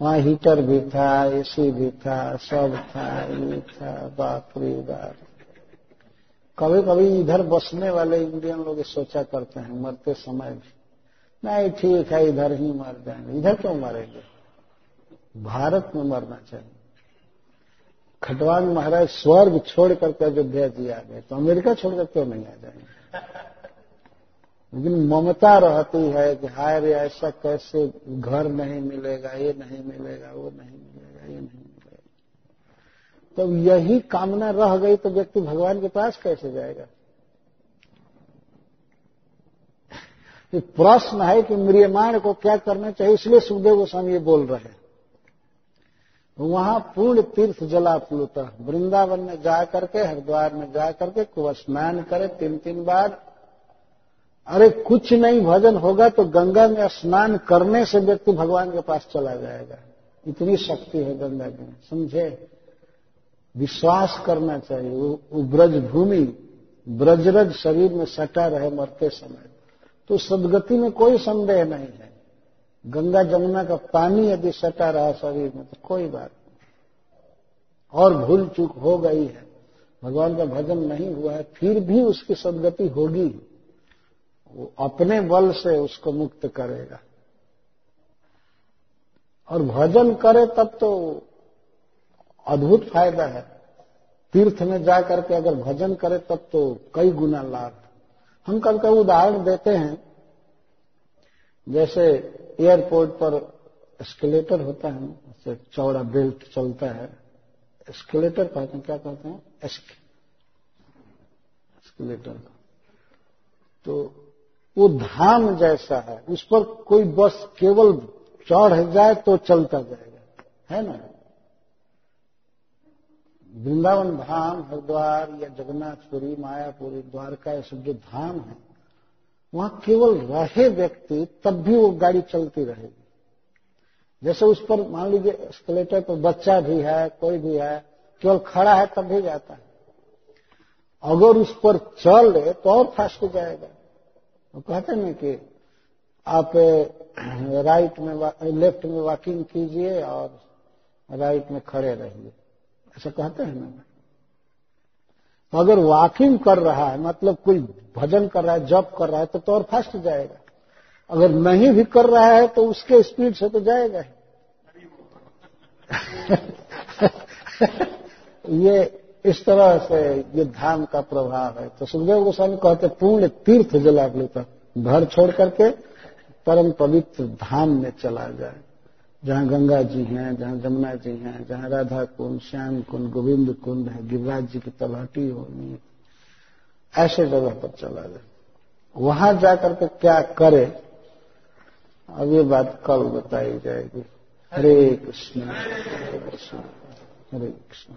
वहाँ हीटर भी था एसी भी था, सब था, ये था, बाप रे बाप। कभी कभी इधर बसने वाले इंडियन लोग सोचा करते हैं, मरते समय भी। नहीं, ठीक है, इधर ही मर जाएँगे। इधर क्यों मरेंगे? भारत में मरना चाहिए। खटवान महाराज स्वर्ग छोड़ करके अयोध्या जी आ गए तो अमेरिका छोड़कर क्यों नहीं आ जाएँगे? लेकिन ममता रहती है कि हाय रे, ऐसा कैसे घर नहीं मिलेगा, ये नहीं मिलेगा, वो नहीं मिलेगा, ये नहीं मिलेगा। तो यही कामना रह गई तो व्यक्ति भगवान के पास कैसे जाएगा? प्रश्न है कि म्रियमाण को क्या करना चाहिए, इसलिए सुखदेव गोस्वामी ये बोल रहे हैं। वहाँ पूर्ण तीर्थ जला प्लुत वृंदावन में जा करके, हरिद्वार में जा करके कुछ स्नान करे, तीन तीन बार। अरे कुछ नहीं भजन होगा तो गंगा में स्नान करने से व्यक्ति भगवान के पास चला जाएगा। इतनी शक्ति है गंगा में समझे? विश्वास करना चाहिए। वो ब्रज भूमि ब्रजरज शरीर में सटा रहे मरते समय। तो सदगति में कोई संदेह नहीं है। गंगा जमुना का पानी यदि सटा रहा शरीर में तो कोई बात नहीं। और भूल चूक हो गई है। भगवान का भजन नहीं हुआ है, फिर भी उसकी सदगति होगी। वो अपने बल से उसको मुक्त करेगा। और भजन करे तब तो अद्भुत फ़ायदा है। तीर्थ में जा करके अगर भजन करे तब तो कई गुना लाभ। हम कल का उदाहरण देते हैं। जैसे एयरपोर्ट पर एस्केलेटर होता है, उससे चौड़ा बेल्ट चलता है। एस्केलेटर कहते हैं, क्या कहते हैं? एस्केलेटर तो वो धाम जैसा है, उस पर कोई बस केवल चढ़ जाए तो चलता जाएगा, है ना? वृंदावन धाम, हरिद्वार या जगन्नाथपुरी, मायापुरी, द्वारका, ये सब जो धाम है, वहाँ केवल रहे व्यक्ति, तब भी वो गाड़ी चलती रहेगी। जैसे उस पर मान लीजिए एस्केलेटर पर बच्चा भी है, कोई भी है, केवल खड़ा है तब भी जाता है। अगर उस पर चल ले तो और फास्ट जाएगा। वो कहते हैं कि आप राइट में लेफ़्ट में वॉकिंग कीजिए और राइट में खड़े रहिए। ऐसा कहते हैं ना। तो अगर वॉकिंग कर रहा है मतलब कोई भजन कर रहा है जप कर रहा है तो, तो और फास्ट जाएगा। अगर नहीं भी कर रहा है तो उसके स्पीड से तो जाएगा ही। ये इस तरह से ये धाम का प्रभाव है। तो सुखदेव गोस्वामी कहते पूर्ण तीर्थ जला लेता घर छोड़ करके परम पवित्र धाम में चला जाए। जहाँ गंगा जी हैं, जहाँ जमुना जी हैं, जहाँ राधा कुंड श्याम कुंड गोविंद कुंड है, गिरिराज जी की तलाटी होनी ऐसे जगह पर चला जाए। वहाँ जाकर के क्या करे, अब ये बात कल बताई जाएगी। हरे कृष्ण हरे कृष्ण हरे कृष्ण।